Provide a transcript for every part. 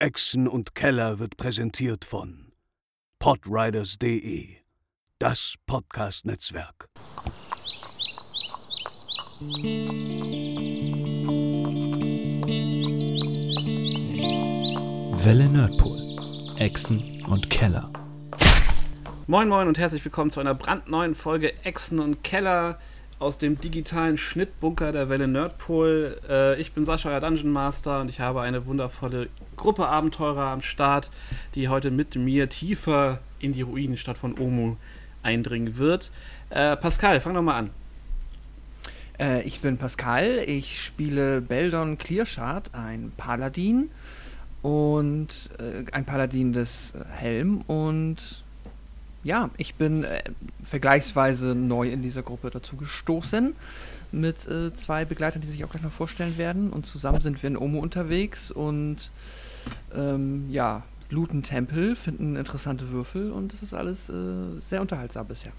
Echsen und Keller wird präsentiert von podriders.de, das Podcast-Netzwerk. Welle Nerdpool. Echsen und Keller. Moin Moin und herzlich willkommen zu einer brandneuen Folge Echsen und Keller aus dem digitalen Schnittbunker der Welle Nerdpool. Äh, ich bin Sascha, euer Dungeon Master und ich habe eine wundervolle Gruppe Abenteurer am Start, die heute mit mir tiefer in die Ruinenstadt von Omu eindringen wird. Äh, Pascal, fang doch mal an. Äh, ich bin Pascal, ich spiele Beldon Clearshard, ein Paladin und äh, ein Paladin des Helm und ja, ich bin äh, vergleichsweise neu in dieser Gruppe dazu gestoßen mit äh, zwei Begleitern, die sich auch gleich noch vorstellen werden. Und zusammen sind wir in Omo unterwegs und ähm, ja, looten Tempel, finden interessante Würfel und es ist alles äh, sehr unterhaltsam bisher.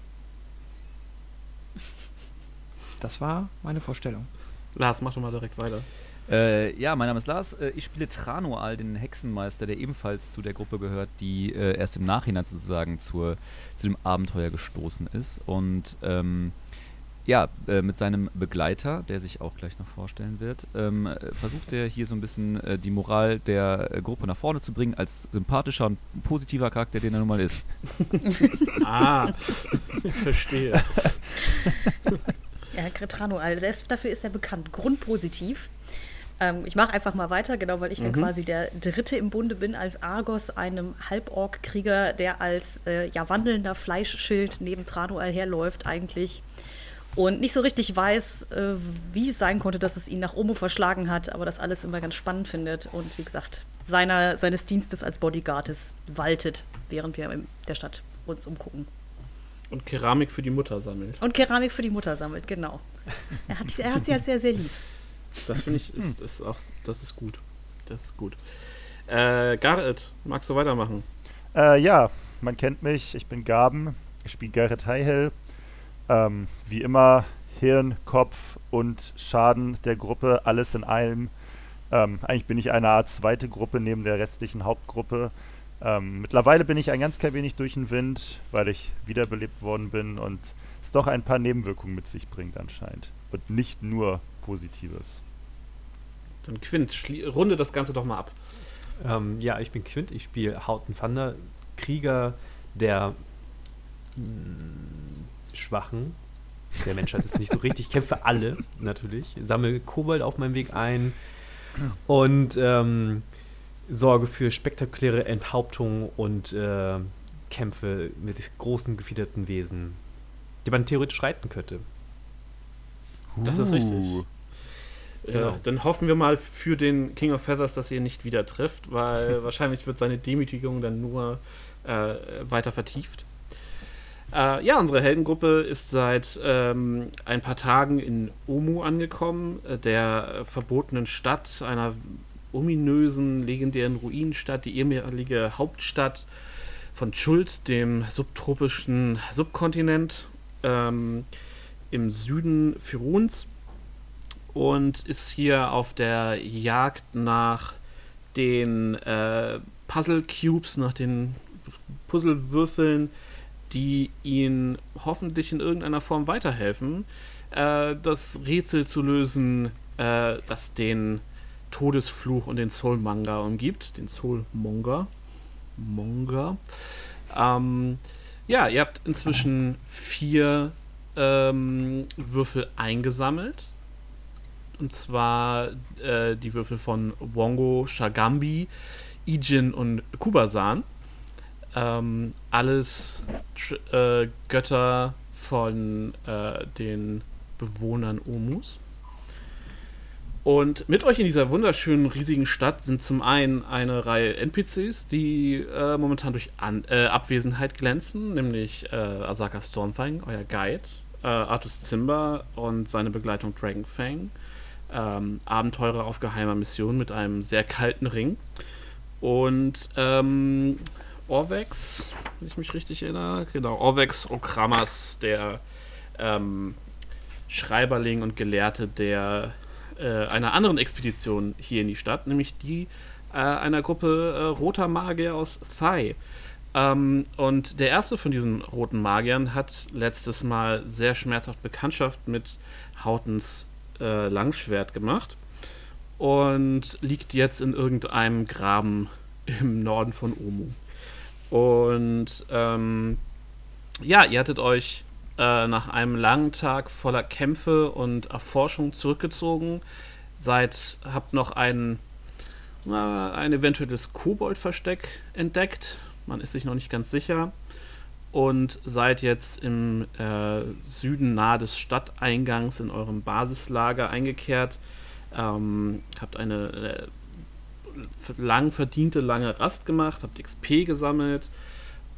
Das war meine Vorstellung. Lars, mach doch mal direkt weiter. Äh, ja, mein Name ist Lars. Äh, ich spiele Tranual, den Hexenmeister, der ebenfalls zu der Gruppe gehört, die äh, erst im Nachhinein sozusagen zur, zu dem Abenteuer gestoßen ist. Und ähm, ja, äh, mit seinem Begleiter, der sich auch gleich noch vorstellen wird, ähm, versucht er hier so ein bisschen äh, die Moral der äh, Gruppe nach vorne zu bringen, als sympathischer und positiver Charakter, den er nun mal ist. ah, verstehe. Ja, Cretrano, dafür ist er bekannt. Grundpositiv. Ähm, ich mache einfach mal weiter, genau, weil ich mhm. dann quasi der Dritte im Bunde bin als Argos, einem Halborg-Krieger, der als äh, ja, wandelnder Fleischschild neben Tranual herläuft eigentlich und nicht so richtig weiß, äh, wie es sein konnte, dass es ihn nach Omo verschlagen hat, aber das alles immer ganz spannend findet und wie gesagt, seiner, seines Dienstes als Bodyguardes waltet, während wir in der Stadt uns umgucken. Und Keramik für die Mutter sammelt. Und Keramik für die Mutter sammelt, genau. Er hat, er hat sie halt sehr, sehr lieb. Das finde ich, ist, ist auch, das ist gut. Das ist gut. Äh, Garrett, magst du weitermachen? Äh, ja, man kennt mich. Ich bin Gaben. Ich spiele Garrett Highhill. Ähm, wie immer Hirn, Kopf und Schaden der Gruppe, alles in einem. Ähm, eigentlich bin ich eine Art zweite Gruppe neben der restlichen Hauptgruppe. Ähm, mittlerweile bin ich ein ganz klein wenig durch den Wind, weil ich wiederbelebt worden bin und es doch ein paar Nebenwirkungen mit sich bringt anscheinend. Und nicht nur Positives. Dann Quint, runde das Ganze doch mal ab. Ähm, ja, ich bin Quint, ich spiele Hauten Thunder, Krieger der mh, mm, Schwachen. Der Menschheit ist nicht so richtig. Ich kämpfe alle, natürlich. Sammle Kobold auf meinem Weg ein und ähm, sorge für spektakuläre Enthauptungen und äh, Kämpfe mit großen gefiederten Wesen, die man theoretisch reiten könnte. Das ist richtig. Uh. Genau. Äh, dann hoffen wir mal für den King of Feathers, dass ihr nicht wieder trifft, weil wahrscheinlich wird seine Demütigung dann nur äh, weiter vertieft. Äh, ja, unsere Heldengruppe ist seit ähm, ein paar Tagen in Omu angekommen, äh, der verbotenen Stadt, einer ominösen, legendären Ruinenstadt, die ehemalige Hauptstadt von Schuld, dem subtropischen Subkontinent ähm, im Süden Firuns und ist hier auf der Jagd nach den äh, Puzzle Cubes, nach den Puzzlewürfeln, die ihn hoffentlich in irgendeiner Form weiterhelfen, äh, das Rätsel zu lösen, äh, das den Todesfluch und den Soulmonger umgibt, den Soulmonger. Monger. Ähm, ja, ihr habt inzwischen vier ähm, Würfel eingesammelt und zwar äh, die Würfel von Wongo, Shagambi, Ijin und Kubasan. Ähm, alles äh, Götter von äh, den Bewohnern Omus. Und mit euch in dieser wunderschönen, riesigen Stadt sind zum einen eine Reihe NPCs, die äh, momentan durch An äh, Abwesenheit glänzen, nämlich äh, Asaka Stormfang, euer Guide, äh, Artus Zimba und seine Begleitung Dragonfang ähm, Abenteurer auf geheimer Mission mit einem sehr kalten Ring. Und ähm, Orvex, wenn ich mich richtig erinnere, genau, Orvex Okramas, der ähm, Schreiberling und Gelehrte der äh, einer anderen Expedition hier in die Stadt, nämlich die äh, einer Gruppe äh, roter Magier aus Thai. Ähm, und der erste von diesen roten Magiern hat letztes Mal sehr schmerzhaft Bekanntschaft mit Hautens äh, Langschwert gemacht und liegt jetzt in irgendeinem Graben im Norden von Omu. Und ähm, ja, ihr hattet euch äh, nach einem langen Tag voller Kämpfe und Erforschung zurückgezogen. Seid, habt noch ein, na, ein eventuelles Koboldversteck entdeckt. Man ist sich noch nicht ganz sicher. Und seid jetzt im äh, Süden nahe des Stadteingangs in eurem Basislager eingekehrt. Ähm, habt eine äh, lang verdiente lange Rast gemacht, habt XP gesammelt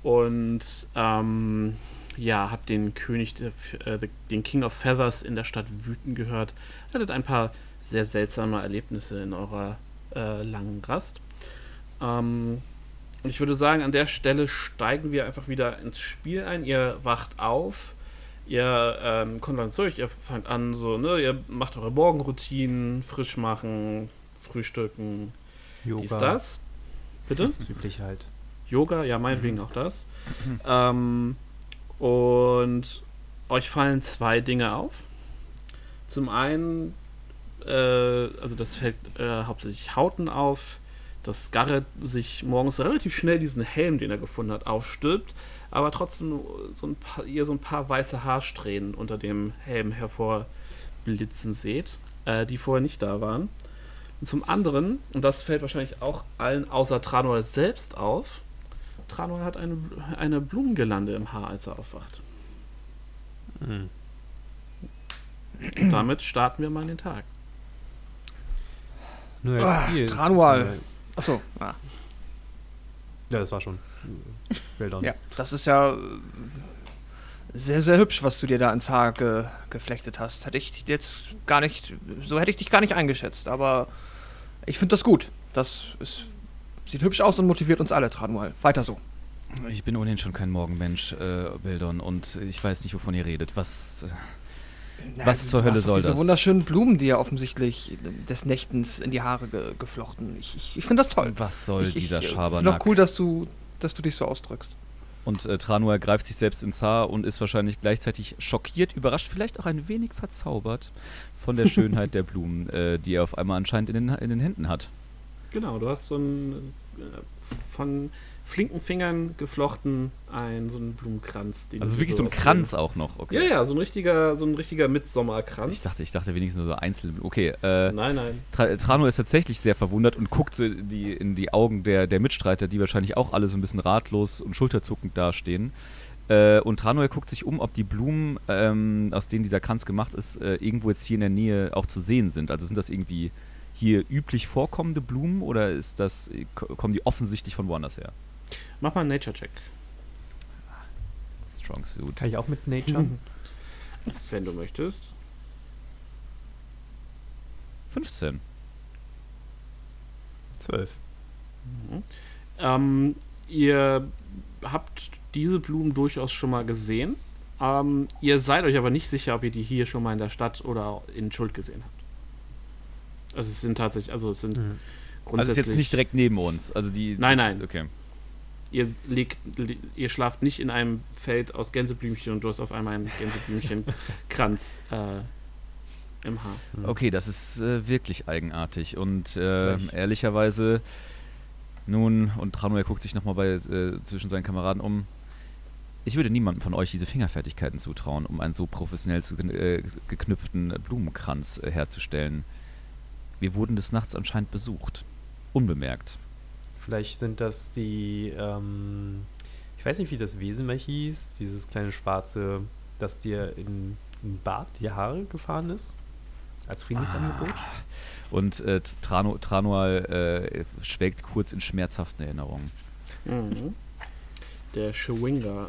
und ähm, ja, habt den König, äh, den King of Feathers in der Stadt wüten gehört. Hattet ein paar sehr seltsame Erlebnisse in eurer äh, langen Rast. Ähm, ich würde sagen, an der Stelle steigen wir einfach wieder ins Spiel ein. Ihr wacht auf, ihr ähm, kommt dann durch, ihr fangt an, so, ne, ihr macht eure Morgenroutinen, frisch machen, frühstücken, Yoga. dies, das. Bitte? Das übliche halt. Yoga, ja, meinetwegen auch das. Ähm, und euch fallen zwei Dinge auf. Zum einen, äh, also das fällt äh, hauptsächlich Hauten auf, dass Garrett sich morgens relativ schnell diesen Helm, den er gefunden hat, aufstülpt, aber trotzdem so ein paar, ihr so ein paar weiße Haarsträhnen unter dem Helm hervorblitzen seht, äh, die vorher nicht da waren. Und zum anderen, und das fällt wahrscheinlich auch allen außer Tranor selbst auf, Tranor hat eine, eine Blumengirlande im Haar, als er aufwacht. Mhm. Und damit starten wir mal in den Tag. Neuer Ah, Stil. Tranual. Achso, ah. Ja, das war schon. Bildern. ja. Das ist ja äh, sehr, sehr hübsch, was du dir da ins Haar ge geflechtet hast. Hätte ich jetzt gar nicht, so hätte ich dich gar nicht eingeschätzt, aber ich finde das gut. Das ist, sieht hübsch aus und motiviert uns alle, Tranual. Weiter so. Ich bin ohnehin schon kein Morgenmensch, äh, Bildern, und ich weiß nicht, wovon ihr redet. Was. Äh, Was du zur Hölle soll diese das? wunderschönen Blumen, die ja offensichtlich des Nächtens in die Haare ge geflochten. Ich, ich, ich finde das toll. was soll ich, dieser ich, äh, Schabernack? Noch cool, dass du, dass du dich so ausdrückst. Und äh, Tranual greift sich selbst ins Haar und ist wahrscheinlich gleichzeitig schockiert, überrascht, vielleicht auch ein wenig verzaubert von der Schönheit der Blumen, äh, die er auf einmal anscheinend in den, in den Händen hat. Genau, du hast so einen äh, von flinken Fingern geflochten einen so einen Blumenkranz. Also wirklich so ein Kranz auch noch, okay. Ja, ja, so ein richtiger, so ein richtiger Mitsommerkranz. Ich dachte, ich dachte wenigstens nur so einzelne. Okay, äh, Nein, nein. Tra Trano ist tatsächlich sehr verwundert und guckt so in die, in die Augen der, der Mitstreiter, die wahrscheinlich auch alle so ein bisschen ratlos und schulterzuckend dastehen. Äh, und Trano guckt sich um, ob die Blumen, ähm, aus denen dieser Kranz gemacht ist, äh, irgendwo jetzt hier in der Nähe auch zu sehen sind. Also sind das irgendwie hier üblich vorkommende Blumen oder ist das, ko- kommen die offensichtlich von woanders her? Mach mal einen Nature-Check, Strong Suit. Kann ich auch mit Nature? wenn du möchtest. 15. 12. Ähm, ihr habt diese Blumen durchaus schon mal gesehen. Ähm, ihr seid euch aber nicht sicher, ob ihr die hier schon mal in der Stadt oder in Schuld gesehen habt. Also es sind tatsächlich, also es sind Mhm. Also ist grundsätzlich. jetzt nicht direkt neben uns. Also die. Nein, nein. Okay. Ihr liegt, li- ihr schlaft nicht in einem Feld aus Gänseblümchen und du hast auf einmal einen Gänseblümchenkranz äh, im Haar. Okay, das ist äh, wirklich eigenartig und äh, ehrlicherweise nun, und Tranuel guckt sich nochmal bei äh, zwischen seinen Kameraden um. Ich würde niemandem von euch diese Fingerfertigkeiten zutrauen, um einen so professionell zu, äh, geknüpften Blumenkranz äh, herzustellen. Wir wurden des Nachts anscheinend besucht. Unbemerkt. Vielleicht sind das die, ähm, ich weiß nicht, wie das Wesen mehr hieß, dieses kleine schwarze, das dir in, in Bart die Haare gefahren ist. Als Friedensangebot. Und äh, Trano, Tranual äh, schwelgt kurz in schmerzhaften Erinnerungen. Mhm. Der Schwinger.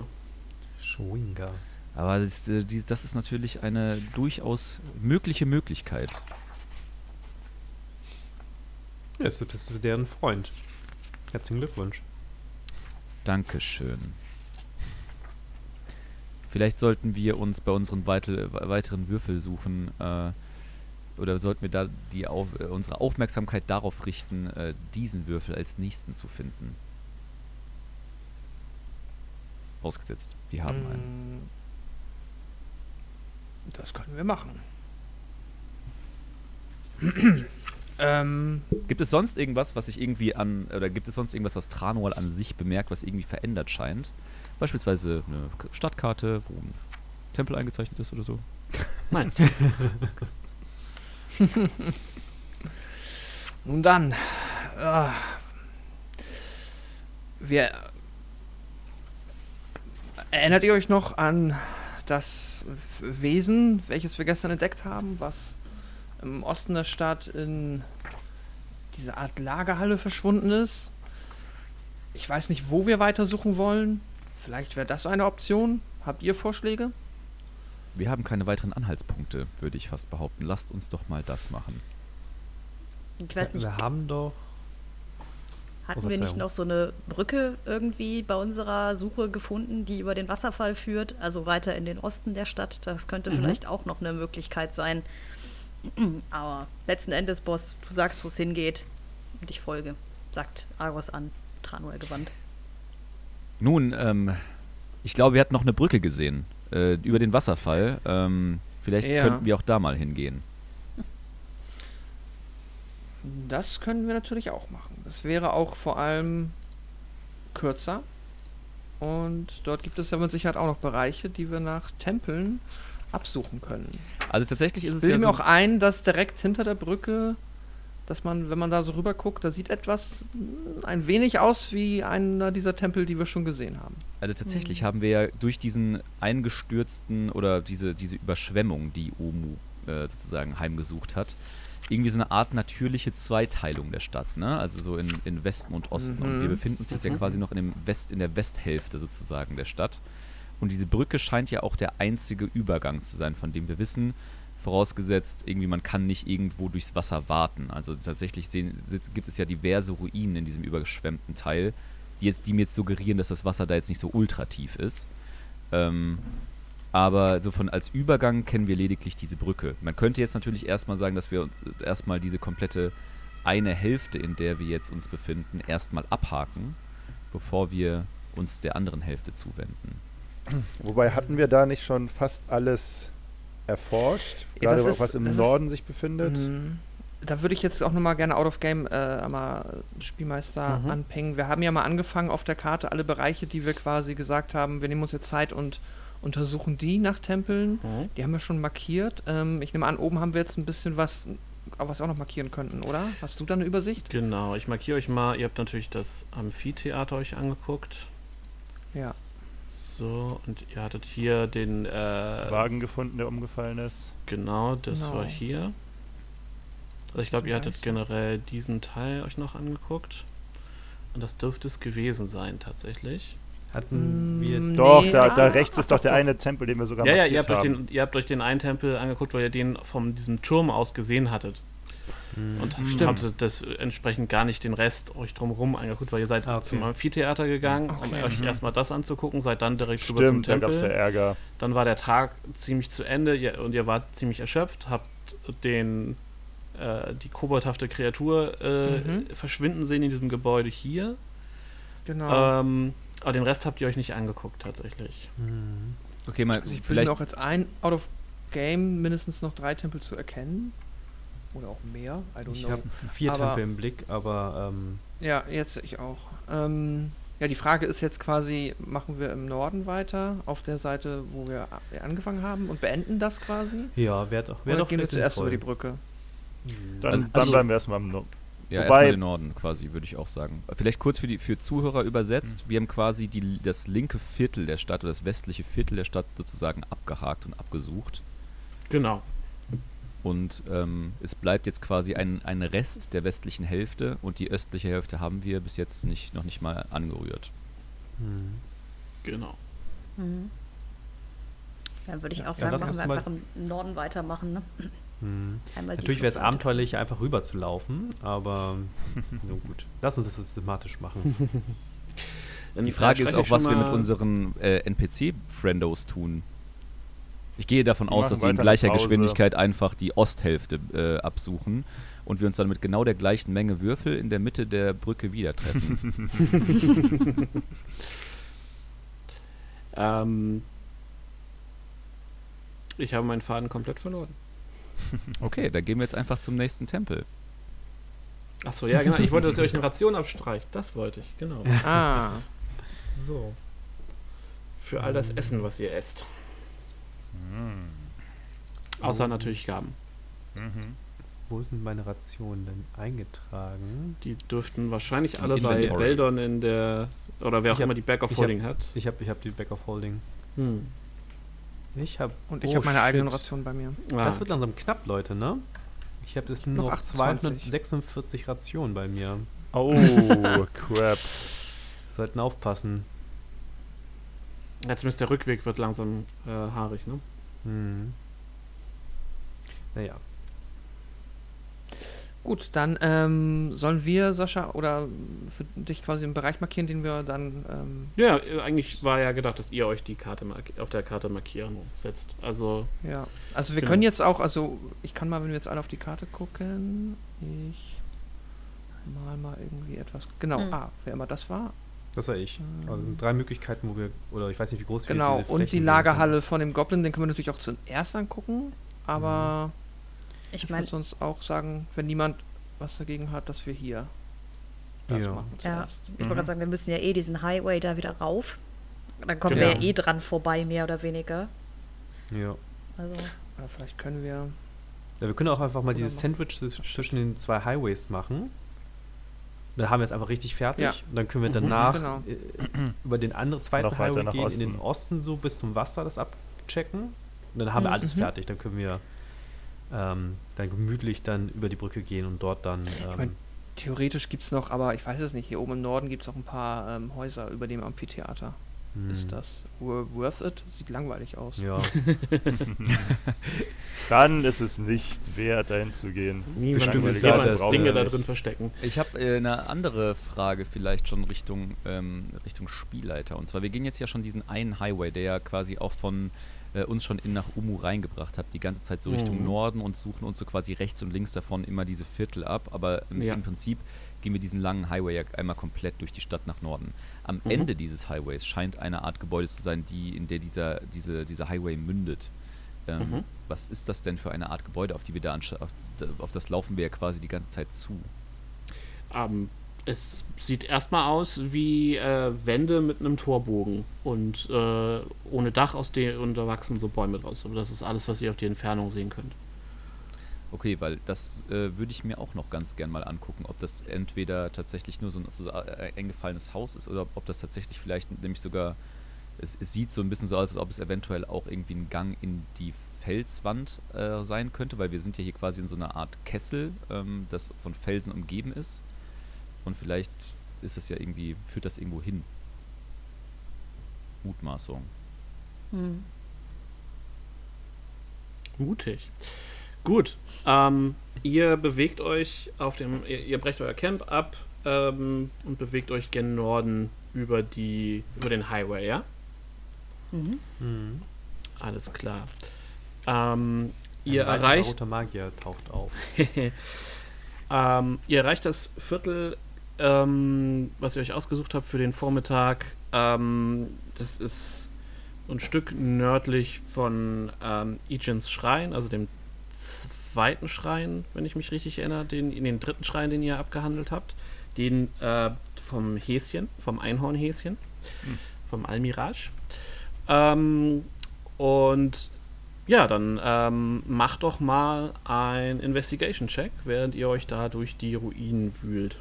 Schwinga. Aber das, äh, das ist natürlich eine durchaus mögliche Möglichkeit. Ja, jetzt bist du deren Freund. Herzlichen Glückwunsch. Dankeschön. Vielleicht sollten wir uns bei unseren weitel, weiteren Würfelsuchen äh, oder sollten wir da die auf, äh, unsere Aufmerksamkeit darauf richten, äh, diesen Würfel als nächsten zu finden? Ausgesetzt, die haben einen. Mm, Das können wir machen. Ähm, Gibt es sonst irgendwas, was sich irgendwie an, oder gibt es sonst irgendwas, was Tranual an sich bemerkt, was irgendwie verändert scheint? Beispielsweise eine Stadtkarte, wo ein Tempel eingezeichnet ist oder so? Nein. Nun dann. Äh, wir. Erinnert ihr euch noch an das Wesen, welches wir gestern entdeckt haben, was im Osten der Stadt in diese Art Lagerhalle verschwunden ist? Ich weiß nicht, wo wir weitersuchen wollen. Vielleicht wäre das eine Option. Habt ihr Vorschläge? Wir haben keine weiteren Anhaltspunkte, würde ich fast behaupten. Lasst uns doch mal das machen. Ich weiß nicht, Wir haben doch. hatten Oh, wir nicht noch so eine Brücke irgendwie bei unserer Suche gefunden, die über den Wasserfall führt, also weiter in den Osten der Stadt? Das könnte vielleicht auch noch eine Möglichkeit sein. Aber letzten Endes, Boss, du sagst, wo es hingeht und ich folge, sagt Argos an, Tranuel gewandt. Nun, ähm, ich glaube, wir hatten noch eine Brücke gesehen. Äh, über den Wasserfall. Ähm, vielleicht Ja. könnten wir auch da mal hingehen. Das können wir natürlich auch machen. Das wäre auch vor allem kürzer. Und dort gibt es ja mit Sicherheit auch noch Bereiche, die wir nach Tempeln absuchen können. Also tatsächlich ist Ich es bilde ja mir so, auch ein, dass direkt hinter der Brücke, dass man, wenn man da so rüber guckt, da sieht etwas mm, ein wenig aus wie einer dieser Tempel, die wir schon gesehen haben. Also tatsächlich haben wir ja durch diesen eingestürzten oder diese, diese Überschwemmung, die Omu äh, sozusagen heimgesucht hat, irgendwie so eine Art natürliche Zweiteilung der Stadt, ne? Also so in, in Westen und Osten. Und Mhm. wir befinden uns jetzt ja quasi noch in dem West, in der Westhälfte sozusagen der Stadt. Und diese Brücke scheint ja auch der einzige Übergang zu sein, von dem wir wissen, vorausgesetzt, irgendwie man kann nicht irgendwo durchs Wasser warten. Also tatsächlich sehen, gibt es ja diverse Ruinen in diesem übergeschwemmten Teil, die, jetzt, die mir jetzt suggerieren, dass das Wasser da jetzt nicht so ultra tief ist. Ähm, aber so von als Übergang kennen wir lediglich diese Brücke. Man könnte jetzt natürlich erstmal sagen, dass wir erstmal diese komplette eine Hälfte, in der wir jetzt uns befinden, erstmal abhaken, bevor wir uns der anderen Hälfte zuwenden. Wobei hatten wir da nicht schon fast alles erforscht? Ja, Gerade ist- was im das ist- Norden sich befindet? Mhm. Da würde ich jetzt auch nochmal gerne Out of Game äh, mal Spielmeister Mhm. anpingen. Wir haben ja mal angefangen auf der Karte alle Bereiche, die wir quasi gesagt haben, wir nehmen uns jetzt Zeit und untersuchen die nach Tempeln. Mhm. Die haben wir schon markiert. Ähm, ich nehme an, oben haben wir jetzt ein bisschen was, was wir auch noch markieren könnten, oder? Hast du da eine Übersicht? Genau, ich markiere euch mal. Ihr habt natürlich das Amphitheater euch angeguckt. Ja. So, und ihr hattet hier den. Äh, Wagen gefunden, der umgefallen ist. Genau, das Genau. war hier. Also ich glaube, ihr hattet generell diesen Teil euch noch angeguckt. Und das dürfte es gewesen sein, tatsächlich. Hatten wir. Mm, Doch, Nee, da, ah, da doch, rechts doch, ist doch doch, der doch. eine Tempel, den wir sogar Ja, ja, ihr habt, euch haben. den, ihr habt euch den einen Tempel angeguckt, weil ihr den vom diesem Turm aus gesehen hattet. Hm. Und Stimmt. habt das entsprechend gar nicht den Rest euch drumherum angeguckt, weil ihr seid Ah, okay. zum Amphitheater gegangen, Okay. um euch Mhm. erstmal das anzugucken, seid dann direkt rüber zum Stimmt, da gab es ja Tempel. Ärger. Dann war der Tag ziemlich zu Ende ihr, und ihr wart ziemlich erschöpft, habt den äh, die koboldhafte Kreatur äh, Mhm. verschwinden sehen in diesem Gebäude hier. Genau. Ähm, aber den Rest habt ihr euch nicht angeguckt tatsächlich. Hm. Okay, mal also ich vielleicht auch jetzt ein, Out of Game mindestens noch drei Tempel zu erkennen. Oder auch mehr, I don't Ich habe vier Aber- Tempel im Blick, aber ähm, Ja, jetzt ich auch. Ähm, ja, die Frage ist jetzt quasi, machen wir im Norden weiter, auf der Seite, wo wir angefangen haben und beenden das quasi? ja, wäre doch, wär Oder doch gehen wir zuerst über die. Brücke? Dann, Also- dann also- bleiben wir erstmal im Norden. Ja, Wobei- erstmal den Norden quasi, würde ich auch sagen. Vielleicht kurz für die für Zuhörer übersetzt. Wir haben quasi die, das linke Viertel der Stadt oder das westliche Viertel der Stadt sozusagen abgehakt und abgesucht. Genau. Und ähm, es bleibt jetzt quasi ein, ein Rest der westlichen Hälfte und die östliche Hälfte haben wir bis jetzt nicht, noch nicht mal angerührt. Hm. Genau. Mhm. Dann würde ich Ja, auch sagen, machen wir einfach im Norden weitermachen. Ne? Hm. Die Natürlich wäre es abenteuerlich, einfach rüber zu laufen, aber nun gut. Lass uns das systematisch machen. Die Frage ist auch, was wir mit unseren äh, NPC-Friendos tun. Ich gehe davon Die aus, dass die in gleicher. Geschwindigkeit einfach die Osthälfte äh, absuchen und wir uns dann mit genau der gleichen Menge Würfel in der Mitte der Brücke wieder treffen. Ähm, ich habe meinen Faden komplett verloren. okay, dann gehen wir jetzt einfach zum nächsten Tempel. Achso, ja, genau. Ich wollte, dass ihr euch eine Ration abstreicht. Das wollte ich, genau. Ah, So. Für all das Essen, was ihr esst. Außer natürlich Gaben. Mhm. Wo sind meine Rationen denn eingetragen? Die dürften wahrscheinlich alle bei. Beldon in der. Oder wer auch hab- immer die Back of ich hab- Holding hat. Ich habe ich hab die Back of Holding. Hm. Ich habe. und ich oh, habe meine eigenen shit. Rationen bei mir. Ah, Das wird langsam knapp, Leute, ne? Ich habe jetzt nur Noch noch 28. 246 Rationen bei mir. Oh, crap. Sollten aufpassen. Ja, zumindest der Rückweg wird langsam äh, haarig, ne? Hm. Naja. Gut, dann ähm, sollen wir, Sascha, oder für dich quasi einen Bereich markieren, den wir dann. Ähm, Ja, äh, eigentlich war ja gedacht, dass ihr euch die Karte mark- auf der Karte markieren setzt. Also, ja. Also wir Genau. können jetzt auch, also ich kann mal, wenn wir jetzt alle auf die Karte gucken, ich mal mal irgendwie etwas. Genau, Mhm. ah, wer immer das war. Das war ich. Also sind drei Möglichkeiten, wo wir. Oder ich weiß nicht, wie groß wir Genau, diese und die Lagerhalle von dem Goblin, den können wir natürlich auch zuerst angucken, aber Ich ich meine, würde sonst auch sagen, wenn niemand was dagegen hat, dass wir hier das Ja. machen ja, zuerst. ich wollte gerade sagen, wir müssen ja eh diesen Highway da wieder rauf. Dann kommen Genau. wir ja eh dran vorbei, mehr oder weniger. Ja. Also, Oder vielleicht können wir. ja. Wir können auch einfach mal dieses. Sandwich zwisch- zwischen den zwei Highways machen. Dann haben wir es einfach richtig fertig. Ja. Und dann können wir Mhm, danach genau. äh, über den anderen zweiten Highway nach gehen, in den Osten. Osten so bis zum Wasser das abchecken. Und dann haben wir Mhm. alles fertig. Dann können wir ähm, dann gemütlich dann über die Brücke gehen und dort dann. Ähm, mein, Theoretisch gibt es noch, aber ich weiß es nicht. Hier oben im Norden gibt es noch ein paar ähm, Häuser über dem Amphitheater. Hm, Ist das wor- worth it? Sieht langweilig aus. Ja. Dann ist es nicht wert, dahin zu gehen. niemand Bestimmt will ist jemand da das, Dinge da drin verstecken. Ich habe äh, eine andere Frage vielleicht schon Richtung, ähm, Richtung Spielleiter. Und zwar, wir gehen jetzt ja schon diesen einen Highway, der ja quasi auch von äh, uns schon in nach Umu reingebracht hat, die ganze Zeit so Richtung Mhm. Norden und suchen uns so quasi rechts und links davon immer diese Viertel ab. Aber Ja. im Prinzip gehen wir diesen langen Highway ja einmal komplett durch die Stadt nach Norden. Am Mhm. Ende dieses Highways scheint eine Art Gebäude zu sein, die, in der dieser, diese, dieser Highway mündet. Ähm, Mhm. Was ist das denn für eine Art Gebäude, auf die wir da auf, auf das laufen wir ja quasi die ganze Zeit zu? Ähm, es sieht erstmal aus wie äh, Wände mit einem Torbogen und äh, ohne Dach, aus dem und da wachsen so Bäume draus. Aber das ist alles, was ihr auf die Entfernung sehen könnt. Okay, weil das äh, würde ich mir auch noch ganz gern mal angucken, ob das entweder tatsächlich nur so ein so ein eingefallenes Haus ist oder ob das tatsächlich vielleicht nämlich sogar, es, es sieht so ein bisschen so aus, als ob es eventuell auch irgendwie ein Gang in die Felswand äh, sein könnte, weil wir sind ja hier quasi in so einer Art Kessel, ähm, das von Felsen umgeben ist. Und vielleicht ist es ja irgendwie, führt das irgendwo hin. Mutmaßung. hm. Mutig. Gut. Ähm, ihr bewegt euch auf dem, ihr, ihr brecht euer Camp ab ähm, und bewegt euch gen Norden über die, über den Highway, ja? Mhm. Mhm. Alles klar. Ähm, ihr erreicht roter Magier taucht auf. ähm, ihr erreicht das Viertel, ähm, was ihr euch ausgesucht habt für den Vormittag. Ähm, das ist ein Stück nördlich von ähm, Ijins Schrein, also dem zweiten Schrein, wenn ich mich richtig erinnere, den, in den dritten Schrein, den ihr abgehandelt habt. Den äh, vom Häschen, vom Einhornhäschen, vom Almirage. Ähm, und ja, dann ähm, macht doch mal ein Investigation-Check, während ihr euch da durch die Ruinen wühlt.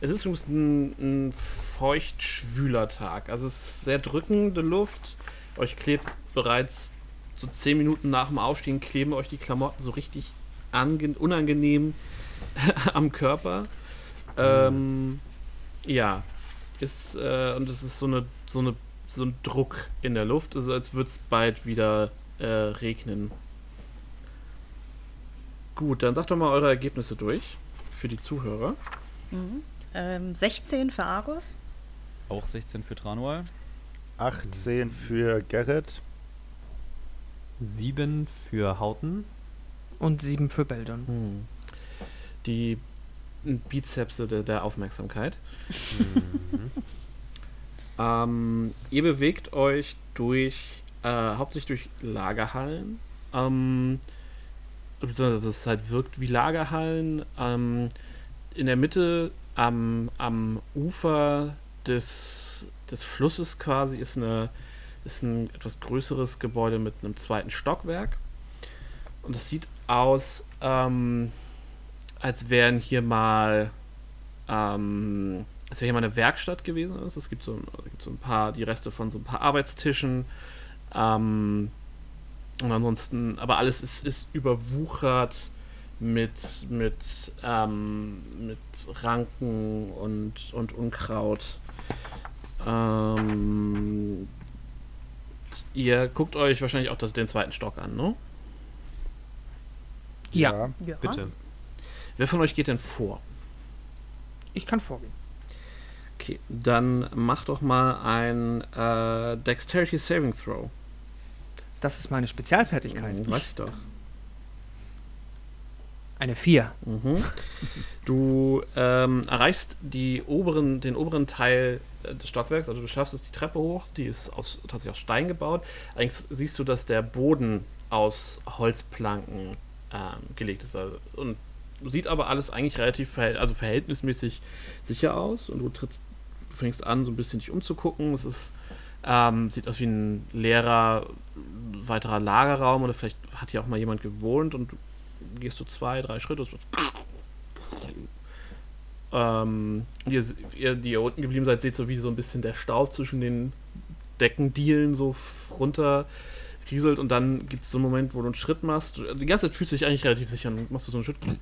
Es ist übrigens ein, ein feucht-schwüler Tag. Also es ist sehr drückende Luft. Euch klebt bereits so 10 Minuten nach dem Aufstehen kleben euch die Klamotten so richtig ange unangenehm am Körper. Ähm, ja, ist, äh, und es ist so eine, so eine so ein Druck in der Luft, also als würde es bald wieder äh, regnen. Gut, dann sagt doch mal eure Ergebnisse durch für die Zuhörer. Mhm. Ähm, 16 für Argus. Auch 16 für Tranual. 18 für Gerrit. Sieben für Hauten. Und sieben für Beldon. Hm. Die Bizepse der, der Aufmerksamkeit. Mhm. Ähm, ihr bewegt euch durch, äh, hauptsächlich durch Lagerhallen. Ähm, es halt wirkt wie Lagerhallen. Ähm, in der Mitte am, am Ufer des, des Flusses quasi ist, eine, ist ein etwas größeres Gebäude mit einem zweiten Stockwerk. Und es sieht aus, ähm, als wären hier mal ähm, als wäre hier mal eine Werkstatt gewesen ist. Es gibt so, gibt so ein paar, die Reste von so ein paar Arbeitstischen. Ähm, und ansonsten, aber alles ist, ist überwuchert mit, mit, ähm, mit Ranken und, und Unkraut. Ähm, ihr guckt euch wahrscheinlich auch das, den zweiten Stock an, ne? Ja, Ja. Bitte. Wer von euch geht denn vor? ich kann vorgehen. Okay, dann mach doch mal ein äh, Dexterity Saving Throw. Das ist meine Spezialfertigkeit. Mhm, weiß ich doch. Eine 4. Mhm. Du ähm, erreichst die oberen, den oberen Teil äh, des Stockwerks, also du schaffst es die Treppe hoch, die ist aus, tatsächlich aus Stein gebaut. Allerdings siehst du, dass der Boden aus Holzplanken ähm, gelegt ist. Also, und sieht aber alles eigentlich relativ verhält also verhältnismäßig sicher aus. Und du trittst, du fängst an, so ein bisschen dich umzugucken. Es ist, ähm, sieht aus wie ein leerer weiterer Lagerraum oder vielleicht hat hier auch mal jemand gewohnt und du gehst so zwei, drei Schritte. ähm, ihr, ihr, die ihr unten geblieben seid, seht so wie so ein bisschen der Staub zwischen den Deckendielen so runter rieselt und dann gibt es so einen Moment, wo du einen Schritt machst. Du- Die ganze Zeit fühlst du dich eigentlich relativ sicher und machst du so einen Schritt. Und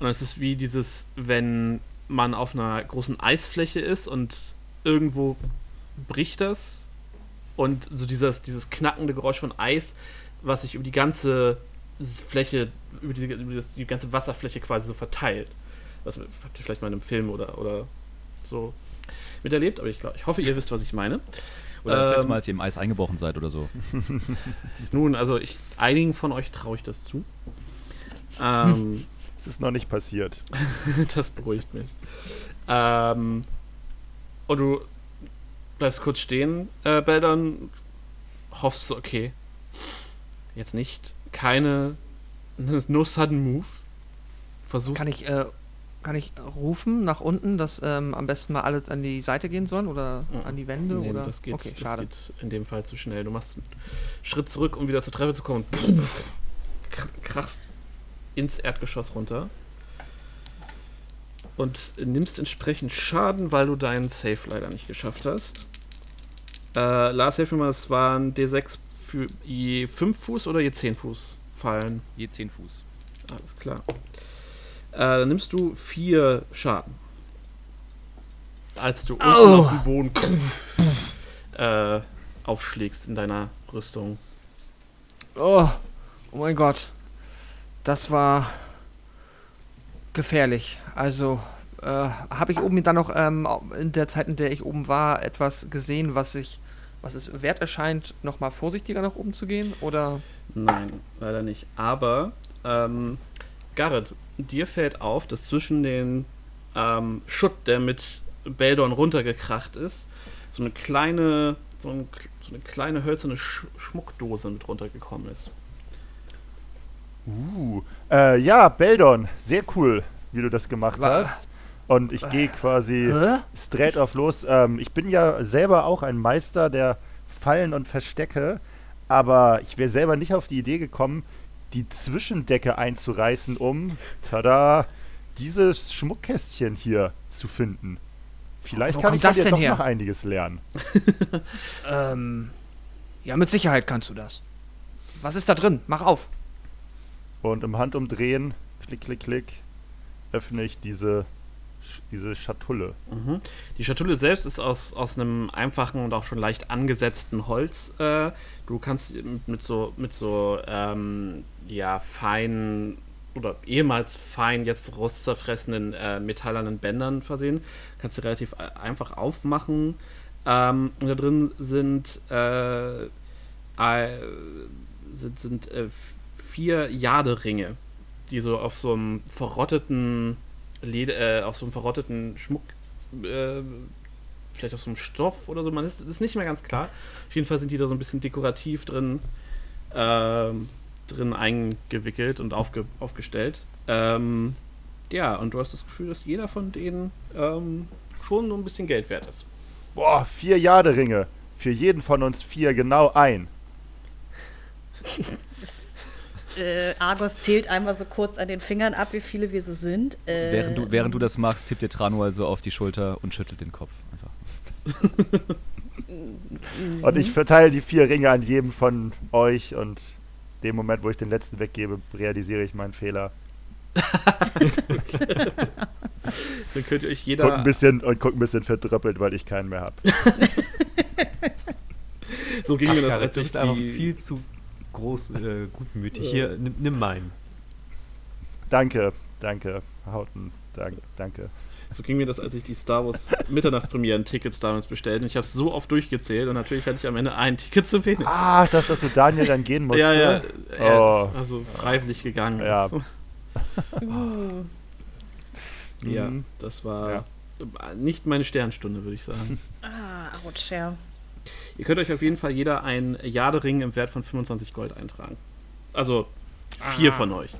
dann ist es wie dieses, wenn man auf einer großen Eisfläche ist und irgendwo bricht das und so dieses, dieses knackende Geräusch von Eis, was sich über die ganze Fläche, über die, über das, die ganze Wasserfläche quasi so verteilt. Was habt ihr vielleicht mal in einem Film oder, oder so miterlebt, aber ich, glaub, ich hoffe, ihr wisst, was ich meine. Oder das letzte Ähm, Mal, als ihr im Eis eingebrochen seid oder so. Nun, also ich, einigen von euch traue ich das zu. Ähm, Es ist noch nicht passiert. das beruhigt mich. Ähm, und du bleibst kurz stehen, äh, Beldern, hoffst du, okay, jetzt nicht, keine, no sudden move. Versuchst Kann ich, äh, kann ich rufen nach unten, dass ähm, am besten mal alles an die Seite gehen sollen oder Mhm. an die Wände? Nee, oder? das geht, okay, das schade. geht in dem Fall zu schnell. Du machst einen Schritt zurück, um wieder zur Treppe zu kommen. kr- krachst ins Erdgeschoss runter. Und nimmst entsprechend Schaden, weil du deinen Safe leider nicht geschafft hast. Äh, Lars, hilf mir mal, es waren D6 für je 5 Fuß oder je 10 Fuß fallen. Je 10 Fuß. Alles klar. Äh, dann nimmst du 4 Schaden. Als du unten Au. auf dem Boden äh, aufschlägst in deiner Rüstung. Oh, oh mein Gott. Das war gefährlich. Also, äh, habe ich oben dann noch ähm, in der Zeit, in der ich oben war, etwas gesehen, was ich, was es wert erscheint, nochmal vorsichtiger nach oben zu gehen? Oder? Nein, leider nicht. Aber, ähm, Garrett, dir fällt auf, dass zwischen den ähm, Schutt, der mit Beldon runtergekracht ist, so eine kleine, so, ein, so eine kleine hölzerne Sch Schmuckdose mit runtergekommen ist. Uh, äh, ja, Beldon, sehr cool, wie du das gemacht Was? hast. Und ich gehe quasi Hä? straight auf los. Ähm, ich bin ja selber auch ein Meister der Fallen und Verstecke, aber ich wäre selber nicht auf die Idee gekommen, die Zwischendecke einzureißen, um, tada, dieses Schmuckkästchen hier zu finden. Vielleicht Wo kann ich das denn doch her? noch einiges lernen. Ähm, ja, mit Sicherheit kannst du das. Was ist da drin? Mach auf. Und im Handumdrehen, klick, klick, klick, öffne ich diese, diese Schatulle. Mhm. Die Schatulle selbst ist aus, aus einem einfachen und auch schon leicht angesetzten Holz. Äh, du kannst mit, mit so, mit so ähm, ja, feinen oder ehemals fein, jetzt rostzerfressenen äh, metallernen Bändern versehen. Kannst du relativ e- einfach aufmachen. Ähm, und da drin sind äh, äh, sind, sind äh, vier Jaderinge, die so auf so einem verrotteten Leder, äh, auf so einem verrotteten Schmuck, äh, vielleicht auf so einem Stoff oder so, man ist, ist nicht mehr ganz klar. Auf jeden Fall sind die da so ein bisschen dekorativ drin, ähm, drin eingewickelt und aufge, aufgestellt. Ähm, ja, und du hast das Gefühl, dass jeder von denen ähm, schon so ein bisschen Geld wert ist. Boah, vier Jaderinge. Für jeden von uns vier genau ein. Äh, Argos zählt einmal so kurz an den Fingern ab, wie viele wir so sind. Äh, Während, du, während du das machst, tippt dir Trano also auf die Schulter und schüttelt den Kopf. Einfach. Und ich verteile die vier Ringe an jedem von euch und dem Moment, wo ich den letzten weggebe, realisiere ich meinen Fehler. Dann könnt ihr euch Guck jeder. ein bisschen und guck ein bisschen verdröppelt, weil ich keinen mehr habe. so ging mir das, als ich die. viel zu groß, äh, gutmütig. Ja. Hier, nimm, nimm meinen. Danke, danke, Hauten, dank, danke. So ging mir das, als ich die Star Wars Mitternachtspremieren-Tickets damals bestellt. Und ich habe es so oft durchgezählt und natürlich hatte ich am Ende ein Ticket zu wenig. Ah, dass das mit Daniel dann gehen musste. ja, ja. Er, Oh. Also freiwillig gegangen. Ja. ist. Ja, Mhm. das war Ja. nicht meine Sternstunde, würde ich sagen. ah, ouch, ja. Ihr könnt euch auf jeden Fall jeder einen Jadering im Wert von 25 Gold eintragen. Also vier Ah. von euch.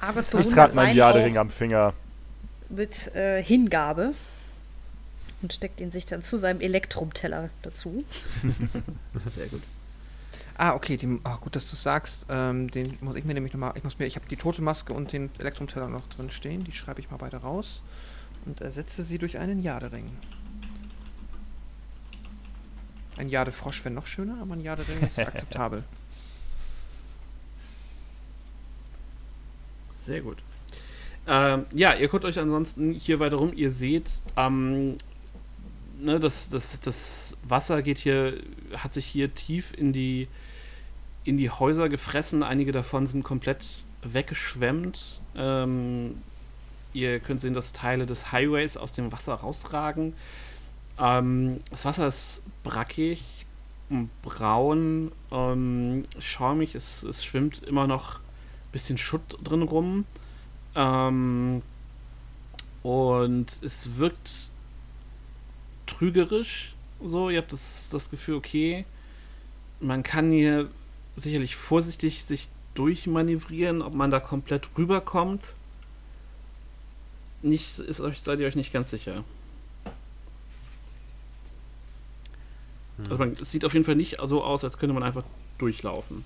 Argos Ich bewundert trage meinen Jadering am Finger. mit äh, Hingabe und steckt ihn sich dann zu seinem Elektrumteller dazu. Sehr gut. Ah, okay, die, ah, gut, dass du sagst. Ähm, den muss ich mir nämlich nochmal. Ich muss mir, ich habe die tote Maske und den Elektrumteller noch drin stehen. Die schreibe ich mal beide raus und ersetze sie durch einen Jadering. Ein Jadefrosch wäre noch schöner, aber ein Jadering ist akzeptabel. Sehr gut. Ähm, ja, ihr guckt euch ansonsten hier weiter rum. Ihr seht, ähm, ne, das, das, das Wasser geht hier, hat sich hier tief in die, in die Häuser gefressen. Einige davon sind komplett weggeschwemmt. Ähm, ihr könnt sehen, dass Teile des Highways aus dem Wasser rausragen. Ähm, das Wasser ist brackig, braun, ähm, schaumig. Es, es schwimmt immer noch ein bisschen Schutt drin rum. Ähm, und es wirkt trügerisch. So, ihr habt das, das Gefühl, okay, man kann hier sicherlich vorsichtig sich durchmanövrieren, ob man da komplett rüberkommt. Nicht, ist euch, seid ihr euch nicht ganz sicher. Also man, es sieht auf jeden Fall nicht so aus, als könnte man einfach durchlaufen.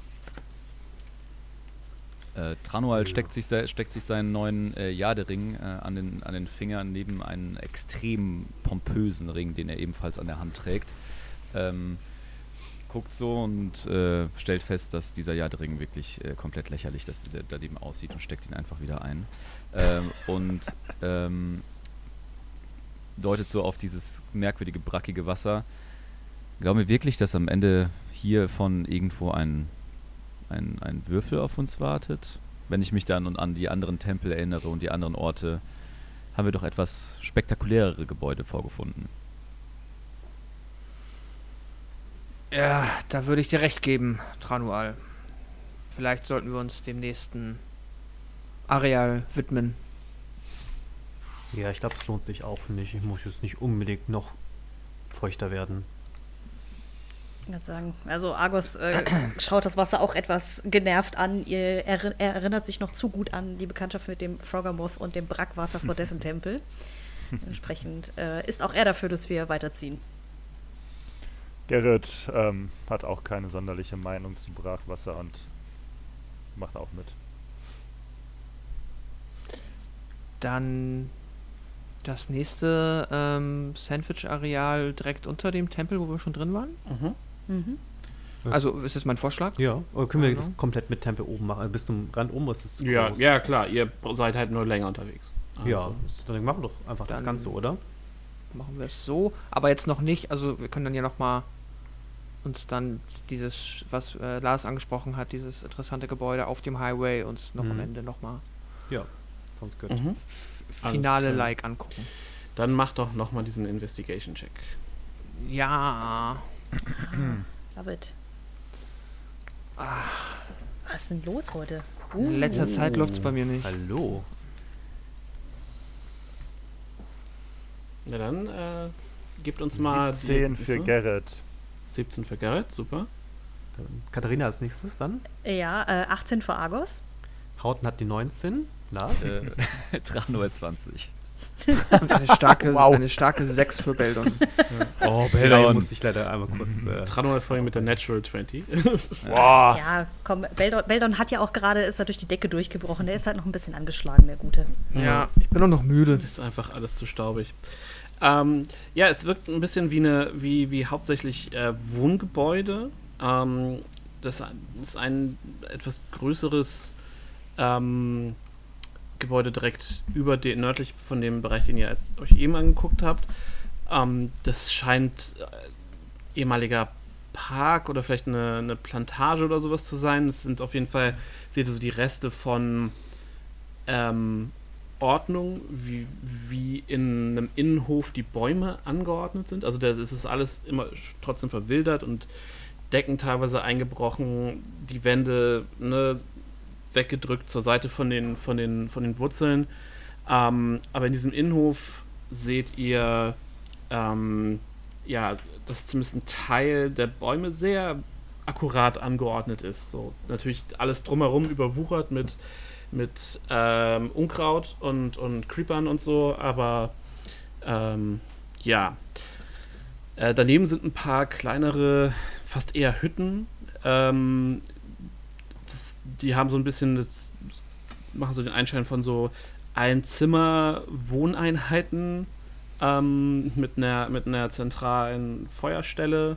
Äh, Tranual Ja. steckt, sich, steckt sich seinen neuen äh, Jadering äh, an, den, an den Fingern neben einen extrem pompösen Ring, den er ebenfalls an der Hand trägt. Ähm, guckt so und äh, stellt fest, dass dieser Jadering wirklich äh, komplett lächerlich dass der daneben aussieht und steckt ihn einfach wieder ein. Ähm, und ähm, deutet so auf dieses merkwürdige, brackige Wasser. Glauben wir wirklich, dass am Ende hier von irgendwo ein ein, ein Würfel auf uns wartet. Wenn ich mich dann und an die anderen Tempel erinnere und die anderen Orte, haben wir doch etwas spektakulärere Gebäude vorgefunden. Ja, da würde ich dir recht geben, Tranual. Vielleicht sollten wir uns dem nächsten Areal widmen. Ja, ich glaube, es lohnt sich auch nicht. Ich muss jetzt nicht unbedingt noch feuchter werden. Ich würde sagen, also Argos äh, schaut das Wasser auch etwas genervt an. Ihr, er, er erinnert sich noch zu gut an die Bekanntschaft mit dem Froggermoth und dem Brackwasser vor dessen Tempel. Entsprechend äh, ist auch er dafür, dass wir weiterziehen. Gerrit ähm, hat auch keine sonderliche Meinung zu Brachwasser und macht auch mit. Dann das nächste ähm, Sandwich-Areal direkt unter dem Tempel, wo wir schon drin waren. Mhm. Ja. Also ist das mein Vorschlag? Ja, oder können wir Ja. das komplett mit Tempel oben machen? Also bis zum Rand oben, was ist zu Ja, groß? ja, klar, ihr seid halt nur länger unterwegs. Ja, Also, ist- dann machen wir doch einfach das Dann- Ganze, oder? Machen wir es so, aber jetzt noch nicht. Also wir können dann ja noch mal uns dann dieses, was äh, Lars angesprochen hat, dieses interessante Gebäude auf dem Highway uns noch am Mhm. Ende noch mal Ja, sounds good. Mhm. f- Alles finale klar. Like angucken. Dann macht doch nochmal diesen Investigation-Check. Ja. Love it. Was ist denn los heute? In letzter Zeit läuft es bei mir nicht. Hallo. Na dann, äh, gebt uns mal. die 17 für. Gerrit. 17 für Garrett, super. Dann Katharina als nächstes dann. Ja, äh, 18 für Argos. Hauten hat die 19. Lars? Äh, Trano 20. Und eine starke, Wow. eine starke 6 für Beldon. Oh, Da musste ich leider einmal kurz. Äh, Trano vorhin mit der Natural 20. Boah. Ja, komm, Beldon, Beldon hat ja auch gerade, ist er durch die Decke durchgebrochen. Der ist halt noch ein bisschen angeschlagen, der Gute. Ja, ich bin auch noch müde. Ist einfach alles zu staubig. Ähm, ja, es wirkt ein bisschen wie eine, wie, wie hauptsächlich äh, Wohngebäude. Ähm, das ist ein etwas größeres ähm, Gebäude direkt über den, nördlich von dem Bereich, den ihr euch eben angeguckt habt. Ähm, das scheint äh, ehemaliger Park oder vielleicht eine, eine Plantage oder sowas zu sein. Es sind auf jeden Fall, seht ihr so die Reste von ähm, Ordnung, wie, wie in einem Innenhof die Bäume angeordnet sind. Also da ist es alles immer trotzdem verwildert und Decken teilweise eingebrochen, die Wände ne, weggedrückt zur Seite von den, von den, von den Wurzeln. Ähm, aber in diesem Innenhof seht ihr, ähm, ja, dass zumindest ein Teil der Bäume sehr akkurat angeordnet ist. So natürlich alles drumherum überwuchert mit mit ähm, Unkraut und, und Creepern und so, aber ähm, ja. Äh, daneben sind ein paar kleinere, fast eher Hütten. Ähm, die haben so ein bisschen, das machen so den Einschein von so Einzimmer-Wohneinheiten ähm, mit, einer, mit einer zentralen Feuerstelle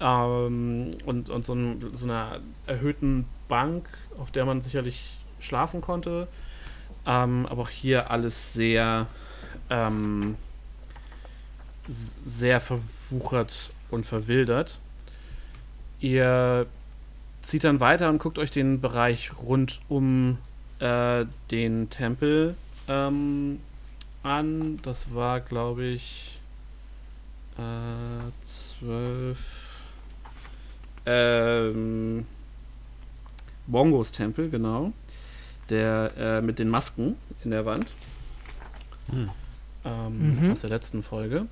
ähm, und, und so, ein, so einer erhöhten Bank, auf der man sicherlich schlafen konnte. Ähm, aber auch hier alles sehr, ähm, sehr verwuchert und verwildert. Ihr zieht dann weiter und guckt euch den Bereich rund um äh, den Tempel ähm, an. Das war, glaube ich, äh, zwölf. Ähm, Bongos Tempel, genau. Der äh, mit den Masken in der Wand. Hm. Ähm, Mhm. Aus der letzten Folge.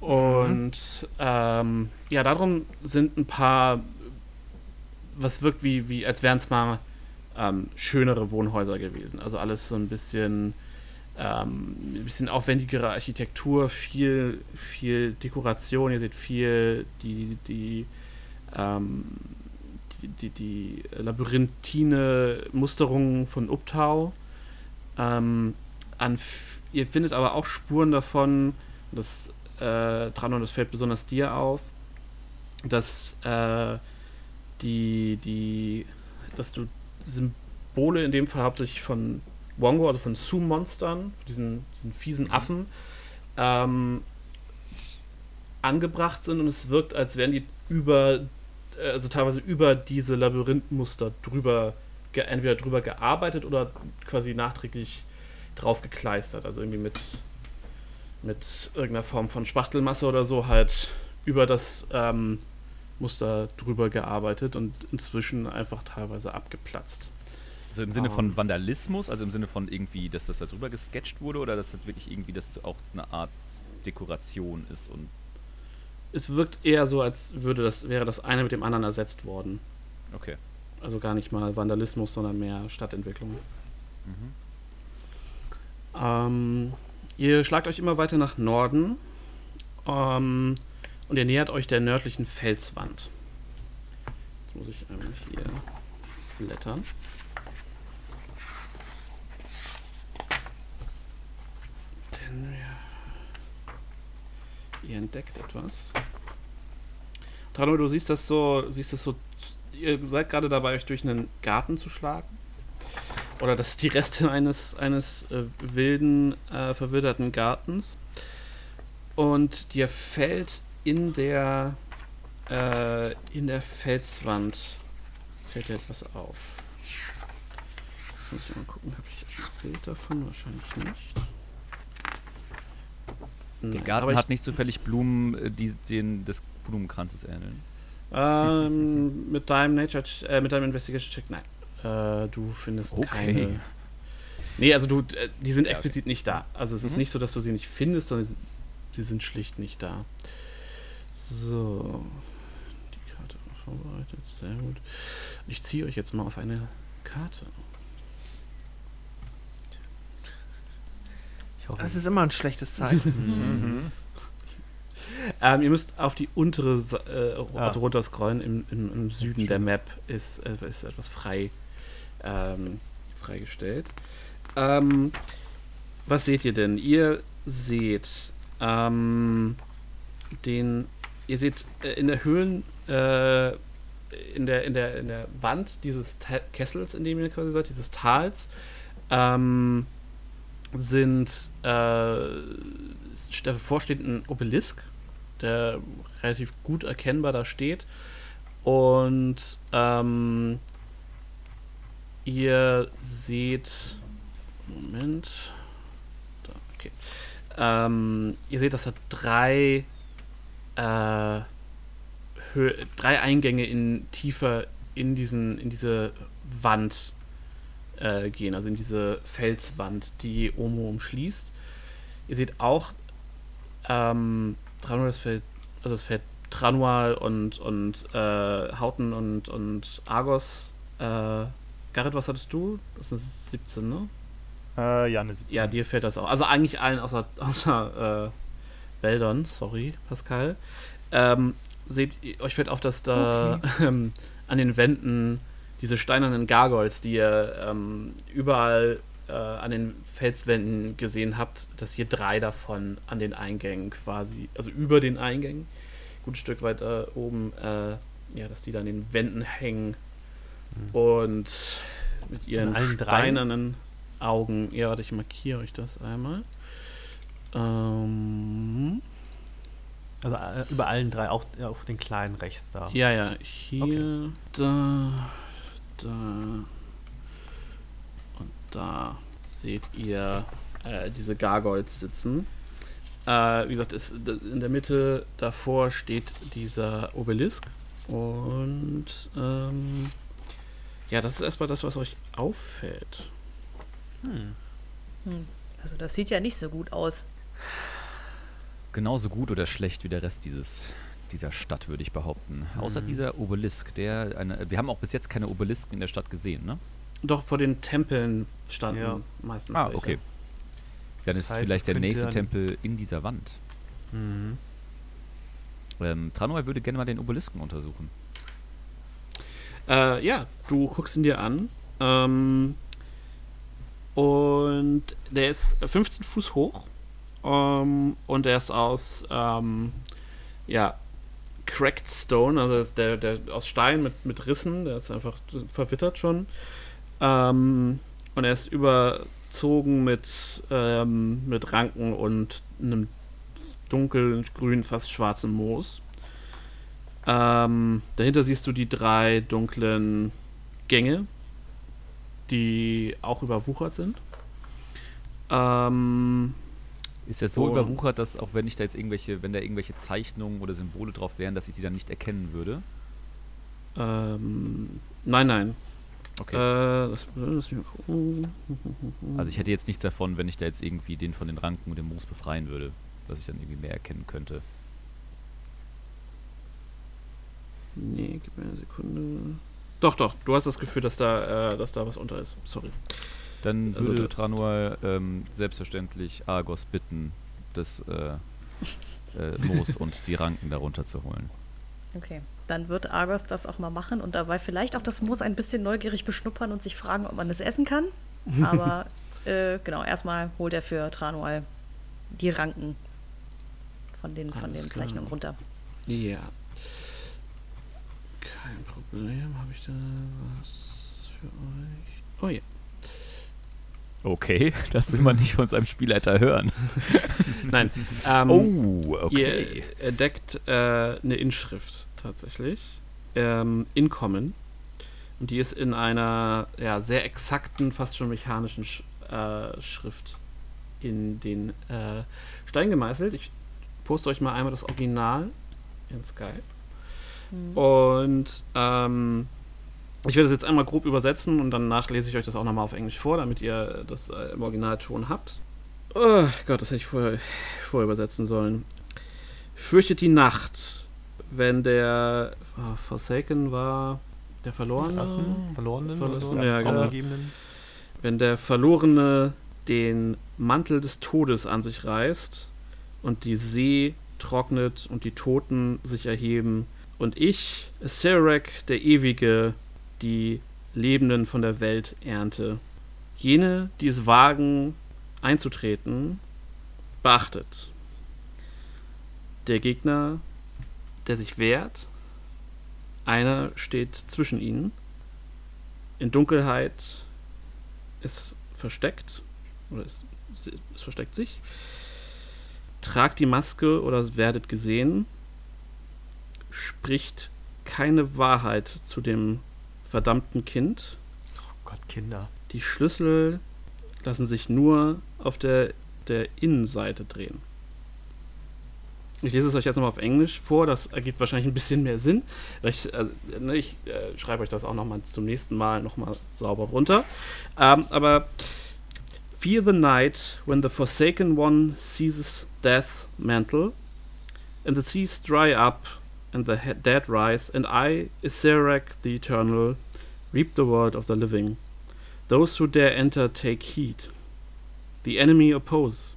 Und ähm, ja, darum sind ein paar, was wirkt wie, wie als wären es mal ähm, schönere Wohnhäuser gewesen. Also alles so ein bisschen, ähm, ein bisschen aufwendigere Architektur, viel, viel Dekoration. Ihr seht viel die, die, ähm, die, die, die labyrinthine Musterungen von Uptau. Ähm, an, ihr findet aber auch Spuren davon, das äh, dran und das fällt besonders dir auf, dass äh, die, die, dass du Symbole in dem Fall hauptsächlich von Wongo, also von Su-Monstern, diesen, diesen fiesen Affen, ähm, angebracht sind und es wirkt, als wären die über, äh, also teilweise über diese Labyrinthmuster drüber, entweder drüber gearbeitet oder quasi nachträglich drauf gekleistert. Also irgendwie mit, mit irgendeiner Form von Spachtelmasse oder so halt über das ähm, Muster drüber gearbeitet und inzwischen einfach teilweise abgeplatzt. Also im Sinne von Vandalismus, also im Sinne von irgendwie, dass das da drüber gesketcht wurde oder dass das wirklich irgendwie das auch eine Art Dekoration ist und Es wirkt eher so, als würde das, wäre das eine mit dem anderen ersetzt worden. okay. Also gar nicht mal Vandalismus, sondern mehr Stadtentwicklung. Mhm. Ähm, ihr schlagt euch immer weiter nach Norden ähm, und ihr nähert euch der nördlichen Felswand. Jetzt muss ich einmal hier blättern. Denn ja, ihr entdeckt etwas. Trano, du siehst das so, siehst das so, ihr seid gerade dabei, euch durch einen Garten zu schlagen oder das ist die Reste eines, eines äh, wilden, äh, verwilderten Gartens. Und dir fällt in der, äh, in der Felswand fällt dir etwas auf. Jetzt muss ich mal gucken, habe ich ein Bild davon? Wahrscheinlich nicht. Der Nein, Garten aber hat ich, nicht zufällig Blumen, äh, die den des Blumenkranzes ähneln. Ähm, mit deinem Nature, äh, mit deinem Investigation Check, nein. Äh, du findest Okay. keine. Nee, also du, äh, die sind Ja, explizit nicht da. Also es ist Mhm. nicht so, dass du sie nicht findest, sondern sie sind schlicht nicht da. So. Die Karte war vorbereitet, sehr gut. Ich ziehe euch jetzt mal auf eine Karte. Ich hoffe, Das ist immer ein schlechtes Zeichen. Mhm. Ähm, ihr müsst auf die untere, äh, Ah. also runterscrollen. Im, im, im Süden der Map ist, äh, ist etwas frei ähm, freigestellt. Ähm, was seht ihr denn? Ihr seht ähm, den, ihr seht äh, in der Höhlen, äh, in der, in der, in der Wand dieses Ta Kessels, in dem ihr quasi seid, dieses Tals, ähm, sind äh, davor steht ein Obelisk, der relativ gut erkennbar da steht. Und ähm, ihr seht. Moment. Da, okay. Ähm, ihr seht, dass da drei, äh, drei Eingänge in tiefer in diesen, in diese Wand äh, gehen, also in diese Felswand, die Omo umschließt. Ihr seht auch ähm, Tranual, das Feld, also das Feld Tranual und, und äh, Hauten und, und Argos. Äh, Garrett, was hattest du? Das sind 17, ne? Äh, ja, eine 17. Ja, dir fällt das auch. Also eigentlich allen außer, außer Beldon, sorry, Pascal. Ähm, seht, euch fällt auf, dass da ähm, an den Wänden diese steinernen Gargoyles, die ihr ähm, überall äh, an den Felswänden gesehen habt, dass hier drei davon an den Eingängen quasi, also über den Eingängen, gut Stück weiter oben, äh, ja, dass die da an den Wänden hängen und mit ihren steinernen Augen, ja, warte, ich markiere euch das einmal. Ähm, Also äh, über allen drei, auch, ja, auch den kleinen rechts da. ja, ja, hier, da, da und da seht ihr äh, diese Gargoyles sitzen. Äh, wie gesagt, ist, in der Mitte davor steht dieser Obelisk. Und ähm, ja, das ist erstmal das, was euch auffällt. Hm. Hm. Also das sieht ja nicht so gut aus. Genauso gut oder schlecht wie der Rest dieses, dieser Stadt, würde ich behaupten. Außer Mhm. dieser Obelisk, der eine, wir haben auch bis jetzt keine Obelisken in der Stadt gesehen, ne? Doch vor den Tempeln standen Ja. meistens. Ah, welche. okay. Dann Das ist heißt, vielleicht der nächste Tempel in dieser Wand. Mhm. Ähm, Tranoi würde gerne mal den Obelisken untersuchen. Äh, ja, du guckst ihn dir an. Ähm, und der ist 15 Fuß hoch. Ähm, und der ist aus, ähm, ja, Cracked Stone, also der, der aus Stein mit, mit Rissen, der ist einfach verwittert schon. Ähm, und er ist überzogen mit, ähm, mit Ranken und einem dunkeln, grün, fast schwarzen Moos. Ähm, dahinter siehst du die drei dunklen Gänge, die auch überwuchert sind. Ähm, Ist das so Und- überwuchert, dass auch wenn ich da jetzt irgendwelche, wenn da irgendwelche Zeichnungen oder Symbole drauf wären, dass ich sie dann nicht erkennen würde? ähm, nein, nein. Okay. Äh, das, gucken. also ich hätte jetzt nichts davon, wenn ich da jetzt irgendwie den von den Ranken und dem Moos befreien würde, dass ich dann irgendwie mehr erkennen könnte. Nee, gib mir eine Sekunde. Doch, doch, du hast das Gefühl, dass da, äh, dass da was unter ist. Sorry. Dann Also würde Tranor ähm, selbstverständlich Argos bitten, das äh, äh, Moos und die Ranken darunter zu holen. Okay, dann wird Argos das auch mal machen und dabei vielleicht auch das Moos ein bisschen neugierig beschnuppern und sich fragen, ob man es essen kann. Aber äh, genau, erstmal holt er für Tranual die Ranken von den, von Alles den. Zeichnungen runter. Ja. Kein Problem. Habe ich da was für euch? Oh ja. Okay, das will man nicht von seinem Spielleiter hören. Nein. Ähm, oh, okay. Ihr entdeckt äh, eine Inschrift tatsächlich. Ähm, in Common. Und die ist in einer ja, sehr exakten, fast schon mechanischen Sch äh, Schrift in den äh, Stein gemeißelt. Ich poste euch mal einmal das Original in Skype. Und ähm, ich werde das jetzt einmal grob übersetzen und danach lese ich euch das auch nochmal auf Englisch vor, damit ihr das äh, im Originalton habt. Oh Gott, das hätte ich vorher, vorher übersetzen sollen. Fürchtet die Nacht, wenn der ah, Forsaken war, der Verlorene. Verlassen, Verlorenen oder so, Ja, genau. Wenn der Verlorene den Mantel des Todes an sich reißt und die See trocknet und die Toten sich erheben und ich, Serac, der Ewige, die Lebenden von der Welt ernte. Jene, die es wagen, einzutreten, beachtet. Der Gegner, der sich wehrt, einer steht zwischen ihnen. In Dunkelheit ist versteckt oder es, es versteckt sich. Tragt die Maske oder werdet gesehen. Spricht keine Wahrheit zu dem verdammten Kind. Oh Gott, Kinder. Die Schlüssel lassen sich nur auf der, der Innenseite drehen. Ich lese es euch jetzt nochmal auf Englisch vor, das ergibt wahrscheinlich ein bisschen mehr Sinn. Ich, äh, ne, ich äh, schreibe euch das auch nochmal zum nächsten Mal nochmal sauber runter. Ähm, aber Fear the night when the forsaken one seizes death mantle, and the seas dry up, and the he- dead rise, and I, Iserac the eternal, reap the world of the living. Those who dare enter take heed. The enemy oppose.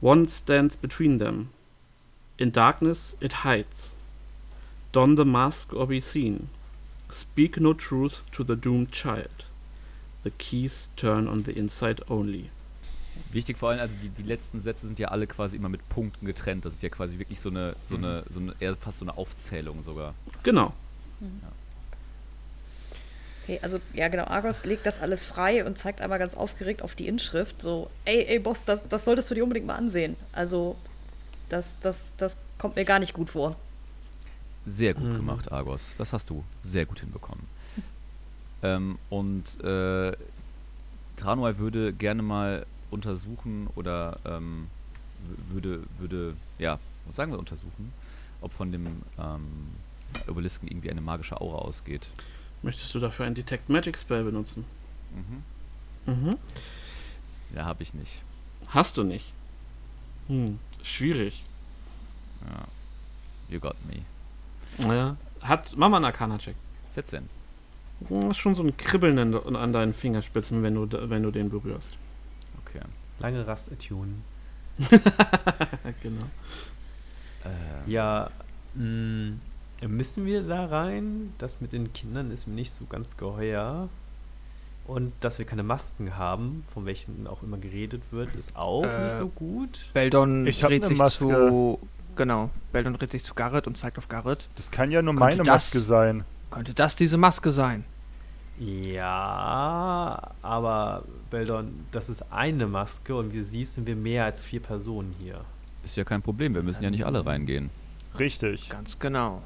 One stands between them. In darkness it hides. Don the mask or be seen. Speak no truth to the doomed child. The keys turn on the inside only. Wichtig vor allem, also die, die letzten Sätze sind ja alle quasi immer mit Punkten getrennt. Das ist ja quasi wirklich so eine, so eine, so eine eher fast so eine Aufzählung sogar. Genau. Okay, also ja genau, Argos legt das alles frei und zeigt einmal ganz aufgeregt auf die Inschrift, so, ey, ey Boss, das, das solltest du dir unbedingt mal ansehen. Also, das, das, das kommt mir gar nicht gut vor. Sehr gut Mhm. gemacht, Argos. Das hast du sehr gut hinbekommen. ähm, und äh, Tranuai würde gerne mal untersuchen oder ähm, würde, würde, ja, sagen wir untersuchen, ob von dem ähm, Obelisken irgendwie eine magische Aura ausgeht. Möchtest du dafür ein Detect Magic Spell benutzen? Mhm. Mhm. Ja, habe ich nicht. Hast du nicht. Hm. Schwierig. Ja. You got me. Ja. Hat Mama einen Arcana-Check. 14. Hm, Ist schon so ein Kribbeln an, an deinen Fingerspitzen, wenn du, wenn du den berührst. Okay. Lange Rast attunen. genau. Äh, Ja, mh, müssen wir da rein? Das mit den Kindern ist mir nicht so ganz geheuer. Und dass wir keine Masken haben, von welchen auch immer geredet wird, ist auch Äh, nicht so gut. Beldon Ich dreht sich Maske. zu. Genau, Beldon dreht sich zu Garrett und zeigt auf Garrett. Das kann ja nur Könnte meine das- Maske sein. Könnte das diese Maske sein? Ja, aber Beldon, das ist eine Maske und wie du siehst, sind wir mehr als vier Personen hier. ist ja kein Problem, wir müssen ja nicht alle reingehen. Richtig. Ganz genau.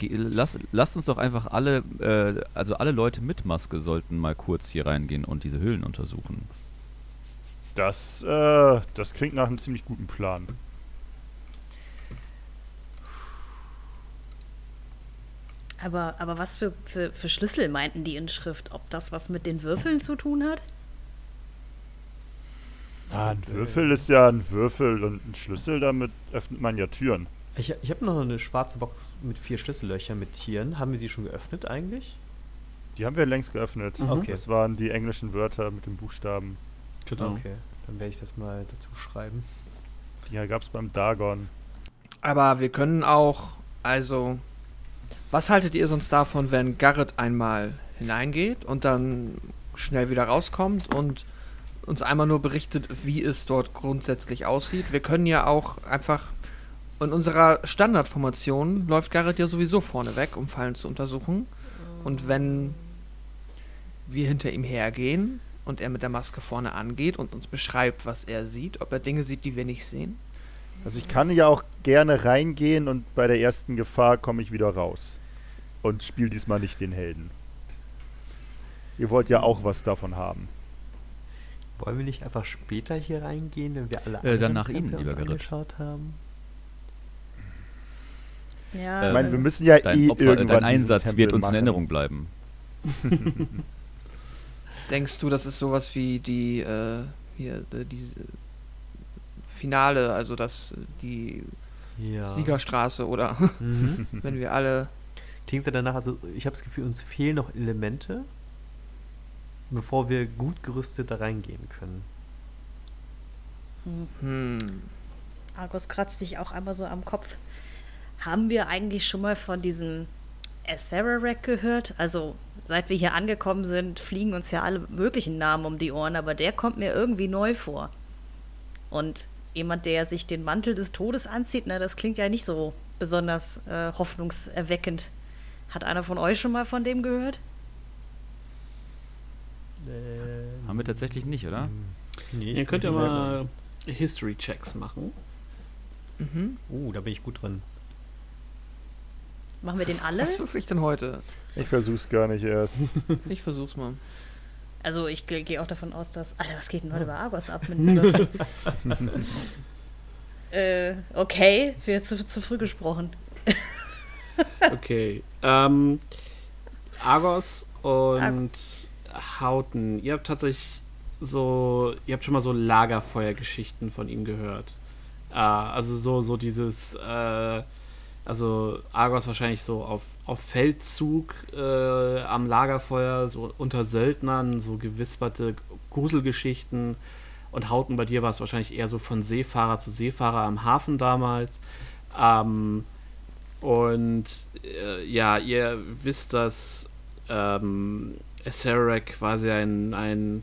Lass, lasst uns doch einfach alle, äh, also alle Leute mit Maske sollten mal kurz hier reingehen und diese Höhlen untersuchen. Das, äh, das klingt nach einem ziemlich guten Plan. Aber, aber was für, für, für Schlüssel meinten die Inschrift? Ob das was mit den Würfeln zu tun hat? Ah, ein Würfel ist ja ein Würfel und ein Schlüssel, damit öffnet man ja Türen. Ich, ich habe noch eine schwarze Box mit vier Schlüssellöchern mit Tieren. Haben wir sie schon geöffnet eigentlich? Die haben wir längst geöffnet. Mhm. Okay. Das waren die englischen Wörter mit den Buchstaben. Genau. Okay, dann werde ich das mal dazu schreiben. Die gab es beim Dagon. Aber wir können auch, also, was haltet ihr sonst davon, wenn Garrett einmal hineingeht und dann schnell wieder rauskommt und uns einmal nur berichtet, wie es dort grundsätzlich aussieht? Wir können ja auch einfach, in unserer Standardformation läuft Garrett ja sowieso vorne weg, um Fallen zu untersuchen. Und wenn wir hinter ihm hergehen und er mit der Maske vorne angeht und uns beschreibt, was er sieht, ob er Dinge sieht, die wir nicht sehen, Also ich kann ja auch gerne reingehen und bei der ersten Gefahr komme ich wieder raus. Und spiele diesmal nicht den Helden. Ihr wollt ja auch was davon haben. Wollen wir nicht einfach später hier reingehen, wenn wir alle Äh, dann anderen nach Ihnen, lieber Gerrit. angeschaut haben? Ja, Ich meine, wir ähm, müssen ja Dein, eh Opfer, irgendwann dein Einsatz Tempel wird uns machen. in Erinnerung bleiben. Denkst du, das ist sowas wie die, äh, hier, die, diese Finale, also das, die Ja. Siegerstraße oder Mhm. wenn wir alle. Klingt ja danach, also ich habe das Gefühl, uns fehlen noch Elemente, bevor wir gut gerüstet da reingehen können. Hm, Argos kratzt sich auch einmal so am Kopf. Haben wir eigentlich schon mal von diesem Acererak gehört? Also, seit wir hier angekommen sind, fliegen uns ja alle möglichen Namen um die Ohren, aber der kommt mir irgendwie neu vor. Und jemand, der sich den Mantel des Todes anzieht, na, das klingt ja nicht so besonders äh, hoffnungserweckend. Hat einer von euch schon mal von dem gehört? Ähm, Haben wir tatsächlich nicht, oder? Nee, ich Ihr könnt ja mal History-Checks machen. mhm. Uh, da bin ich gut drin. Machen wir den alle? Was würfel ich denn heute? Ich versuch's gar nicht erst. Ich versuch's mal. Also ich ge- gehe auch davon aus, dass. Alter, was geht denn heute bei Argos ab mit äh, okay, wir zu, zu früh gesprochen. Okay. ähm, Argos und Hauten. Ihr habt tatsächlich so, ihr habt schon mal so Lagerfeuergeschichten von ihm gehört. Äh, also so, so dieses, äh, also Argos wahrscheinlich so auf, auf Feldzug äh, am Lagerfeuer, so unter Söldnern, so gewisperte Gruselgeschichten. Und Hauten, bei dir war es wahrscheinlich eher so von Seefahrer zu Seefahrer am Hafen damals. Ähm, und äh, ja, ihr wisst, dass ähm, Acererak quasi ein, ein,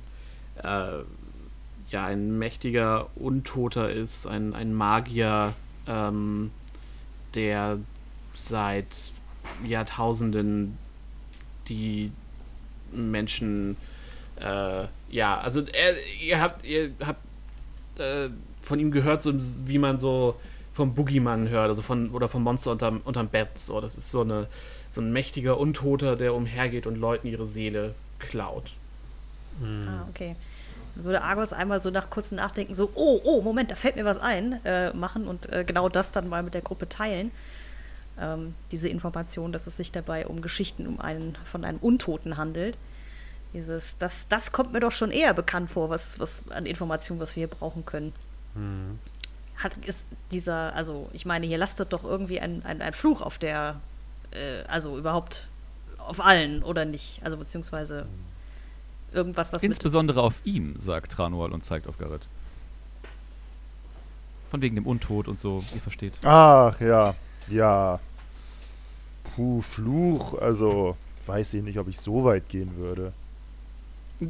äh, ja, ein mächtiger Untoter ist, ein, ein Magier, ähm, der seit Jahrtausenden die Menschen, äh, ja, also er, ihr habt, ihr habt äh, von ihm gehört, so wie man so vom Boogeyman hört, also von oder vom Monster unterm, unterm Bett. So, das ist so eine so ein mächtiger Untoter, der umhergeht und Leuten ihre Seele klaut. Ah, okay. Würde Argos einmal so nach kurzem Nachdenken so, oh, oh, Moment, da fällt mir was ein, äh, machen und äh, genau das dann mal mit der Gruppe teilen. Ähm, diese Information, dass es sich dabei um Geschichten um einen, von einem Untoten handelt. Dieses, das, das kommt mir doch schon eher bekannt vor, was, was an Informationen, was wir hier brauchen können. Mhm. Hat ist dieser, also ich meine, hier lastet doch irgendwie ein, ein, ein Fluch auf der, äh, also überhaupt auf allen oder nicht? Also beziehungsweise irgendwas, was mit Insbesondere auf ihm, sagt Tranual und zeigt auf Garrett. Von wegen dem Untod und so, ihr versteht. Ach ja, ja. Puh, Fluch. Also, weiß ich nicht, ob ich so weit gehen würde.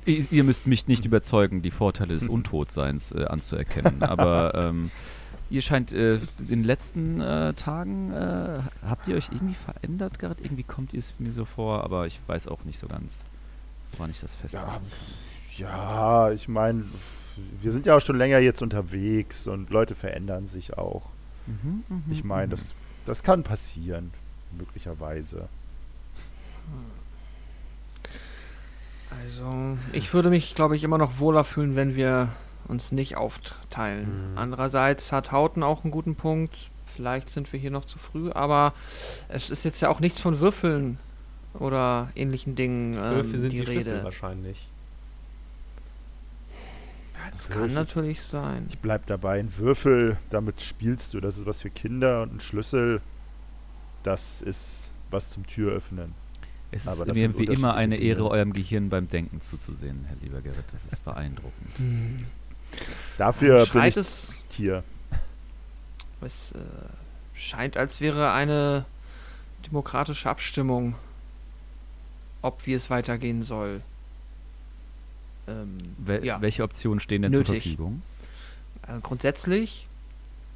I- Ihr müsst mich nicht überzeugen, die Vorteile des Untotseins äh, anzuerkennen, aber ähm, ihr scheint äh, in den letzten äh, Tagen, äh, habt ihr euch irgendwie verändert, Garrett? Irgendwie kommt ihr es mir so vor, aber ich weiß auch nicht so ganz, woran ich das festmachen kann. Ja, ich meine, wir sind ja auch schon länger jetzt unterwegs und Leute verändern sich auch. Mhm, mhm, Ich meine, mhm. das, das kann passieren, möglicherweise. Also, ich würde mich, glaube ich, immer noch wohler fühlen, wenn wir uns nicht aufteilen. Mhm. Andererseits hat Hauten auch einen guten Punkt. Vielleicht sind wir hier noch zu früh, aber es ist jetzt ja auch nichts von Würfeln oder ähnlichen Dingen ähm, Würfel sind die, die, Schlüssel Rede. wahrscheinlich. Das kann natürlich sein. Ich bleib dabei, ein Würfel, damit spielst du. Das ist was für Kinder und ein Schlüssel, das ist was zum Türöffnen. Es aber ist mir wie immer eine unterschiedliche Ehre, Dinge. eurem Gehirn beim Denken zuzusehen, Herr lieber Gerrit. Das ist beeindruckend. Hm. Dafür bin Schreit ich es, hier. es äh, scheint, als wäre eine demokratische Abstimmung, ob wie es weitergehen soll. Ähm, Wel ja. Welche Optionen stehen denn zur Nötig. Verfügung? Äh, grundsätzlich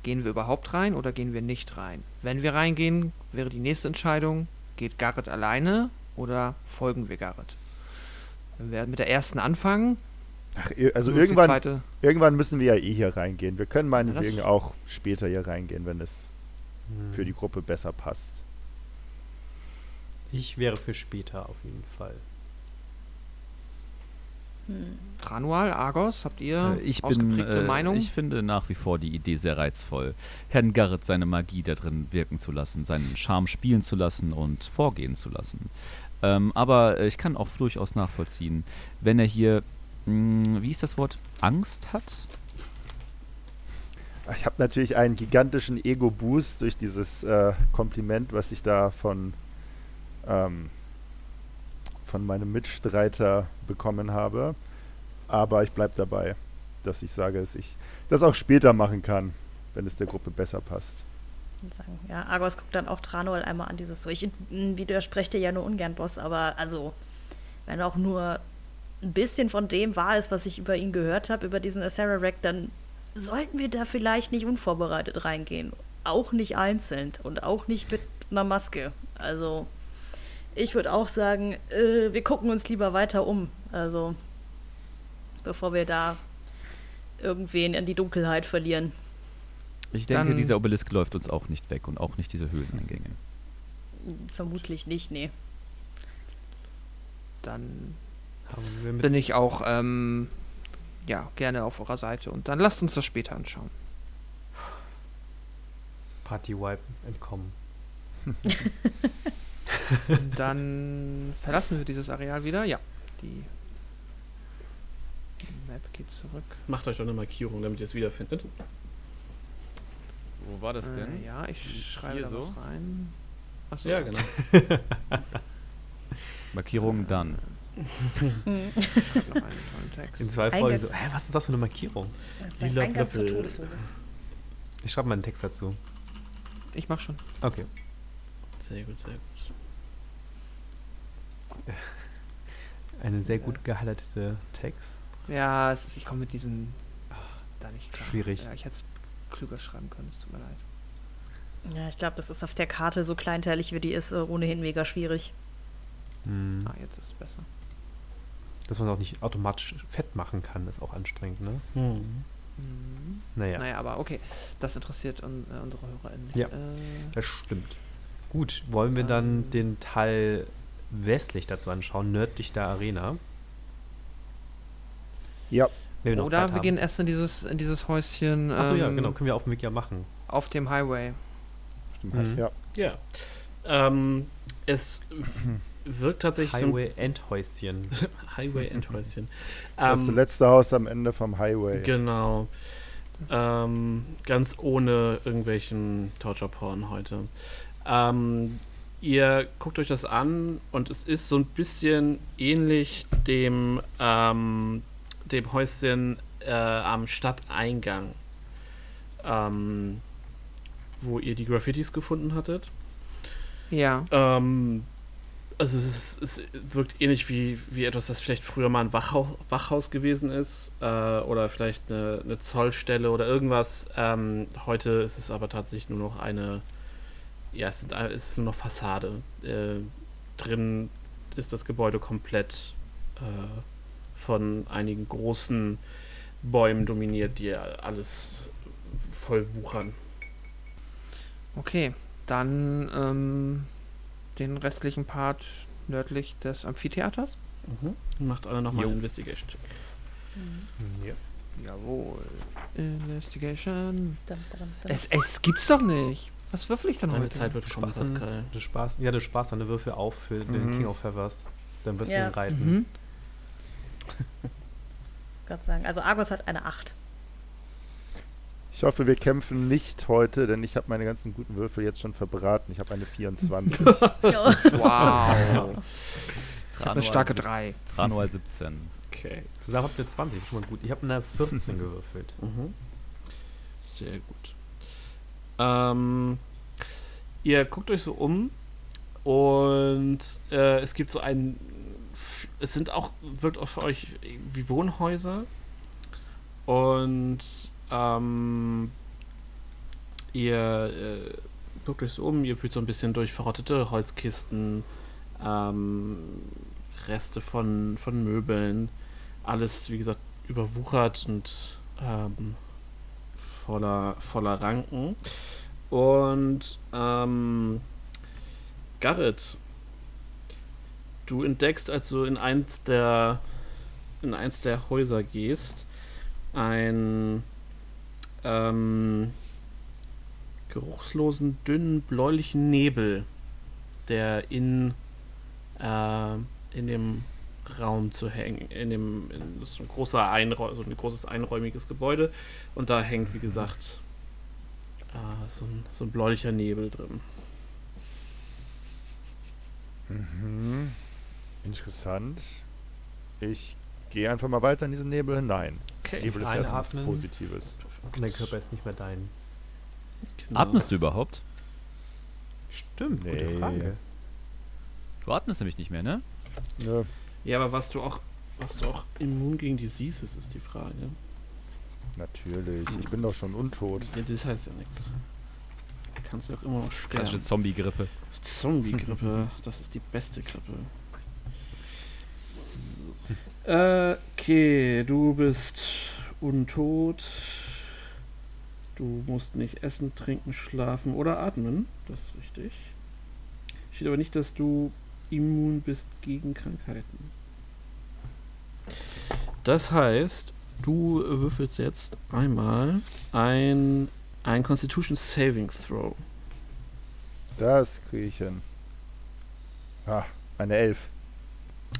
gehen wir überhaupt rein oder gehen wir nicht rein. Wenn wir reingehen, wäre die nächste Entscheidung, geht Garrett alleine oder folgen wir Garrett? Wenn wir mit der ersten anfangen, Ach, also irgendwann, irgendwann müssen wir ja eh hier reingehen. Wir können meinetwegen das- auch später hier reingehen, wenn es Mhm. für die Gruppe besser passt. Ich wäre für später auf jeden Fall. Tranual, Argos, habt ihr Äh, ich bin, ausgeprägte äh, Meinung? ich finde nach wie vor die Idee sehr reizvoll, Herrn Garrett seine Magie da drin wirken zu lassen, seinen Charme spielen zu lassen und vorgehen zu lassen. Ähm, aber äh, ich kann auch durchaus nachvollziehen, wenn er hier, mh, wie ist das Wort, Angst hat? Ich habe natürlich einen gigantischen Ego-Boost durch dieses äh, Kompliment, was ich da von, ähm, von meinem Mitstreiter bekommen habe. Aber ich bleibe dabei, dass ich sage, dass ich das auch später machen kann, wenn es der Gruppe besser passt. Ja, Argos guckt dann auch Tranual einmal an, dieses so. Ich widerspreche dir ja nur ungern, Boss, aber also, wenn auch nur ein bisschen von dem wahr ist, was ich über ihn gehört habe, über diesen Acerarak, dann sollten wir da vielleicht nicht unvorbereitet reingehen. Auch nicht einzeln und auch nicht mit einer Maske. Also, ich würde auch sagen, äh, wir gucken uns lieber weiter um. Also, bevor wir da irgendwen in die Dunkelheit verlieren. Ich denke, Dann- dieser Obelisk läuft uns auch nicht weg und auch nicht diese Höhleneingänge. Vermutlich nicht, nee. Dann Haben wir mit bin ich auch ähm, ja, gerne auf eurer Seite. Und dann lasst uns das später anschauen. Party-Wipe entkommen. Dann verlassen wir dieses Areal wieder. Ja, die Map geht zurück. Macht euch doch eine Markierung, damit ihr es wiederfindet. Wo war das denn? Äh, ja, ich Hier schreibe da so? was rein. Achso, Ja, genau. Markierung dann. In zwei Folgen so, hä, was ist das für eine Markierung? Lila Blöppel. Ich schreibe mal einen Text dazu. Ich mach schon. Okay. Sehr gut, sehr gut. Eine sehr gut gehighlightete Text. Ja, es ist, ich komme mit diesen ah, da nicht klar. Schwierig. Ja, ich hätte es klüger schreiben können, es tut mir leid. Ja, ich glaube, das ist auf der Karte so kleinteilig, wie die ist, äh, ohnehin mega schwierig. Hm. Ah, jetzt ist es besser. Dass man auch nicht automatisch fett machen kann, ist auch anstrengend, ne? Hm. Mhm. Naja, Naja, aber okay. Das interessiert un äh, unsere HörerInnen nicht. Ja. Äh, das stimmt. Gut, wollen wir dann Ähm. den Teil westlich dazu anschauen, nördlich der Arena? Ja, wir noch Oder Zeit wir haben. gehen erst in dieses, in dieses Häuschen Achso, ja, ähm, genau, können wir auf dem Weg ja machen. auf dem Highway. Mhm. ja. Ja. Ähm, es w- wirkt tatsächlich Highway Endhäuschen. so ein Highway Endhäuschen. Das Ähm, letzte Haus am Ende vom Highway. Genau. Ähm, ganz ohne irgendwelchen Torture-Porn heute. Ähm, ihr guckt euch das an und es ist so ein bisschen ähnlich dem, ähm, dem Häuschen äh, am Stadteingang, ähm, wo ihr die Graffitis gefunden hattet. Ja. Ähm, also es, ist, es wirkt ähnlich wie, wie etwas, das vielleicht früher mal ein Wachhaus, Wachhaus gewesen ist äh, oder vielleicht eine, eine Zollstelle oder irgendwas. Ähm, heute ist es aber tatsächlich nur noch eine, ja, es, sind, es ist nur noch Fassade. Äh, drin ist das Gebäude komplett äh, von einigen großen Bäumen dominiert, die alles voll wuchern. Okay, dann ähm, den restlichen Part nördlich des Amphitheaters. Mhm. Macht alle nochmal einen Investigation-Check. ja. Jawohl. Investigation. Dum, dum, dum. Es, es gibt's doch nicht. Was würfel ich denn Deine heute? Zeit wird kommen, Spaß, Pascal. du sparst, ja, du sparst deine Würfel auf für den Mhm. King of Feathers. Dann wirst Ja. du ihn reiten. Mhm. Gott sagen. Also Argos hat eine 8. Ich hoffe, wir kämpfen nicht heute, denn ich habe meine ganzen guten Würfel jetzt schon verbraten. Ich habe eine 24. Wow. Ich habe eine starke sieb- 3. Tranual 17. Okay. Zusammen habt ihr 20, schon mal gut. Ich habe eine 14 gewürfelt. Mhm. Sehr gut. Ähm, ihr guckt euch so um und äh, es gibt so ein. Es sind auch, wirkt auch für euch wie Wohnhäuser. Und ähm, ihr äh, guckt euch so um, ihr fühlt so ein bisschen durch verrottete Holzkisten, ähm, Reste von, von Möbeln, alles, wie gesagt, überwuchert und ähm, voller, voller Ranken. Und ähm, Garrett, du entdeckst, als du in eins der in eins der Häuser gehst, einen ähm, geruchslosen, dünnen, bläulichen Nebel, der in, äh, in dem Raum zu hängen, in dem, in, das ist ein großer Einräum, so ein großes einräumiges Gebäude und da hängt, wie gesagt, äh, so, ein, so ein bläulicher Nebel drin. Mhm. Interessant. Ich gehe einfach mal weiter in diesen Nebel hinein. Okay. Nebel ist erstmal was. Positives. Und dein Körper ist nicht mehr dein. Genau. Atmest du überhaupt? Stimmt, gute Nee. Frage. Du atmest nämlich nicht mehr, ne? Ja, Ja, aber was du auch, was du auch immun gegen Diseases ist die Frage. natürlich. Ich bin doch schon untot. Ja, das heißt ja nichts. Du kannst ja auch immer noch Klassische sterben. Zombie-Grippe. Zombie-Grippe, das ist die beste Grippe. Äh, Okay, du bist untot. Du musst nicht essen, trinken, schlafen oder atmen. Das ist richtig. Steht aber nicht, dass du immun bist gegen Krankheiten. Das heißt, du würfelst jetzt einmal ein, ein Constitution Saving Throw. Das kriege ich hin. Ah, eine Elf.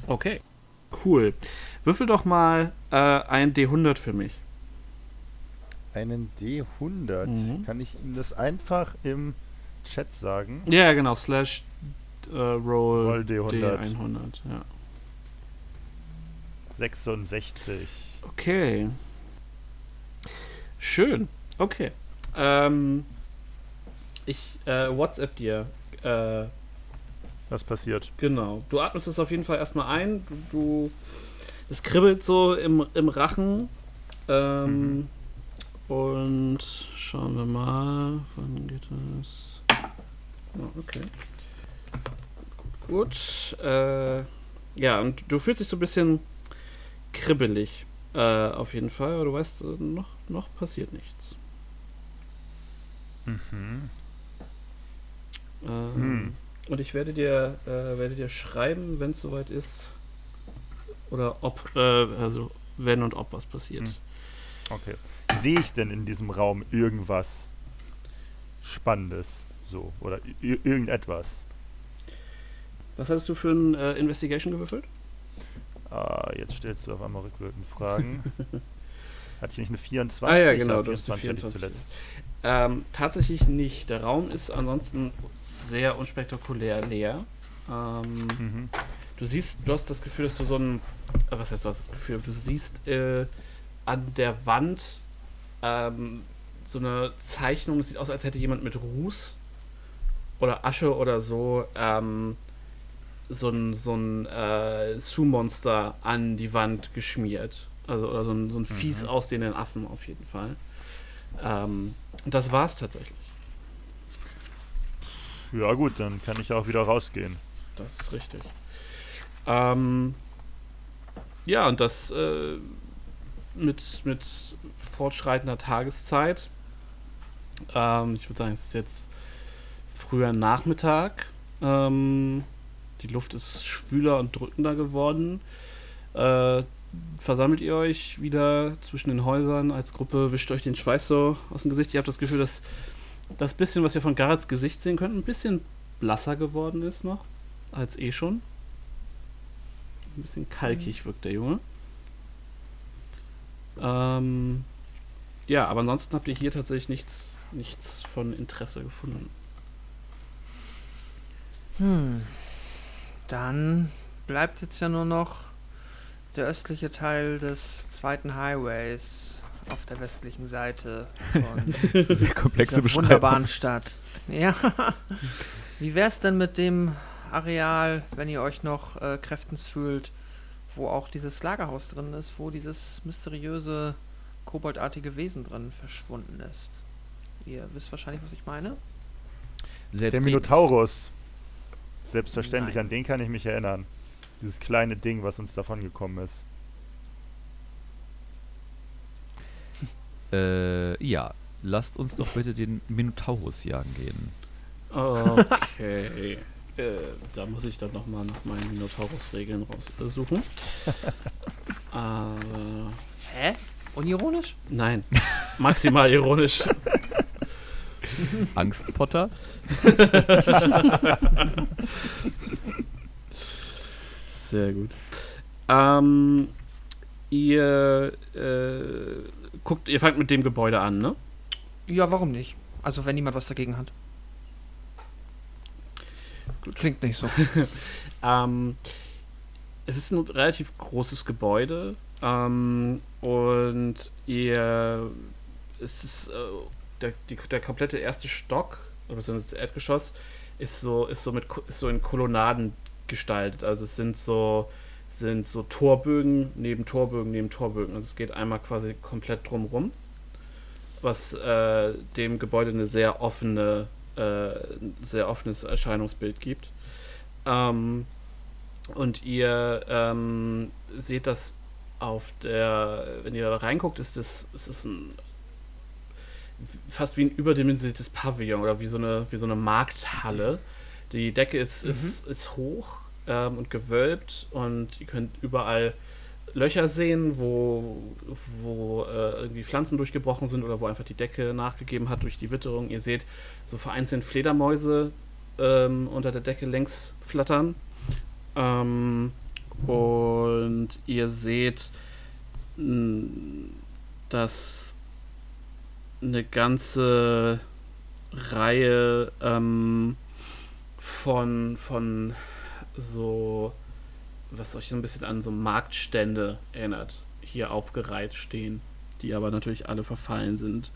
Okay, cool. Würfel doch mal äh, ein D100 für mich. Einen D100. Mhm. Kann ich Ihnen das einfach im Chat sagen? Ja, genau, slash äh, roll, Roll D100. D100. Ja. 66. Okay. Schön. Okay. Ähm, ich äh, WhatsApp dir. Äh, Was passiert? genau. Du atmest es auf jeden Fall erstmal ein. Du, es kribbelt so im, im Rachen. Ähm, Und schauen wir mal. Wann geht das? Oh, okay. Gut. gut. Äh, ja, und du fühlst dich so ein bisschen kribbelig. Äh, auf jeden Fall. Aber du weißt, äh, noch, noch passiert nichts. Mhm. Ähm, Hm. Und ich werde dir, äh, werde dir schreiben, wenn es soweit ist. Oder ob, äh, also wenn und ob was passiert. Hm. Okay. Sehe ich denn in diesem Raum irgendwas Spannendes? So, oder irgendetwas? Was hattest du für ein äh, Investigation gewürfelt? Ah, jetzt stellst du auf einmal rückwirkend Fragen. Hatte ich nicht eine 24? Ah ja, genau, du hast die 24 hatte ich 24. zuletzt. Ähm, tatsächlich nicht. Der Raum ist ansonsten sehr unspektakulär leer. Ähm, Mhm. Du siehst, du hast das Gefühl, dass du so ein. Äh, was heißt, du hast das Gefühl? Du siehst äh, an der Wand ähm, so eine Zeichnung. Es sieht aus, als hätte jemand mit Ruß oder Asche oder so ähm, so ein, so ein äh, Su-Monster an die Wand geschmiert. Also, oder so ein, so ein fies Mhm. aussehenden Affen auf jeden Fall. Ähm, und das war's tatsächlich. Ja gut, dann kann ich auch wieder rausgehen. Das ist richtig. Ähm, ja, und das äh, mit, mit fortschreitender Tageszeit. Ähm, ich würde sagen, es ist jetzt früher Nachmittag. Ähm, die Luft ist schwüler und drückender geworden. Äh, versammelt ihr euch wieder zwischen den Häusern als Gruppe, wischt euch den Schweiß so aus dem Gesicht. Ihr habt das Gefühl, dass das bisschen, was ihr von Garrets Gesicht sehen könnt, ein bisschen blasser geworden ist noch als eh schon. Ein bisschen kalkig wirkt der Junge. Ähm, ja, aber ansonsten habt ihr hier tatsächlich nichts, nichts von Interesse gefunden. Hm. Dann bleibt jetzt ja nur noch der östliche Teil des zweiten Highways auf der westlichen Seite von Sehr komplexe dieser Beschreibung. wunderbaren Stadt. Ja. Wie wär's denn mit dem Areal, wenn ihr euch noch äh, kräftens fühlt, wo auch dieses Lagerhaus drin ist, wo dieses mysteriöse koboldartige Wesen drin verschwunden ist? Ihr wisst wahrscheinlich, was ich meine. Der Selbstredend. Minotaurus. Selbstverständlich, Nein. an den kann ich mich erinnern. Dieses kleine Ding, was uns davon gekommen ist. Äh, ja, lasst uns doch bitte den Minotaurus jagen gehen. Okay. äh, da muss ich dann nochmal nach meinen Minotaurus-Regeln raussuchen. Äh, Hä? Unironisch? nein, maximal ironisch. Angstpotter? Sehr gut. Ähm, ihr äh, guckt, ihr fangt mit dem Gebäude an, ne? Ja, warum nicht? Also, wenn niemand was dagegen hat. Klingt nicht so. Ähm, es ist ein relativ großes Gebäude ähm, und ihr es ist äh, der, die, der komplette erste Stock oder das Erdgeschoss ist so ist so mit ist so in Kolonnaden gestaltet. Also es sind so sind so Torbögen neben Torbögen neben Torbögen. Also es geht einmal quasi komplett drumrum, was äh, dem Gebäude eine sehr offene äh, sehr offenes Erscheinungsbild gibt. Ähm, und ihr ähm, seht das auf der, wenn ihr da reinguckt, ist das, ist das ein fast wie ein überdimensioniertes Pavillon oder wie so eine, wie so eine Markthalle. Die Decke ist, ist, ist hoch ähm, und gewölbt und ihr könnt überall Löcher sehen, wo, wo äh, irgendwie Pflanzen durchgebrochen sind oder wo einfach die Decke nachgegeben hat durch die Witterung. Ihr seht so vereinzelt Fledermäuse ähm, unter der Decke längs flattern. Ähm, und ihr seht, dass eine ganze Reihe ähm, von, von so, was euch so ein bisschen an so Marktstände erinnert, hier aufgereiht stehen, die aber natürlich alle verfallen sind.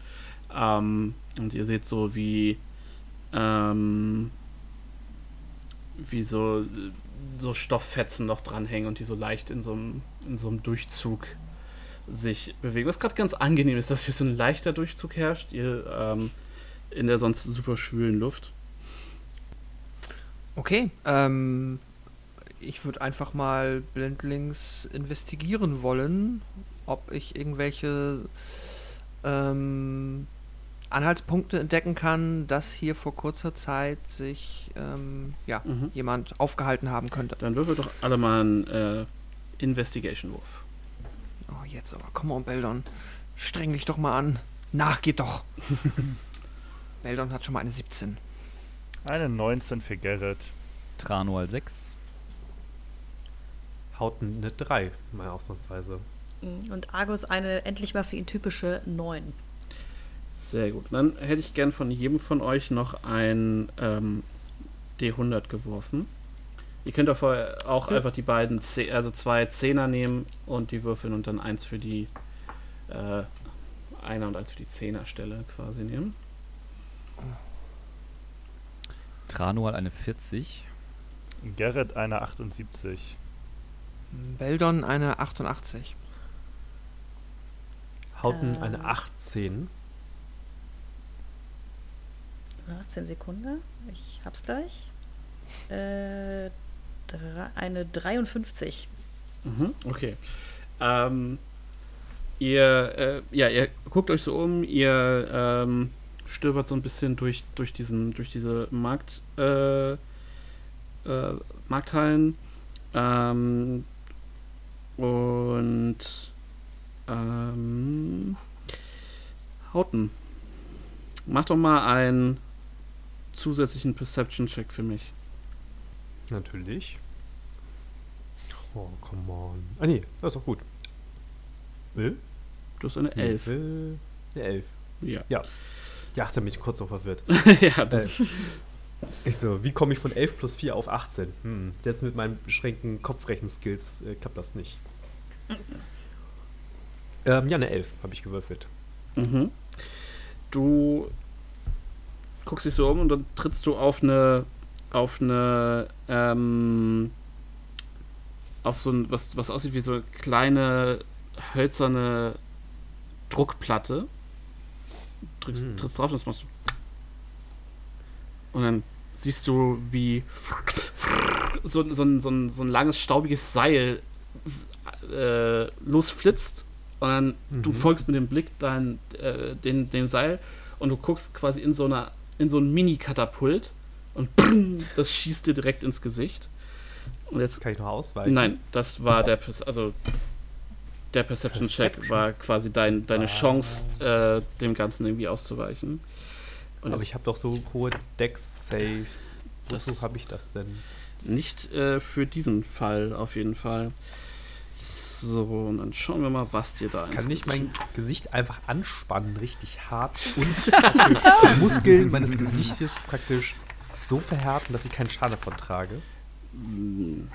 Ähm, und ihr seht so, wie ähm, wie so, so Stofffetzen noch dranhängen und die so leicht in so einem, in so einem Durchzug sich bewegen. Was gerade ganz angenehm ist, dass hier so ein leichter Durchzug herrscht, ihr, ähm, in der sonst super schwülen Luft. Okay, ähm, ich würde einfach mal blindlings investigieren wollen, ob ich irgendwelche ähm, Anhaltspunkte entdecken kann, dass hier vor kurzer Zeit sich ähm, ja, Mhm. jemand aufgehalten haben könnte. Dann würfel doch alle mal einen äh, Investigation-Wurf. Oh, jetzt aber, come on, Beldon. Streng dich doch mal an. Nach, geht doch. Beldon hat schon mal eine 17. Eine 19 für Gerrit. Tranual 6. Haut eine 3, mal ausnahmsweise. Mhm. Und Argus eine endlich mal für ihn typische 9. Sehr gut. Dann hätte ich gern von jedem von euch noch ein ähm, D100 geworfen. Ihr könnt auch, auch einfach die beiden, Ze also zwei Zehner nehmen und die würfeln und dann eins für die äh, Einer und eins für die Zehnerstelle quasi nehmen. Tranual eine 40. Gerrit eine 78. Beldon eine 88. Hauten Ähm. eine 18. 18 Sekunden. Ich hab's gleich. Äh, eine 53. Mhm, okay. Ähm, ihr, äh, ja, ihr guckt euch so um, ihr ähm, stöbert so ein bisschen durch, durch, diesen, durch diese Markt, äh, äh, Markthallen. Ähm, und ähm, Hauten. Mach doch mal einen zusätzlichen Perception-Check für mich. Natürlich. Oh, come on. Ah, nee, das ist doch gut. Will? Du hast eine 11. Will. Eine 11. Ja. Ja. Die 18 bin ich kurz noch verwirrt. ja, das, Äh, ich so, wie komme ich von 11 plus 4 auf 18? Hm, selbst mit meinen beschränkten Kopfrechenskills äh, klappt das nicht. Ähm, ja, eine 11 habe ich gewürfelt. Mhm. Du guckst dich so um und dann trittst du auf eine auf eine ähm, auf so ein was was aussieht wie so eine kleine hölzerne Druckplatte. Drückst, Hm. trittst drauf und das machst du. Und dann siehst du, wie so, so, ein, so, ein, so ein langes, staubiges Seil äh, losflitzt und dann du Mhm. folgst mit dem Blick dein, äh, den, dem Seil und du guckst quasi in so einer in so ein Mini-Katapult und das schießt dir direkt ins Gesicht. Und jetzt Kann ich noch ausweichen? Nein, das war der also der Perception-Check Perception. war quasi dein, deine Chance, äh, dem Ganzen irgendwie auszuweichen. Und Aber ich habe doch so hohe Dex-Saves. Das- Wozu habe ich das denn? Nicht äh, für diesen Fall auf jeden Fall. So, und dann schauen wir mal, was dir da ins Kann ich mein Gesicht einfach anspannen, richtig hart und die Muskeln meines Gesichtes praktisch so verhärten, dass ich keinen Schaden davon trage? In,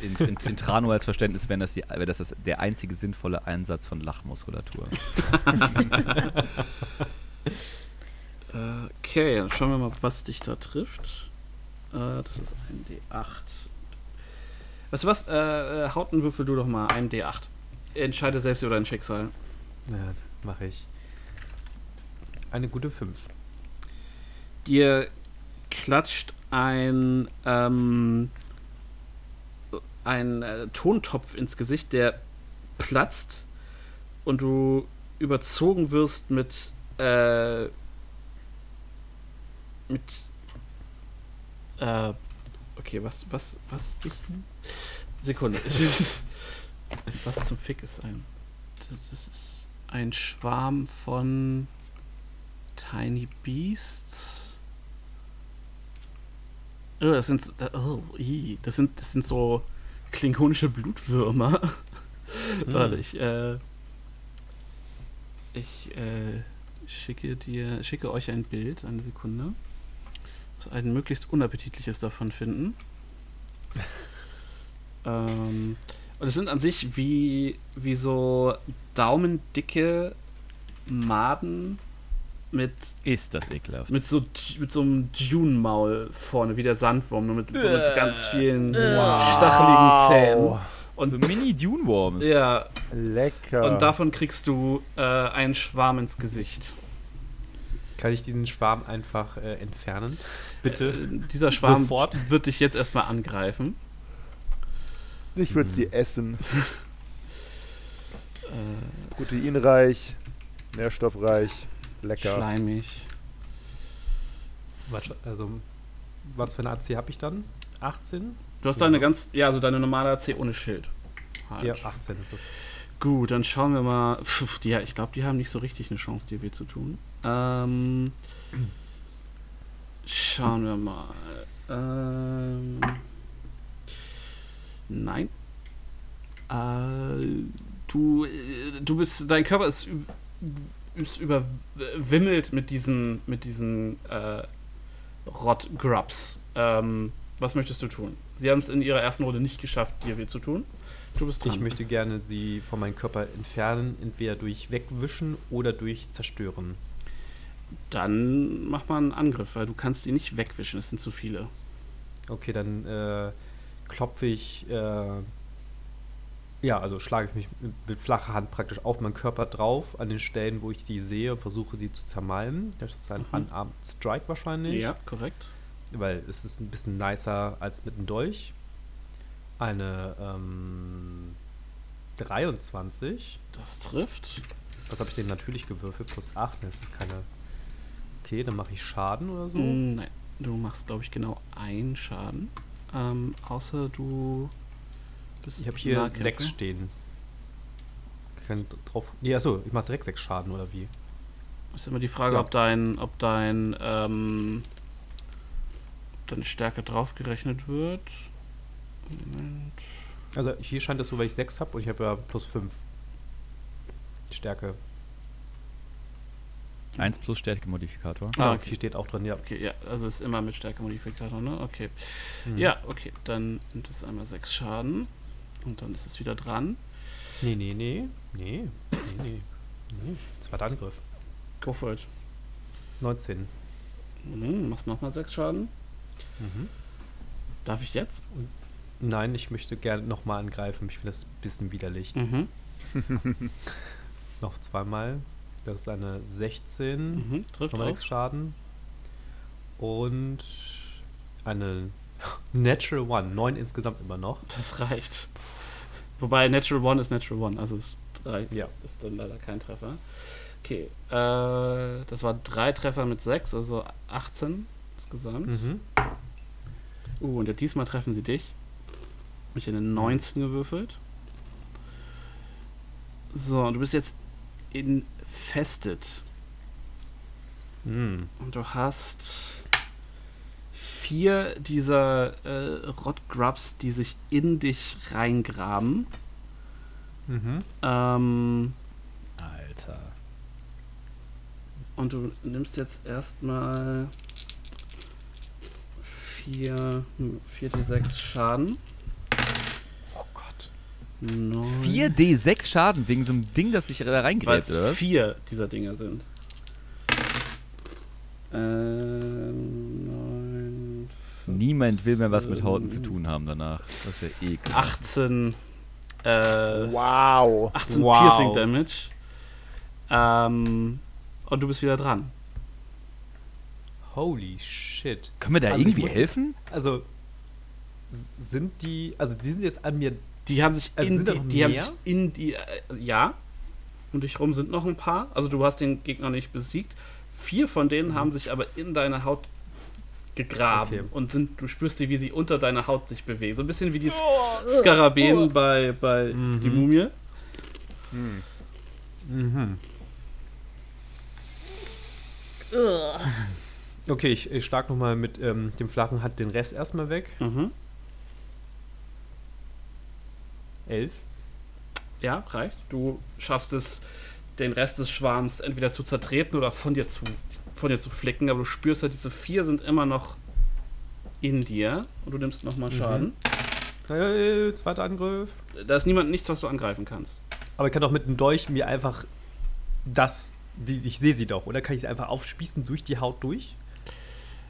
in, in Trano als Verständnis wäre das, die, wäre das, das der einzige sinnvolle Einsatz von Lachmuskulatur. Okay, dann schauen wir mal, was dich da trifft. Äh, das ist ein D8. Weißt du was? Äh, äh, Hauten würfel du doch mal ein D8. Entscheide selbst über dein Schicksal. Ja, mache ich. Eine gute 5. Dir klatscht ein, ähm, ein äh, Tontopf ins Gesicht, der platzt und du überzogen wirst mit, äh, mit, äh, okay, was, was, was bist du? Sekunde. was zum Fick ist ein, das ist ein Schwarm von Tiny Beasts. Das sind, oh, ii, das sind, das sind so klingonische Blutwürmer. Warte, ich, äh, ich, äh, schicke dir, schicke euch ein Bild, eine Sekunde. Muss ein möglichst unappetitliches davon finden. ähm, und es sind an sich wie, wie so daumendicke Maden mit Ist das ekelhaft. mit so, mit so einem Dune-Maul vorne, wie der Sandwurm, nur mit, so mit ganz vielen stacheligen Zähnen. Und so Mini-Dune-Worms. ja, Lecker. und davon kriegst du äh, einen Schwarm ins Gesicht. Kann ich diesen Schwarm einfach äh, entfernen? Bitte. Äh, dieser Schwarm Sofort. wird dich jetzt erstmal angreifen. ich würde sie essen. Äh, Proteinreich, nährstoffreich, lecker. schleimig. was, also, was für eine AC habe ich dann? 18? Du hast deine ganz, ja, also deine normale AC ohne Schild. Halt. Ja, 18 ist das. Gut, dann schauen wir mal. Pff, die, ich glaube, die haben nicht so richtig eine Chance, dir weh zu tun. Ähm, schauen wir mal. Ähm, nein. Äh, du, äh, du bist, dein Körper ist, ist überwimmelt mit diesen, mit diesen äh, Rot-Grubs. Ähm, was möchtest du tun? Sie haben es in ihrer ersten Runde nicht geschafft, dir weh zu tun. Du bist dran. Ich möchte gerne sie von meinem Körper entfernen, entweder durch Wegwischen oder durch Zerstören. Dann mach mal einen Angriff, weil du kannst sie nicht wegwischen, es sind zu viele. Okay, dann äh, klopfe ich, äh, ja, also schlage ich mich mit, flacher Hand praktisch auf meinen Körper drauf, an den Stellen, wo ich die sehe, und versuche sie zu zermalmen. Das ist ein Mhm. Unarmed Strike wahrscheinlich. Ja, korrekt. Weil es ist ein bisschen nicer als mit einem Dolch. Eine ähm, 23. Das trifft. Was habe ich denn natürlich gewürfelt? Plus 8. Das ist keine. Okay, dann mache ich Schaden oder so. Mm, Nein, du machst, glaube ich, genau einen Schaden. Ähm, außer du bist Ich habe hier Nahkämpfer. 6 stehen. Kann drauf. Nee, achso, ich mache direkt 6 Schaden oder wie? Ist immer die Frage, Ja. ob dein, ob dein, ähm, ob deine Stärke draufgerechnet wird. Moment. Also hier scheint es so, weil ich 6 habe und ich habe ja plus 5. Stärke. 1 plus Stärkemodifikator. Ah, okay. Hier steht auch drin, ja. Okay, ja, also ist immer mit Stärkemodifikator, ne? Okay. Mhm. Ja, okay, dann sind es einmal sechs Schaden. Und dann ist es wieder dran. Nee, nee, nee. Nee. Nee, nee. nee. Zweiter Angriff. Go for it. 19. Mhm, machst nochmal sechs Schaden. Mhm. Darf ich jetzt? Nein, ich möchte gerne nochmal angreifen. Ich finde das ein bisschen widerlich. Mhm. Noch zweimal. Das ist eine 16. Mhm. Trifft Nochmal auch. 6 Schaden. Und eine Natural One. 9 insgesamt immer noch. Das reicht. Wobei Natural One ist Natural One, also ist drei. Ja. Ist dann leider kein Treffer. Okay, äh, das war drei Treffer mit sechs, also 18 insgesamt. Mhm. Uh, und ja, diesmal treffen sie dich. Hab Ich eine 19 gewürfelt. So, du bist jetzt infested. Hm. Und du hast vier dieser äh, Rotgrubs, die sich in dich reingraben. Mhm. Ähm, Alter. und du nimmst jetzt erstmal 4, 4d6 Schaden. Oh Gott. Neun. 4d6 Schaden wegen so einem Ding, das sich da reingräbt, oder? vier dieser Dinger sind. Ähm, Niemand will mehr was mit 15, Hauten zu tun haben danach. Das ist ja ekelhaft. 18, äh, Wow. 18 Wow. Piercing Damage. Ähm, und du bist wieder dran. Holy shit. Können wir da Also irgendwie helfen? Also, sind die, also die sind jetzt an mir, Die haben sich Also in die, die haben sich in die, äh, ja. Um dich rum sind noch ein paar. Also du hast den Gegner nicht besiegt. Vier von denen haben sich aber in deine Haut gegraben Okay. und sind, du spürst sie, wie sie unter deiner Haut sich bewegen. So ein bisschen wie die Skarabäen bei, bei Mhm. die Mumie. mhm. Okay, ich, ich schlag nochmal mit ähm, dem flachen Hand den Rest erstmal weg. Mhm. Elf. Ja, reicht. Du schaffst es, den Rest des Schwarms entweder zu zertreten oder von dir zu, von dir zu flicken, aber du spürst halt, diese vier sind immer noch in dir und du nimmst nochmal Schaden. Äh, zweiter Angriff. Da ist niemand nichts, was du angreifen kannst. Aber ich kann doch mit dem Dolch mir einfach das, die, ich sehe sie doch, oder? Kann ich sie einfach aufspießen durch die Haut durch?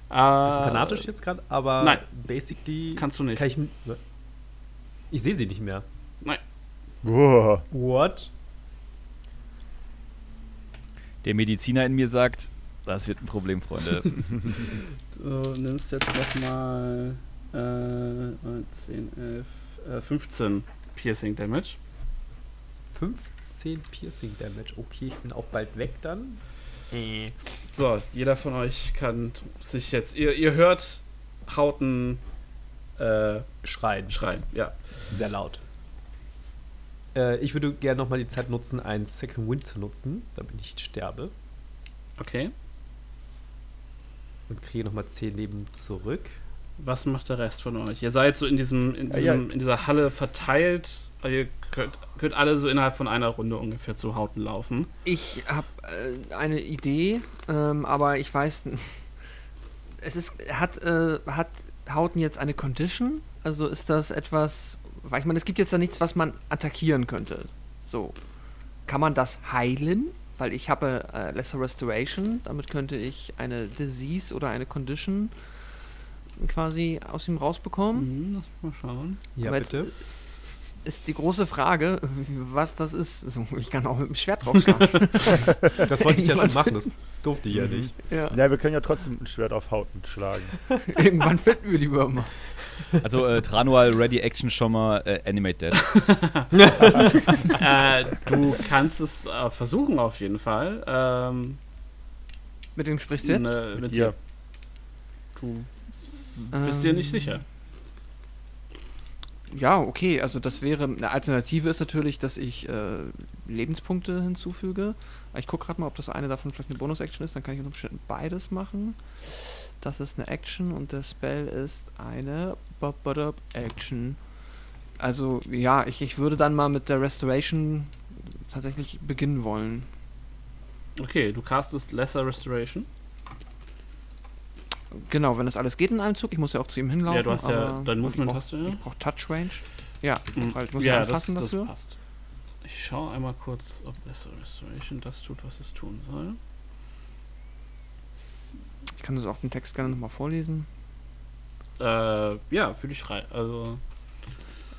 Bisschen fanatisch jetzt gerade, aber nein. basically Kannst du nicht. kann ich. m- Ich sehe sie nicht mehr. Wow. What? Der Mediziner in mir sagt, das wird ein Problem, Freunde. Du nimmst jetzt nochmal äh, 9, 10, 11, äh, 15 Piercing Damage. 15 Piercing Damage. Okay, ich bin auch bald weg dann. So, jeder von euch kann sich jetzt. Ihr, ihr hört Hauten äh, Schreien. schreien. Ja. Sehr laut. Äh, ich würde gerne nochmal die Zeit nutzen, einen Second Wind zu nutzen, damit ich nicht sterbe. Okay. Und kriege nochmal 10 Leben zurück. Was macht der Rest von euch? Ihr seid so in diesem, in, Ja, ja. diesem, in dieser Halle verteilt. Ihr könnt, könnt alle so innerhalb von einer Runde ungefähr zu Hauten laufen. Ich habe äh, eine Idee, ähm, aber ich weiß, es ist, hat, äh, hat Hauten jetzt eine Condition? Also ist das etwas, weil ich meine, es gibt jetzt da nichts, was man attackieren könnte. So, kann man das heilen? Weil ich habe äh, Lesser Restoration, damit könnte ich eine Disease oder eine Condition quasi aus ihm rausbekommen. Mhm, lass mal schauen. Ja, Aber bitte. Ist die große Frage, was das ist. So, ich kann auch mit dem Schwert draufschlagen. Das wollte ich ja schon machen, das durfte ich ja Mhm. nicht. ja. Ja, wir können ja trotzdem ein Schwert auf Hauten schlagen. Irgendwann finden wir die Würmer. Also äh, Tranual Ready Action schon mal äh, Animate Dead. äh, du kannst es äh, versuchen auf jeden Fall. Ähm, Mit wem sprichst du jetzt? ne, mit dir. Du bist dir nicht Ähm, sicher. Ja, okay. Also das wäre eine Alternative ist natürlich, dass ich äh, Lebenspunkte hinzufüge. Ich gucke gerade mal, ob das eine davon vielleicht eine Bonus-Action ist. Dann kann ich unter Umständen beides machen. Das ist eine Action und der Spell ist eine Action. Also ja, ich, ich würde dann mal mit der Restoration tatsächlich beginnen wollen. Okay, du castest Lesser Restoration. Genau, wenn das alles geht in einem Zug. Ich muss ja auch zu ihm hinlaufen. Ja, du hast ja- dein Movement ich brauch, hast du ja. Ich brauche Touch Range. Ja, Mhm. halt, muss ja, das, anfassen das dafür. passt. Ich schaue einmal kurz, ob Lesser Restoration das tut, was es tun soll. Ich kann das auch den Text gerne nochmal vorlesen. Äh, ja, fühle ich frei. Also,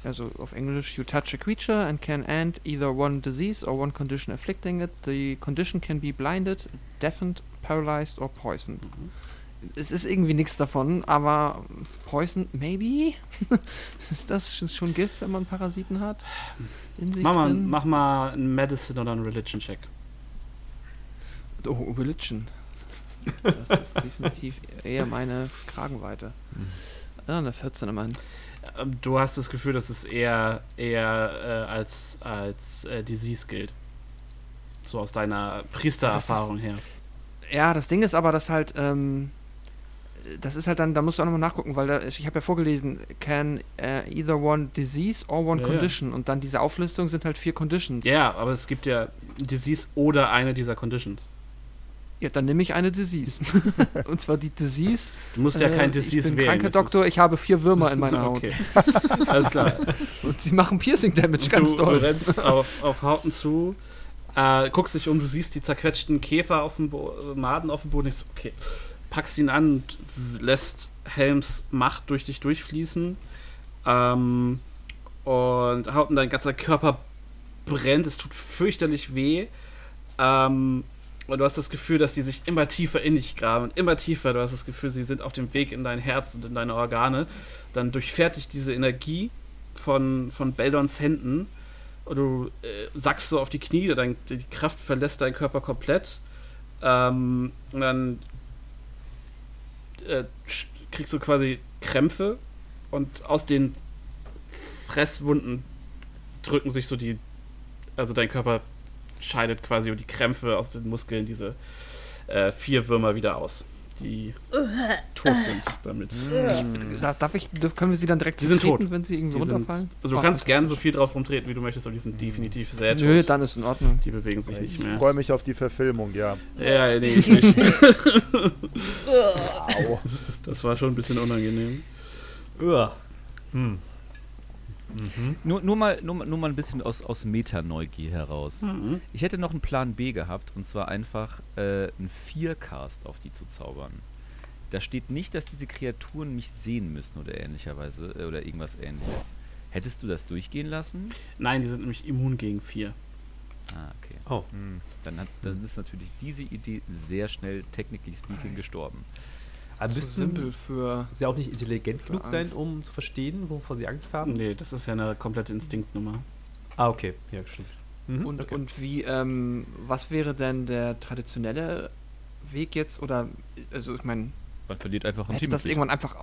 Also auf Englisch, you touch a creature and can end either one disease or one condition afflicting it. The condition can be blinded, deafened, paralyzed or poisoned. Mhm. Es ist irgendwie nichts davon, aber poisoned, maybe? ist das sch- schon Gift, wenn man Parasiten hat? Mach mal, drin? mach mal einen Medicine oder einen Religion-Check. Oh, Religion. Das ist definitiv eher meine Kragenweite. Mhm. Ja, eine 14 immerhin. Ähm, Du hast das Gefühl, dass es eher, eher äh, als, als äh, Disease gilt. So aus deiner Priestererfahrung her. Ja, das Ding ist aber, dass halt, ähm, das ist halt dann, da musst du auch nochmal nachgucken, weil da, ich habe ja vorgelesen, can uh, either one disease or one Ja, ja. condition. Und dann diese Auflistung sind halt vier Conditions. Ja, aber es gibt ja Disease oder eine dieser Conditions. Ja, dann nehme ich eine Disease. Und zwar die Disease. Du musst ja kein äh, Disease Ich bin wählen. kranker Doktor, ich habe vier Würmer in meiner Haut. Okay. Alles klar. Und sie machen Piercing Damage ganz du, du doll. rennst auf, auf Hauten zu, äh, guckst dich um, du siehst die zerquetschten Käfer auf dem Bo Maden auf dem Boden. Ich so, okay, packst ihn an und lässt Helms Macht durch dich durchfließen. Ähm, und Hauten, dein ganzer Körper brennt, es tut fürchterlich weh. Ähm, und du hast das Gefühl, dass die sich immer tiefer in dich graben und immer tiefer. Du hast das Gefühl, sie sind auf dem Weg in dein Herz und in deine Organe. Dann durchfährt dich diese Energie von, von Beldons Händen und du äh, sackst so auf die Knie, dein, die Kraft verlässt deinen Körper komplett. Ähm, und dann äh, kriegst du quasi Krämpfe und aus den Fresswunden drücken sich so die, also dein Körper scheidet quasi über die Krämpfe aus den Muskeln diese äh, vier Würmer wieder aus, die tot sind damit. Da, darf ich, können wir sie dann direkt Die sind treten, tot. wenn sie irgendwie Die sind, runterfallen? also du Ah, kannst gerne so viel drauf rumtreten, wie du möchtest, aber die sind definitiv sehr tot. Nö, dann ist in Ordnung. Die bewegen sich nicht Ich mehr. freue mich auf die Verfilmung, ja. Ja, nee, ich nicht. Das war schon ein bisschen unangenehm. Uah. Hm. Mhm. Nur, nur, mal, nur, mal- nur mal ein bisschen aus, aus Meta-Neugier heraus. Mhm. Ich hätte noch einen Plan B gehabt, und zwar einfach äh, einen Viercast auf die zu zaubern. Da steht nicht, dass diese Kreaturen mich sehen müssen oder ähnlicherweise äh, oder irgendwas ähnliches. Hättest du das durchgehen lassen? Nein, die sind nämlich immun gegen vier. Ah, okay. Oh. Hm, dann, hat, dann ist natürlich diese Idee sehr schnell, technically speaking, gestorben. Aber So müssten simpel für. sie auch nicht intelligent genug sein, um zu verstehen, wovor sie Angst haben? Nee, das ist ja eine komplette Instinktnummer. Ah, okay. Ja, stimmt. Mhm, Und, okay. und wie, ähm, was wäre denn der traditionelle Weg jetzt? Oder, also ich meine, Man verliert einfach ein hätte das irgendwann einfach.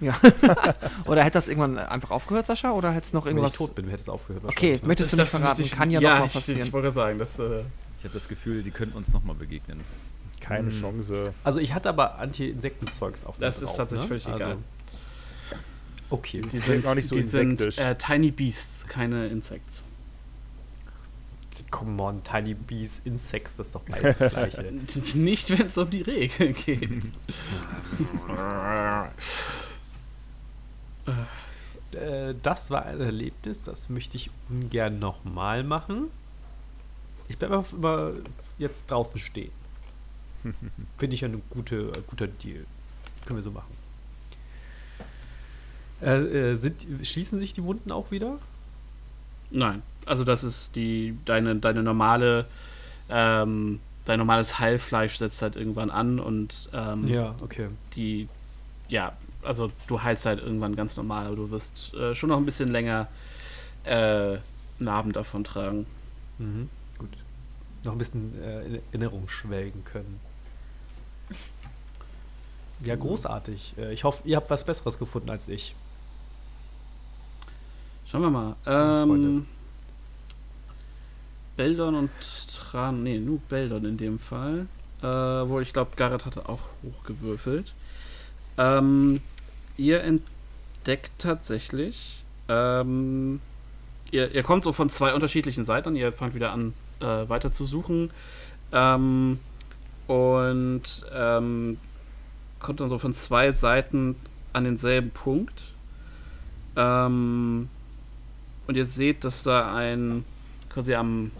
Ja. oder hätte das irgendwann einfach aufgehört, Sascha? Oder hätte es noch Wenn irgendwas. ich tot bin, hätte es aufgehört. Okay, ne? möchtest du nicht Das verraten? müsste ich- Kann ja, ja noch mal ich, passieren. Ich wollte sagen, das. Äh, Ich habe das Gefühl, die könnten uns nochmal begegnen. Keine Hm. Chance. Also ich hatte aber Anti-Insektenzeugs auf Das mir ist drauf, tatsächlich ne? völlig egal. Okay. die sind, auch nicht so die sind insektisch. äh, Tiny Beasts, keine Insects. Come on, Tiny Bees, Insects, das ist doch beides das gleiche. Nicht, wenn es um die Regeln geht. äh, das war ein Erlebnis, das möchte ich ungern nochmal machen. Ich bleibe einfach immer jetzt draußen stehen. Finde ich ja ein gute, ein guter Deal. Können wir so machen. Äh, äh, sind, schließen sich die Wunden auch wieder? Nein, also das ist die deine deine normale ähm, dein normales Heilfleisch setzt halt irgendwann an und ähm, okay. die ja also du heilst halt irgendwann ganz normal, aber du wirst äh, schon noch ein bisschen länger äh, Narben davon tragen. Mhm. Gut. Noch ein bisschen äh, in Erinnerung schwelgen können. Ja, großartig. Äh, ich hoffe, ihr habt was Besseres gefunden als ich. Schauen wir mal. Ähm, Beldon und Tran, nee, nur Beldon in dem Fall. Äh, wo ich glaube, Garrett hatte auch hochgewürfelt. Ähm, ihr entdeckt tatsächlich, ähm, ihr, ihr kommt so von zwei unterschiedlichen Seiten, ihr fangt wieder an, äh, weiter zu suchen. Ähm, und ähm, kommt dann so von zwei Seiten an denselben Punkt. Ähm, und ihr seht, dass da ein quasi am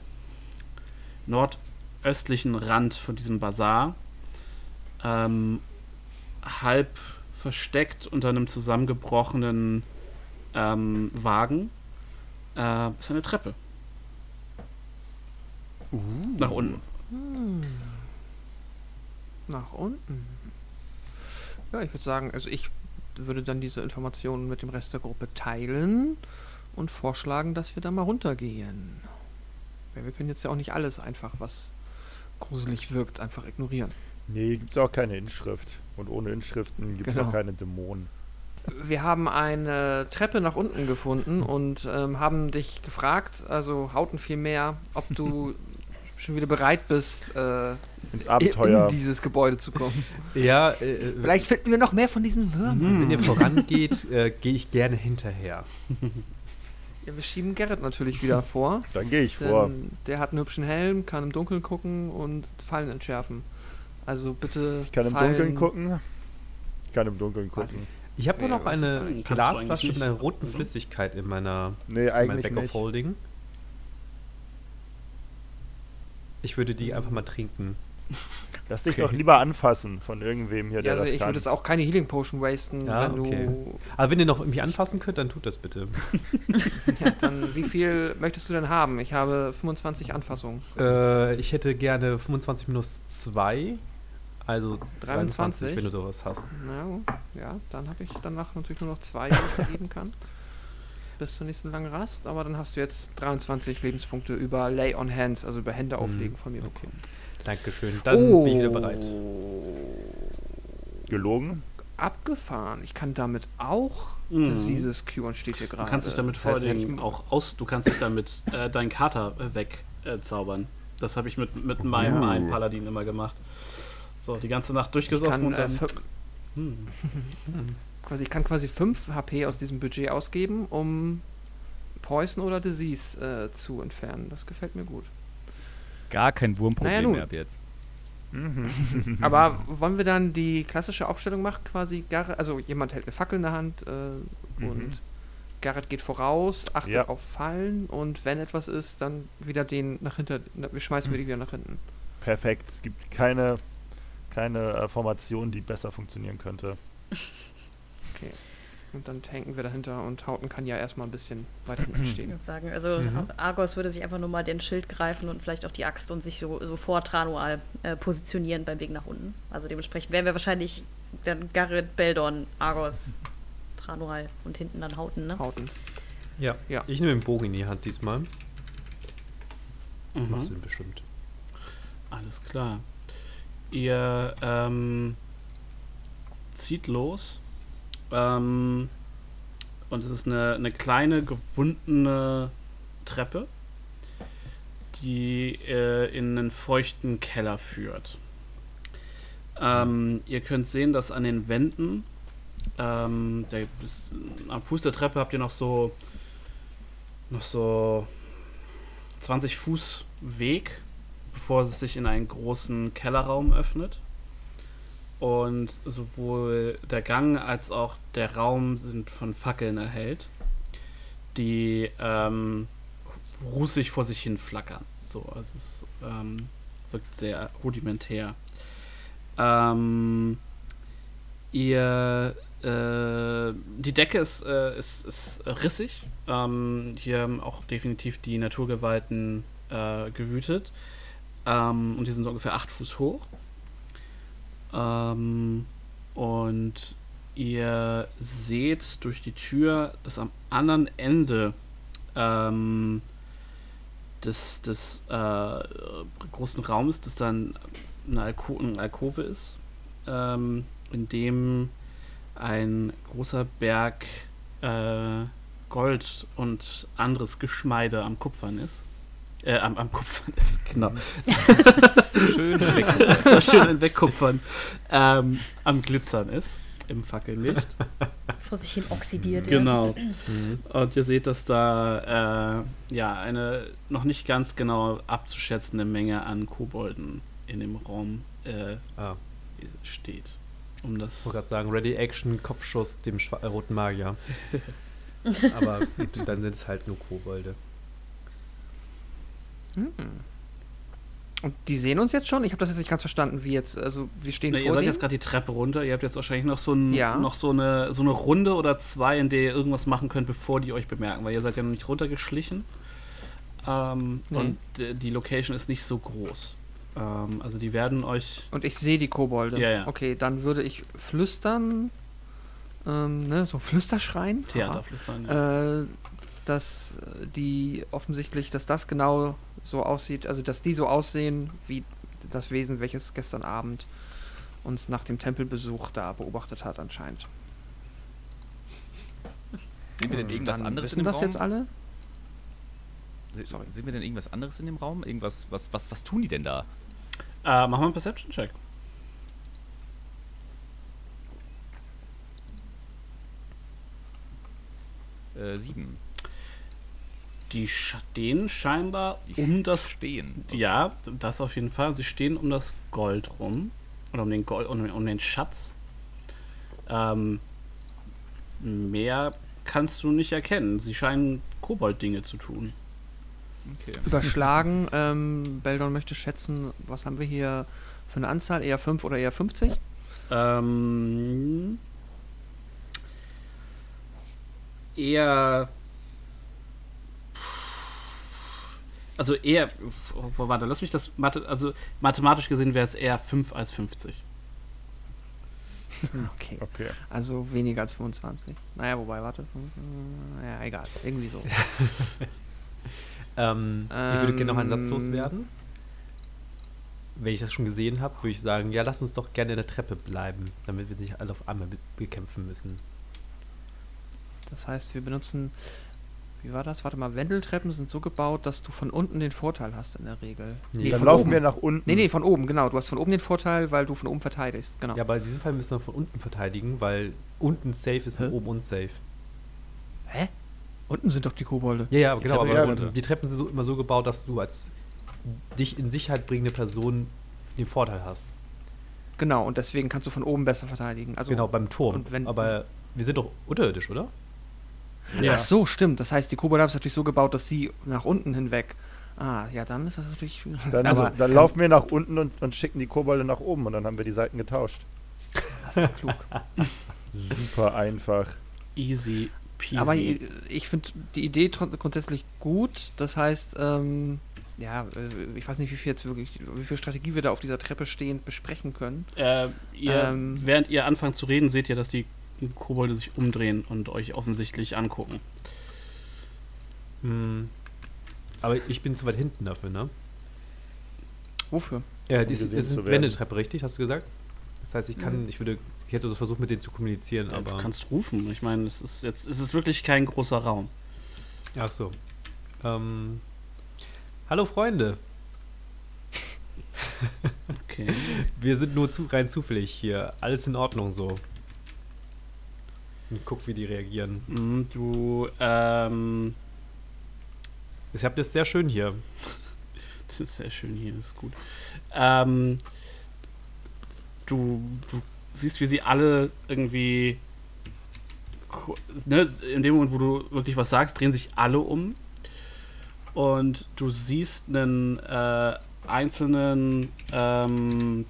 nordöstlichen Rand von diesem Bazar ähm, halb versteckt unter einem zusammengebrochenen ähm, Wagen äh, ist eine Treppe. Nach unten. Nach unten. Ja, ich würde sagen, also ich würde dann diese Informationen mit dem Rest der Gruppe teilen und vorschlagen, dass wir da mal runtergehen. Weil wir können jetzt ja auch nicht alles einfach, was gruselig wirkt, einfach ignorieren. Nee, gibt es auch keine Inschrift. Und ohne Inschriften gibt es Genau. auch keine Dämonen. wir haben eine Treppe nach unten gefunden und ähm, haben dich gefragt, also Hauten viel mehr, ob du schon wieder bereit bist, äh, Ins in, Abenteuer. in dieses Gebäude zu kommen. Ja, äh, Vielleicht finden wir noch mehr von diesen Würmern. wenn ihr vorangeht, äh, gehe ich gerne hinterher. Ja, wir schieben Gerrit natürlich wieder vor. Dann gehe ich vor. Denn der hat einen hübschen Helm, kann im Dunkeln gucken und Fallen entschärfen. Also bitte. Ich kann im Fallen- Dunkeln gucken. Ich kann im Dunkeln gucken. Ich habe Nee, nur noch eine Glasflasche mit einer roten oder? Flüssigkeit in meiner Nee, in meinem eigentlich Back of nicht. Holding. Ich würde die einfach mal trinken. Lass dich Okay. doch lieber anfassen von irgendwem hier, Ja, der also das ich kann. würde jetzt auch keine Healing Potion wasten, Ja, wenn okay. du. Aber wenn ihr noch irgendwie anfassen könnt, dann tut das bitte. Ja, dann wie viel möchtest du denn haben? Ich habe 25 Anfassungen. Äh, ich hätte gerne 25 minus 2. Also 23, 23? wenn du sowas hast. Na, ja, dann habe ich danach natürlich nur noch zwei, die ich vergeben kann. Bis zur nächsten langen Rast, aber dann hast du jetzt 23 Lebenspunkte über Lay on Hands, also über Hände Mhm. auflegen von mir Okay. bekommen. Dankeschön. Dann Oh. bin ich wieder bereit. Gelogen? Abgefahren. Ich kann damit auch Mhm. das dieses Q steht hier Du gerade. kannst dich damit das vor heißt, allem auch aus, du kannst dich damit äh, deinen Kater äh, wegzaubern. das habe ich mit, mit meinem Oh. einen Paladin immer gemacht. So, die ganze Nacht durchgesoffen kann, und äh, dann. fü- hm. quasi, ich kann quasi 5 HP aus diesem Budget ausgeben, um Poison oder Disease äh, zu entfernen. Das gefällt mir gut. Gar kein Wurmproblem Naja, mehr ab jetzt. Mhm. Aber wollen wir dann die klassische Aufstellung machen, quasi Garrett, also jemand hält eine Fackel in der Hand äh, Mhm. und Garrett geht voraus, achtet Ja. auf Fallen und wenn etwas ist, dann wieder den nach hinten, wir schmeißen wir die wieder nach hinten. Perfekt. Es gibt keine, keine äh, Formation, die besser funktionieren könnte. Und dann tanken wir dahinter und Hauten kann ja erstmal ein bisschen weiter hinten Ich stehen. würde sagen, also Mhm. Argos würde sich einfach nur mal den Schild greifen und vielleicht auch die Axt und sich so, so vor Tranual äh, positionieren beim Weg nach unten. Also dementsprechend wären wir wahrscheinlich dann Garrett, Beldon, Argos, Tranual und hinten dann Hauten, ne? Hauten. Ja. Ja. Ich nehme den Bogen in die Hand diesmal. Mhm. Machst du ihn bestimmt. Alles klar. Ihr ähm, zieht los. Ähm, und es ist eine, eine kleine, gewundene Treppe, die äh, in einen feuchten Keller führt. Ähm, ihr könnt sehen, dass an den Wänden, ähm, der, am Fuß der Treppe habt ihr noch so, noch so 20 Fuß Weg bevor es sich in einen großen Kellerraum öffnet. Und sowohl der Gang als auch der Raum sind von Fackeln erhellt, die ähm, rußig vor sich hin flackern. So, also es ähm, wirkt sehr rudimentär. Ähm, ihr äh, die Decke ist, äh, ist, ist rissig. Ähm, hier haben auch definitiv die Naturgewalten äh, gewütet. Ähm, und die sind so ungefähr 8 Fuß hoch. Ähm, und ihr seht durch die Tür, dass am anderen Ende ähm, des, des äh, großen Raumes, dass dann eine, Alko eine Alkove ist, ähm, in dem ein großer Berg äh, Gold und anderes Geschmeide am Kupfern ist. Äh, am, am Kupfern ist, genau. Schön war schön Wegkupfern. Ähm, am Glitzern ist, im Fackellicht. Vor sich hin oxidiert. Genau. Mhm. Und ihr seht, dass da äh, ja eine noch nicht ganz genau abzuschätzende Menge an Kobolden in dem Raum äh, Ah. steht. Um das. Ich wollte gerade sagen, Ready Action, Kopfschuss dem Schwa äh, roten Magier. Aber gut, dann sind es halt nur Kobolde. Hm. Und die sehen uns jetzt schon? Ich habe das jetzt nicht ganz verstanden, wie jetzt, also wir stehen Na, ihr vor seid denen. jetzt gerade die Treppe runter. Ihr habt jetzt wahrscheinlich noch so, ein, Ja. noch so, eine, so eine Runde oder zwei, in der ihr irgendwas machen könnt, bevor die euch bemerken, weil ihr seid ja noch nicht runtergeschlichen. Ähm, Nee. Und äh, die Location ist nicht so groß. Ähm, also die werden euch. Und ich sehe die Kobolde. Ja, ja. Okay, dann würde ich flüstern, ähm, ne, so Flüsterschreien. Theaterflüstern. Ja. Äh, dass äh, die offensichtlich, dass das genau so aussieht, also dass die so aussehen wie das Wesen, welches gestern Abend uns nach dem Tempelbesuch da beobachtet hat anscheinend. Sehen wir denn irgendwas Dann anderes in dem das Raum? jetzt alle? Se- Sorry. Sehen wir denn irgendwas anderes in dem Raum? Irgendwas, was, was, was tun die denn da? Äh, machen wir einen Perception-Check. Äh, sieben. Die stehen scheinbar um das Stehen. Ja, das auf jeden Fall. Sie stehen um das Gold rum. Oder um den Gold, um, um den Schatz. Ähm, mehr kannst du nicht erkennen. Sie scheinen Kobold-Dinge zu tun. Okay. Überschlagen. ähm, Beldon möchte schätzen, was haben wir hier für eine Anzahl? Eher 5 oder eher 50? Ähm, eher. Also eher. Oh, warte, lass mich das. Mathe, also mathematisch gesehen wäre es eher 5 als 50. Okay. Okay. Also weniger als 25. Naja, wobei, warte. Ja, egal. Irgendwie so. Ähm, ich würde gerne noch einen Satz Ähm. loswerden. Wenn ich das schon gesehen habe, würde ich sagen, ja, lass uns doch gerne in der Treppe bleiben, damit wir nicht alle auf einmal be bekämpfen müssen. Das heißt, wir benutzen. Wie war das? Warte mal, Wendeltreppen sind so gebaut, dass du von unten den Vorteil hast in der Regel. Nee, Dann von laufen oben. wir nach unten. Nee, nee, von oben, genau. Du hast von oben den Vorteil, weil du von oben verteidigst. Genau. Ja, aber in diesem Fall müssen wir von unten verteidigen, weil unten safe ist Hä? und oben unsafe. Hä? Unten sind doch die Kobolde. Ja, ja, Die genau, Treppe aber ja, die Treppen sind so, immer so gebaut, dass du als dich in Sicherheit bringende Person den Vorteil hast. Genau, und deswegen kannst du von oben besser verteidigen. Also, genau, beim Turm. und wenn- aber wir sind doch unterirdisch, oder? Ach so, stimmt. Das heißt, die Kobolde haben es natürlich so gebaut, dass sie nach unten hinweg. Ah, ja, dann ist das natürlich schwierig. Dann, also, dann laufen wir nach unten und, und schicken die Kobolde nach oben und dann haben wir die Seiten getauscht. das ist klug. Super einfach. Easy peasy. Aber ich, ich finde die Idee grundsätzlich gut. Das heißt, ähm, ja, äh, ich weiß nicht, wie viel jetzt wirklich, wie viel Strategie wir da auf dieser Treppe stehend besprechen können. Äh, ihr, Ähm. während ihr anfangt zu reden, seht ihr, dass die Kobolde sich umdrehen und euch offensichtlich angucken. Hm. Aber ich bin zu weit hinten dafür, ne? Wofür? Ja, Um die ist, ist eine. Wendetreppe, richtig? Hast du gesagt? Das heißt, ich kann, ich würde, ich hätte so versucht, mit denen zu kommunizieren, Ja, aber. du kannst rufen. Ich meine, es ist jetzt es ist wirklich kein großer Raum. Ach so. Ähm, hallo Freunde. Okay. Wir sind nur zu, rein zufällig hier. Alles in Ordnung so. Und guck, wie die reagieren. Mm, Du, ähm, Ich habt es sehr schön hier. das ist sehr schön hier, das ist gut. Ähm, du, du siehst, wie sie alle irgendwie, ne, in dem Moment, wo du wirklich was sagst, drehen sich alle um. Und du siehst einen äh, einzelnen ähm,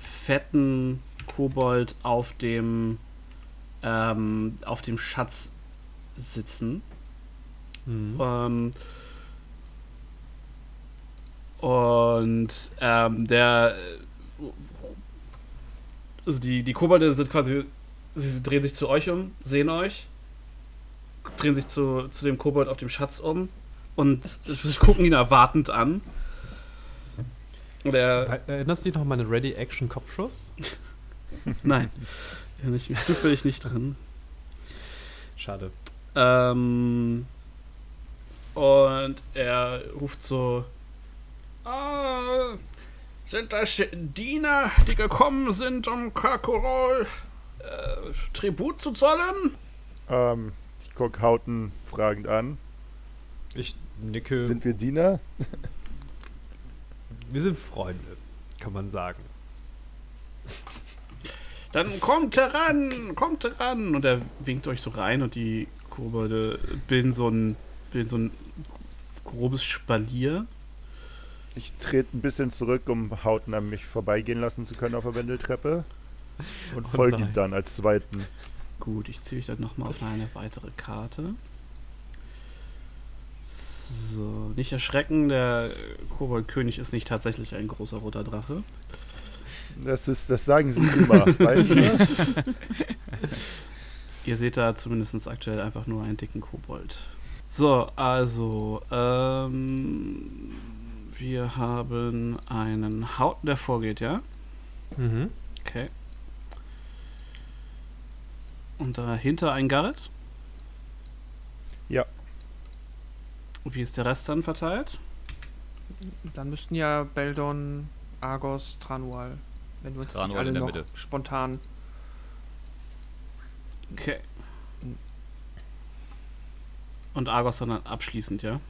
fetten Kobold auf dem ähm, auf dem Schatz sitzen. Mhm. Ähm, und ähm, der. Also die, die Kobolde sind quasi. Sie drehen sich zu euch um, sehen euch, drehen sich zu, zu dem Kobold auf dem Schatz um und gucken ihn erwartend an. Und er. Erinnerst du dich noch an meine Ready-Action-Kopfschuss? Nein. Ja, nicht, zufällig nicht drin. Schade. Ähm, und er ruft so: ah, Sind das Diener, die gekommen sind, um Kakorol äh, Tribut zu zollen? Ähm, ich gucke Hauten fragend an. Ich nicke. Sind wir Diener? wir sind Freunde, kann man sagen. Dann kommt heran, kommt heran. Und er winkt euch so rein und die Kobolde bilden so ein, bilden so ein grobes Spalier. Ich trete ein bisschen zurück, um Hauten an mich vorbeigehen lassen zu können auf der Wendeltreppe. Und Oh folge ihm dann als zweiten. Gut, ich ziehe euch dann nochmal auf eine weitere Karte. So, nicht erschrecken, der Koboldkönig ist nicht tatsächlich ein großer roter Drache. Das, ist, das sagen sie immer, weißt du? Ihr seht da zumindest aktuell einfach nur einen dicken Kobold. So, also, ähm, wir haben einen Hauten, der vorgeht, ja? Mhm. Okay. Und dahinter ein Garrett. Ja. Und wie ist der Rest dann verteilt? Dann müssten ja Beldon, Argos, Tranual, wenn wir uns Tranual alle in der noch Mitte. spontan. Okay. Und Argos dann abschließend, ja?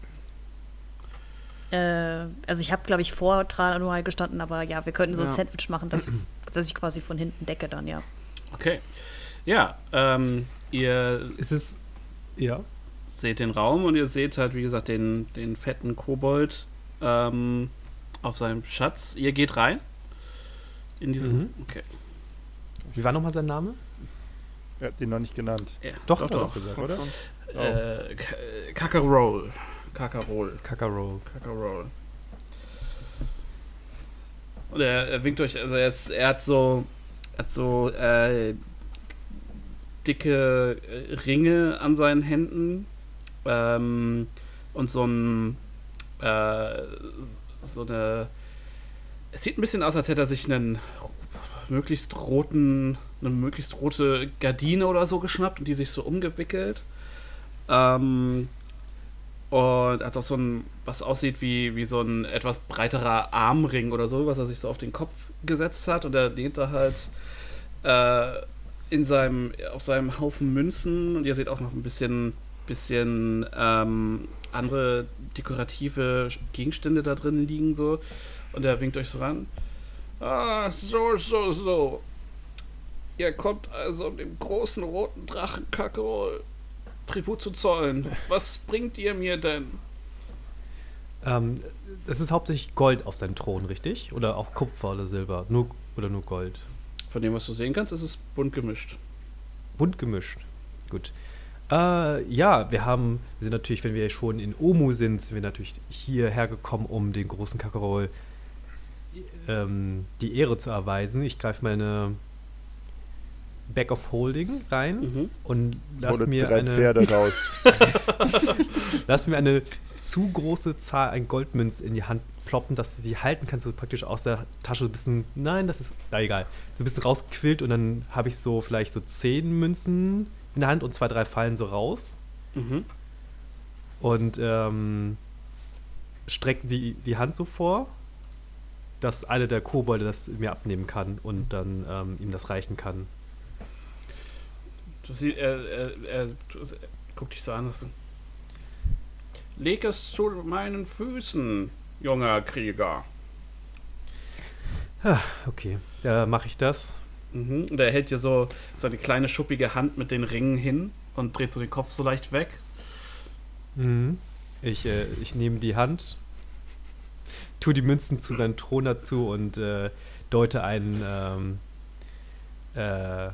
Äh, also ich habe, glaube ich, vor Tranual gestanden, aber ja, wir könnten so ein Ja. Sandwich machen, dass, dass ich quasi von hinten decke dann, ja. Okay. Ja, ähm, ihr Ist es. Ja. seht den Raum und ihr seht halt, wie gesagt, den, den fetten Kobold ähm, auf seinem Schatz. Ihr geht rein. In diesen. Mhm. Okay. Wie war nochmal sein Name? Er hat den noch nicht genannt. Ja, Doch, doch. doch. doch gesagt. Oder? Schon. Äh, K- Kakarol. Kakarol. Kakarol. Kakarol. Und er, er winkt euch, also er, ist, er hat so, er hat so äh, dicke äh, Ringe an seinen Händen ähm, und so ein äh, so eine es sieht ein bisschen aus, als hätte er sich einen möglichst roten, eine möglichst rote Gardine oder so geschnappt und die sich so umgewickelt. Ähm, und hat auch so ein, was aussieht wie, wie so ein etwas breiterer Armring oder so, was er sich so auf den Kopf gesetzt hat. Und er lehnt da halt äh, in seinem, auf seinem Haufen Münzen. Und ihr seht auch noch ein bisschen, bisschen ähm, andere dekorative Gegenstände da drin liegen. so Und er winkt euch so ran. Ah, so, so, so. Ihr kommt also um dem großen roten Drachen Kakerol Tribut zu zollen. Was bringt ihr mir denn? Ähm, es ist hauptsächlich Gold auf seinem Thron, richtig? Oder auch Kupfer oder Silber? Nur, oder nur Gold? Von dem, was du sehen kannst, ist es bunt gemischt. Bunt gemischt. Gut. Äh, ja, wir haben, wir sind natürlich, wenn wir schon in Omu sind, sind wir natürlich hierher gekommen, um den großen Kakerol ähm, die Ehre zu erweisen. Ich greife meine Back of Holding rein Mhm. und lass Ohne mir, drei eine, Pferde raus. lass mir eine zu große Zahl an Goldmünzen in die Hand ploppen, dass du sie halten kannst, so praktisch aus der Tasche so ein bisschen, nein, das ist, na egal, so ein bisschen rausquillt und dann habe ich so vielleicht so zehn Münzen in der Hand und zwei, drei fallen so raus Mhm. und ähm, strecke die, die Hand so vor, dass einer der Kobolde das mir abnehmen kann und dann ähm, ihm das reichen kann. Du siehst, er, er, er, er guckt dich so an. Leg es zu meinen Füßen, junger Krieger. Okay, da mache ich das. Mhm. Und er hält dir so seine kleine schuppige Hand mit den Ringen hin und dreht so den Kopf so leicht weg. Mhm. Ich, äh, ich nehme die Hand, tue die Münzen zu seinem Thron dazu und äh, deute einen ähm, äh,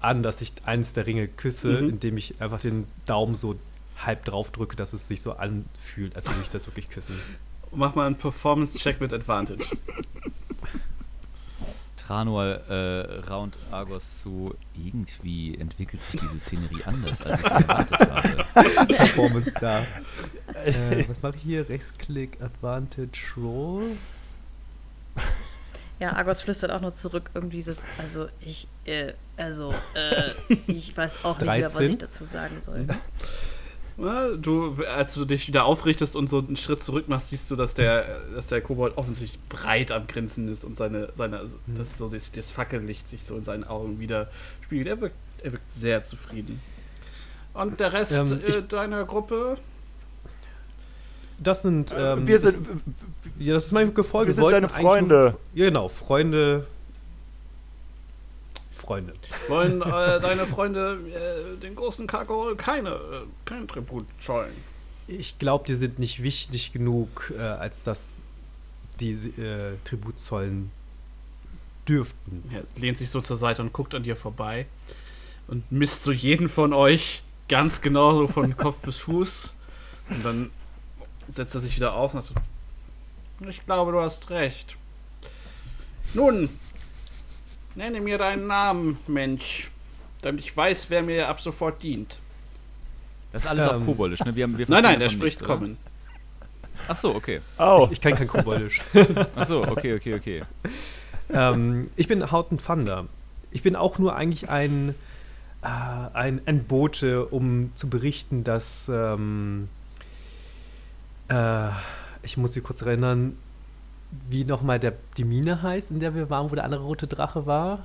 an, dass ich eines der Ringe küsse, Mhm. indem ich einfach den Daumen so halb drauf drücke, dass es sich so anfühlt, als würde ich das wirklich küssen. Mach mal einen Performance-Check mit Advantage. Tranual äh, raunt Argos zu. Irgendwie entwickelt sich diese Szenerie anders, als ich es erwartet habe. Performance da. äh, was mache ich hier? Rechtsklick, Advantage, Roll. Ja, Argos flüstert auch noch zurück irgendwie dieses, also ich, äh, also, äh, ich weiß auch nicht mehr, was 13? ich dazu sagen soll. Ja, Du, als du dich wieder aufrichtest und so einen Schritt zurück machst, siehst du, dass der, dass der Kobold offensichtlich breit am Grinsen ist und seine, seine, das, so, das, das Fackellicht sich so in seinen Augen wieder spiegelt. Er wirkt, er wirkt sehr zufrieden. Und der Rest Ähm, ich- äh, deiner Gruppe? Das sind. Ähm, wir sind, das, ja, das ist mein Gefolge. wir sind seine nur- Freunde. Ja, genau, Freunde. Freunde. Wollen äh, deine Freunde äh, den großen Kakol keine, äh, kein Tribut zollen? Ich glaube, die sind nicht wichtig genug, äh, als dass die äh, Tribut zollen dürften. Er lehnt sich so zur Seite und guckt an dir vorbei und misst so jeden von euch ganz genau so von Kopf bis Fuß. Und dann setzt er sich wieder auf und sagt so, ich glaube, du hast recht. Nun, nenne mir deinen Namen, Mensch, damit ich weiß, wer mir ab sofort dient. Das ist alles auf Ähm. Koboldisch, ne? Wir haben, wir Nein, nein, er davon spricht nichts, oder? kommen. Ach so, okay. Oh, Ich, ich kann kein Koboldisch. Ach so, okay, okay, okay. ähm, ich bin Hauten Thunder. Ich bin auch nur eigentlich ein. ah, ein, ein Bote, um zu berichten, dass ähm, äh, ich muss mich kurz erinnern, wie nochmal die Mine heißt, in der wir waren, wo der andere rote Drache war.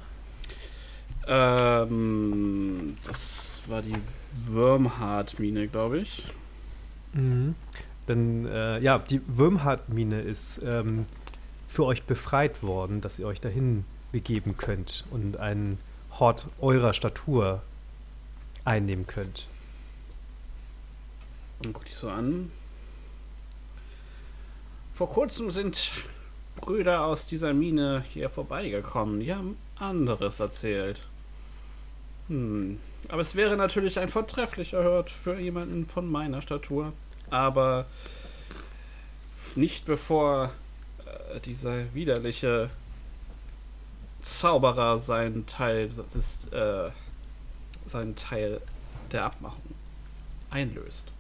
Ähm, das war die Würmhard-Mine, glaube ich. Mhm. Dann, äh, ja, die Würmhard-Mine ist ähm, für euch befreit worden, dass ihr euch dahin begeben könnt und einen Hort eurer Statur einnehmen könnt. Und guck dich so an. Vor kurzem sind Brüder aus dieser Mine hier vorbeigekommen. Die haben anderes erzählt. Hm. Aber es wäre natürlich ein vortrefflicher Hört für jemanden von meiner Statur. Aber nicht bevor äh, dieser widerliche Zauberer seinen Teil des, äh, seinen Teil der Abmachung einlöst.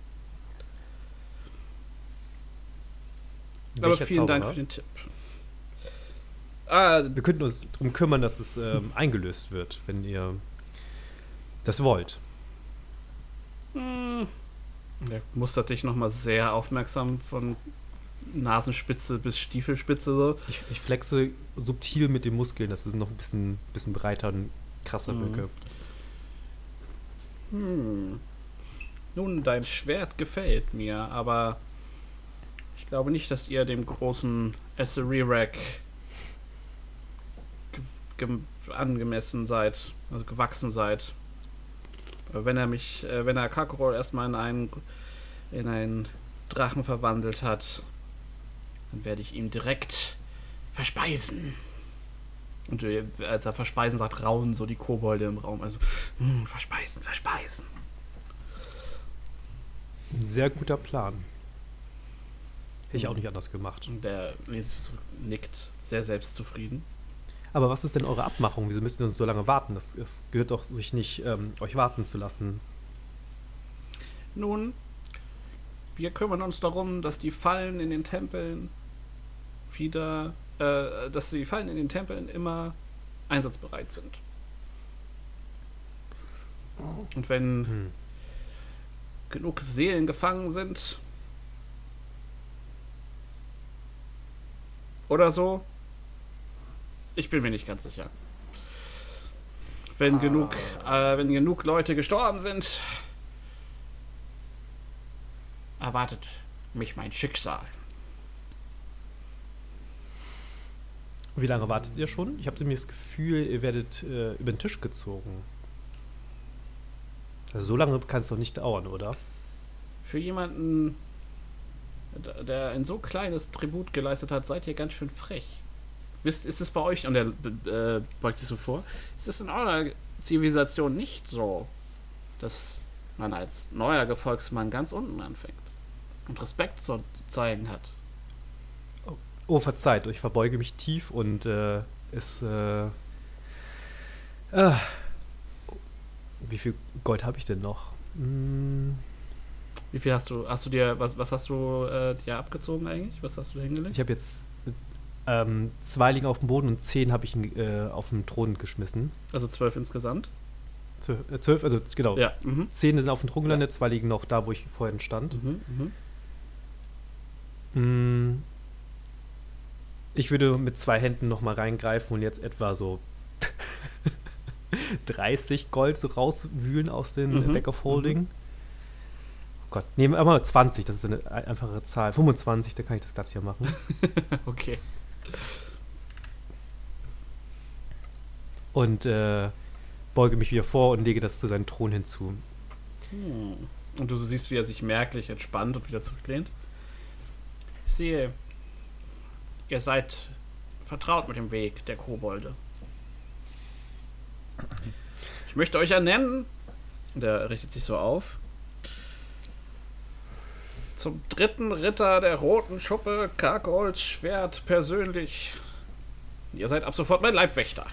Aber vielen Zauberer? Dank für den Tipp. Ah, wir könnten uns darum kümmern, dass es ähm, eingelöst wird, wenn ihr das wollt. Hm. Der mustert dich nochmal sehr aufmerksam von Nasenspitze bis Stiefelspitze so. Ich, ich, flexe subtil mit den Muskeln, dass es noch ein bisschen, bisschen breiter und krasser mhm. wirke. Hm. Nun, dein Schwert gefällt mir, aber ich glaube nicht, dass ihr dem großen Essery-Rack angemessen seid, also gewachsen seid. Wenn er mich, äh, wenn er Kakarol erstmal in einen, in einen Drachen verwandelt hat, dann werde ich ihn direkt verspeisen. Und äh, als er verspeisen sagt, rauen so die Kobolde im Raum. Also, mh, hm, verspeisen, verspeisen. Ein sehr guter Plan. Hätte ich auch nicht anders gemacht. Und der nickt sehr selbstzufrieden. Aber was ist denn eure Abmachung? Wieso müssen wir uns so lange warten? Das, das gehört doch sich nicht, ähm, euch warten zu lassen. Nun, wir kümmern uns darum, dass die Fallen in den Tempeln wieder, äh, dass die Fallen in den Tempeln immer einsatzbereit sind. Und wenn hm. genug Seelen gefangen sind oder so, ich bin mir nicht ganz sicher. Wenn, ah. genug, äh, wenn genug Leute gestorben sind, erwartet mich mein Schicksal. Wie lange wartet ihr schon? Ich habe nämlich das Gefühl, ihr werdet äh, über den Tisch gezogen. Also so lange kann es doch nicht dauern, oder? Für jemanden, der ein so kleines Tribut geleistet hat, seid ihr ganz schön frech. Wisst, ist es bei euch, und er äh, beugt sich so vor, ist es in eurer Zivilisation nicht so, dass man als neuer Gefolgsmann ganz unten anfängt und Respekt zu zeigen hat? Oh, oh verzeiht, ich verbeuge mich tief und äh, es. Äh, äh, wie viel Gold habe ich denn noch? Hm. Wie viel hast du? Hast du dir, was, was hast du äh, dir abgezogen eigentlich? Was hast du hingelegt? Ich habe jetzt ähm, zwei liegen auf dem Boden und zehn habe ich äh, auf dem Thron geschmissen. Also zwölf insgesamt? Zwölf, äh, zwölf also genau. Ja. Mhm. Zehn sind auf dem Thron gelandet, ja. zwei liegen noch da, wo ich vorhin stand. Mhm, mhm. Mm. Ich würde mit zwei Händen noch mal reingreifen und jetzt etwa so 30 Gold so rauswühlen aus dem mhm. Back of Holding. Mhm. Oh Gott, nehmen wir mal 20, das ist eine einfache Zahl. 25, da kann ich das glatt hier machen. okay. Und äh, beuge mich wieder vor und lege das zu seinem Thron hinzu. Hm. Und du siehst, wie er sich merklich entspannt und wieder zurücklehnt. Ich sehe, ihr seid vertraut mit dem Weg der Kobolde. Ich möchte euch ernennen, und er richtet sich so auf, zum dritten Ritter der roten Schuppe, Karkolds Schwert persönlich. Ihr seid ab sofort mein Leibwächter.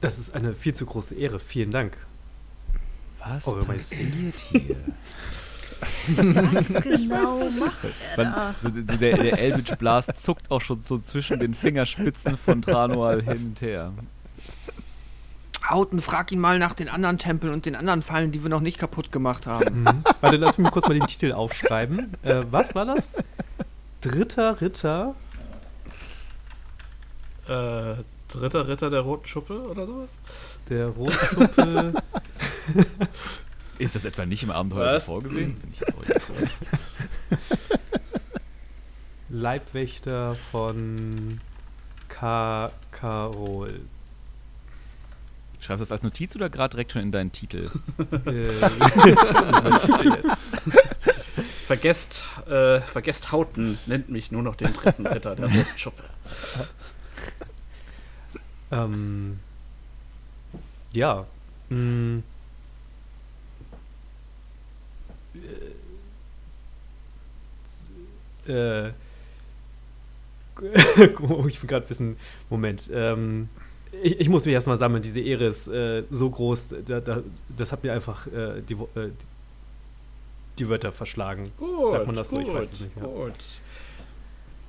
Das ist eine viel zu große Ehre. Vielen Dank. Was Eure passiert hier? Was genau macht er da? Der, der Eldritch Blast zuckt auch schon so zwischen den Fingerspitzen von Tranual hin und her. Hauten, frag ihn mal nach den anderen Tempeln und den anderen Fallen, die wir noch nicht kaputt gemacht haben. Mhm. Warte, lass mich kurz mal den Titel aufschreiben. Äh, was war das? Dritter Ritter. Äh, dritter Ritter der Roten Schuppe oder sowas? Der Rotschuppe. Ist das etwa nicht im Abenteuer so vorgesehen? Finde ich jetzt auch nicht. Leibwächter von Ka Karol. Schreibst du das als Notiz oder gerade direkt schon in deinen Titel? Äh, Vergesst, äh, vergesst Hauten, nennt mich nur noch den dritten Ritter der Roten Schuppe. ähm, ja. mm. Mh. Äh, oh, ich bin gerade ein bisschen. Moment. Ähm, ich, ich muss mich erstmal sammeln. Diese Ehre ist äh, so groß. Da, da, das hat mir einfach äh, die, äh, die Wörter verschlagen. Gut, Sagt man das so? gut, Ich weiß es nicht mehr. gut.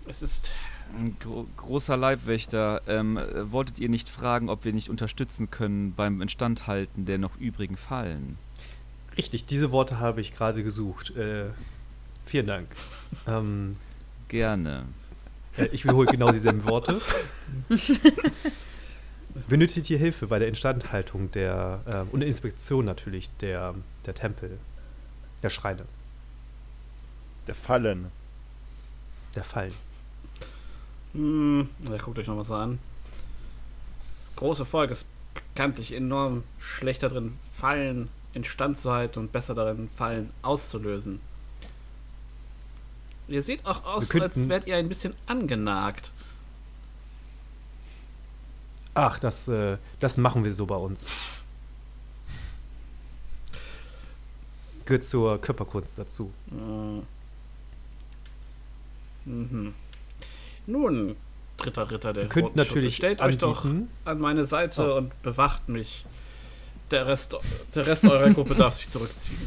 Es ist Ein gro großer Leibwächter, ähm, äh, wolltet ihr nicht fragen, ob wir nicht unterstützen können beim Instandhalten der noch übrigen Fallen? Richtig, diese Worte habe ich gerade gesucht. Äh, vielen Dank. Ähm, Gerne. äh, ich wiederhole genau dieselben Worte. Benötigt ihr Hilfe bei der Instandhaltung der ähm, und der Inspektion natürlich der, der Tempel, der Schreine, Der Fallen. der Fallen? Hm, ja, guckt euch noch mal so an. Das große Volk ist bekanntlich enorm schlechter drin, Fallen instand zu halten und besser darin, Fallen auszulösen. Ihr seht auch aus, als wärt ihr ein bisschen angenagt. Ach, das, äh, das machen wir so bei uns. Gehört zur Körperkunst dazu. Äh. Mhm. Nun, dritter Ritter der Schuppe, natürlich stellt euch doch anbieten- an meine Seite Oh. und bewacht mich. Der Rest, der Rest eurer Gruppe darf sich zurückziehen.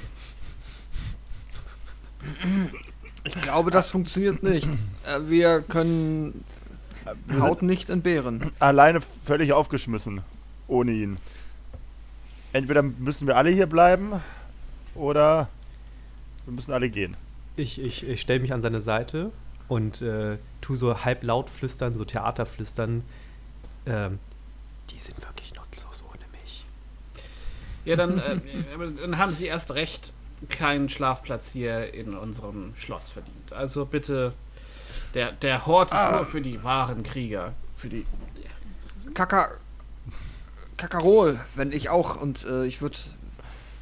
Ich glaube, das funktioniert nicht. Äh, Wir können Wir Haut sind nicht entbehren. alleine völlig aufgeschmissen. Ohne ihn. Entweder müssen wir alle hier bleiben oder wir müssen alle gehen. Ich, ich, ich stelle mich an seine Seite und äh, tu so halblaut flüstern, so Theaterflüstern. Ähm, die sind wirklich nutzlos ohne mich. Ja, dann, äh, dann haben sie erst recht keinen Schlafplatz hier in unserem Schloss verdient. Also bitte, der, der Hort ist nur für die wahren Krieger. Für die. Kaka. Kakarol, wenn ich auch. Und äh, ich würde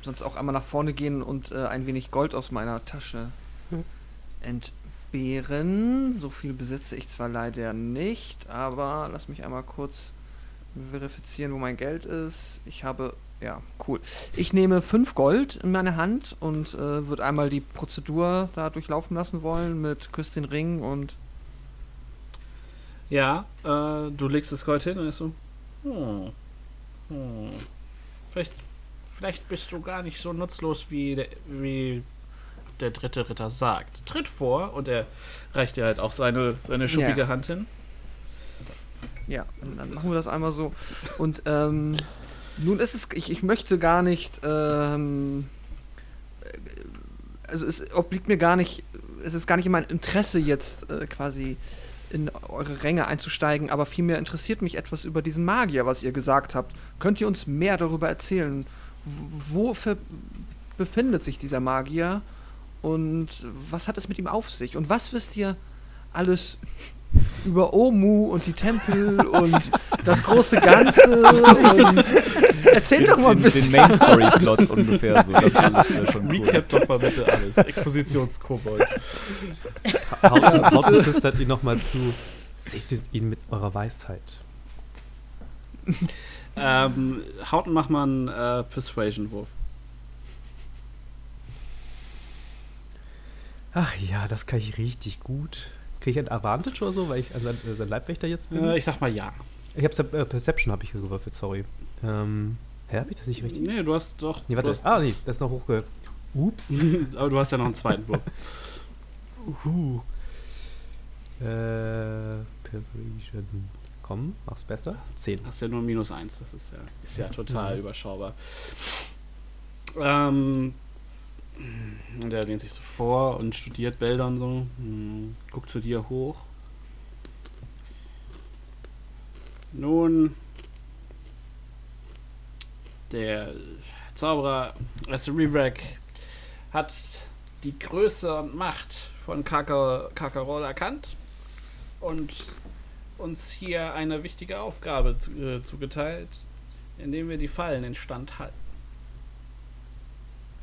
sonst auch einmal nach vorne gehen und äh, ein wenig Gold aus meiner Tasche entbehren. So viel besitze ich zwar leider nicht, aber lass mich einmal kurz verifizieren, wo mein Geld ist. Ich habe. Ja, cool. Ich nehme 5 Gold in meine Hand und äh, würde einmal die Prozedur da durchlaufen lassen wollen mit Küss den Ring und Ja, äh, du legst das Gold hin und ist so. Hm, hm, vielleicht, vielleicht bist du gar nicht so nutzlos, wie der, wie der dritte Ritter sagt. Tritt vor und er reicht dir halt auch seine, seine schuppige Ja. Hand hin. Ja, dann machen wir das einmal so. Und ähm, nun ist es, ich, ich möchte gar nicht, ähm, äh, also es obliegt mir gar nicht, es ist gar nicht in mein Interesse jetzt äh, quasi in eure Ränge einzusteigen, aber vielmehr interessiert mich etwas über diesen Magier, was ihr gesagt habt. Könnt ihr uns mehr darüber erzählen? Wo befindet sich dieser Magier und was hat es mit ihm auf sich? Und was wisst ihr alles über Omu und die Tempel und das große Ganze und erzählt doch mal ein den, bisschen. den Main Story Plot ungefähr so. Das alles wäre schon cool. Recap doch mal bitte alles. Expositionskobold. Hauten flüstert ihn nochmal zu. Segnet ihn mit eurer Weisheit. ähm, Hauten, mach mal einen äh, Persuasion-Wurf. Ach ja, das kann ich richtig gut. Kriege ich ein Advantage oder so, weil ich sein, äh, sein Leibwächter jetzt bin? Äh, ich sag mal ja. ich habe äh, Perception habe ich gewürfelt, sorry. Ähm, hä, habe ich das nicht richtig? Nee, du hast doch. Nee, warte. Ah, nee, das ist noch hochge... Ups. Aber du hast ja noch einen zweiten Wurf. Uhu. Äh, Persuasion. Komm, mach's besser. 10. Hast ja nur minus eins, das ist ja, ist ja total überschaubar. Ähm, und er lehnt sich so vor und studiert Bäldern so, hm, guckt zu dir hoch. Nun, der Zauberer Resurrect hat die Größe und Macht von Kaka- Kakarol erkannt und uns hier eine wichtige Aufgabe äh, zugeteilt, indem wir die Fallen instand halten.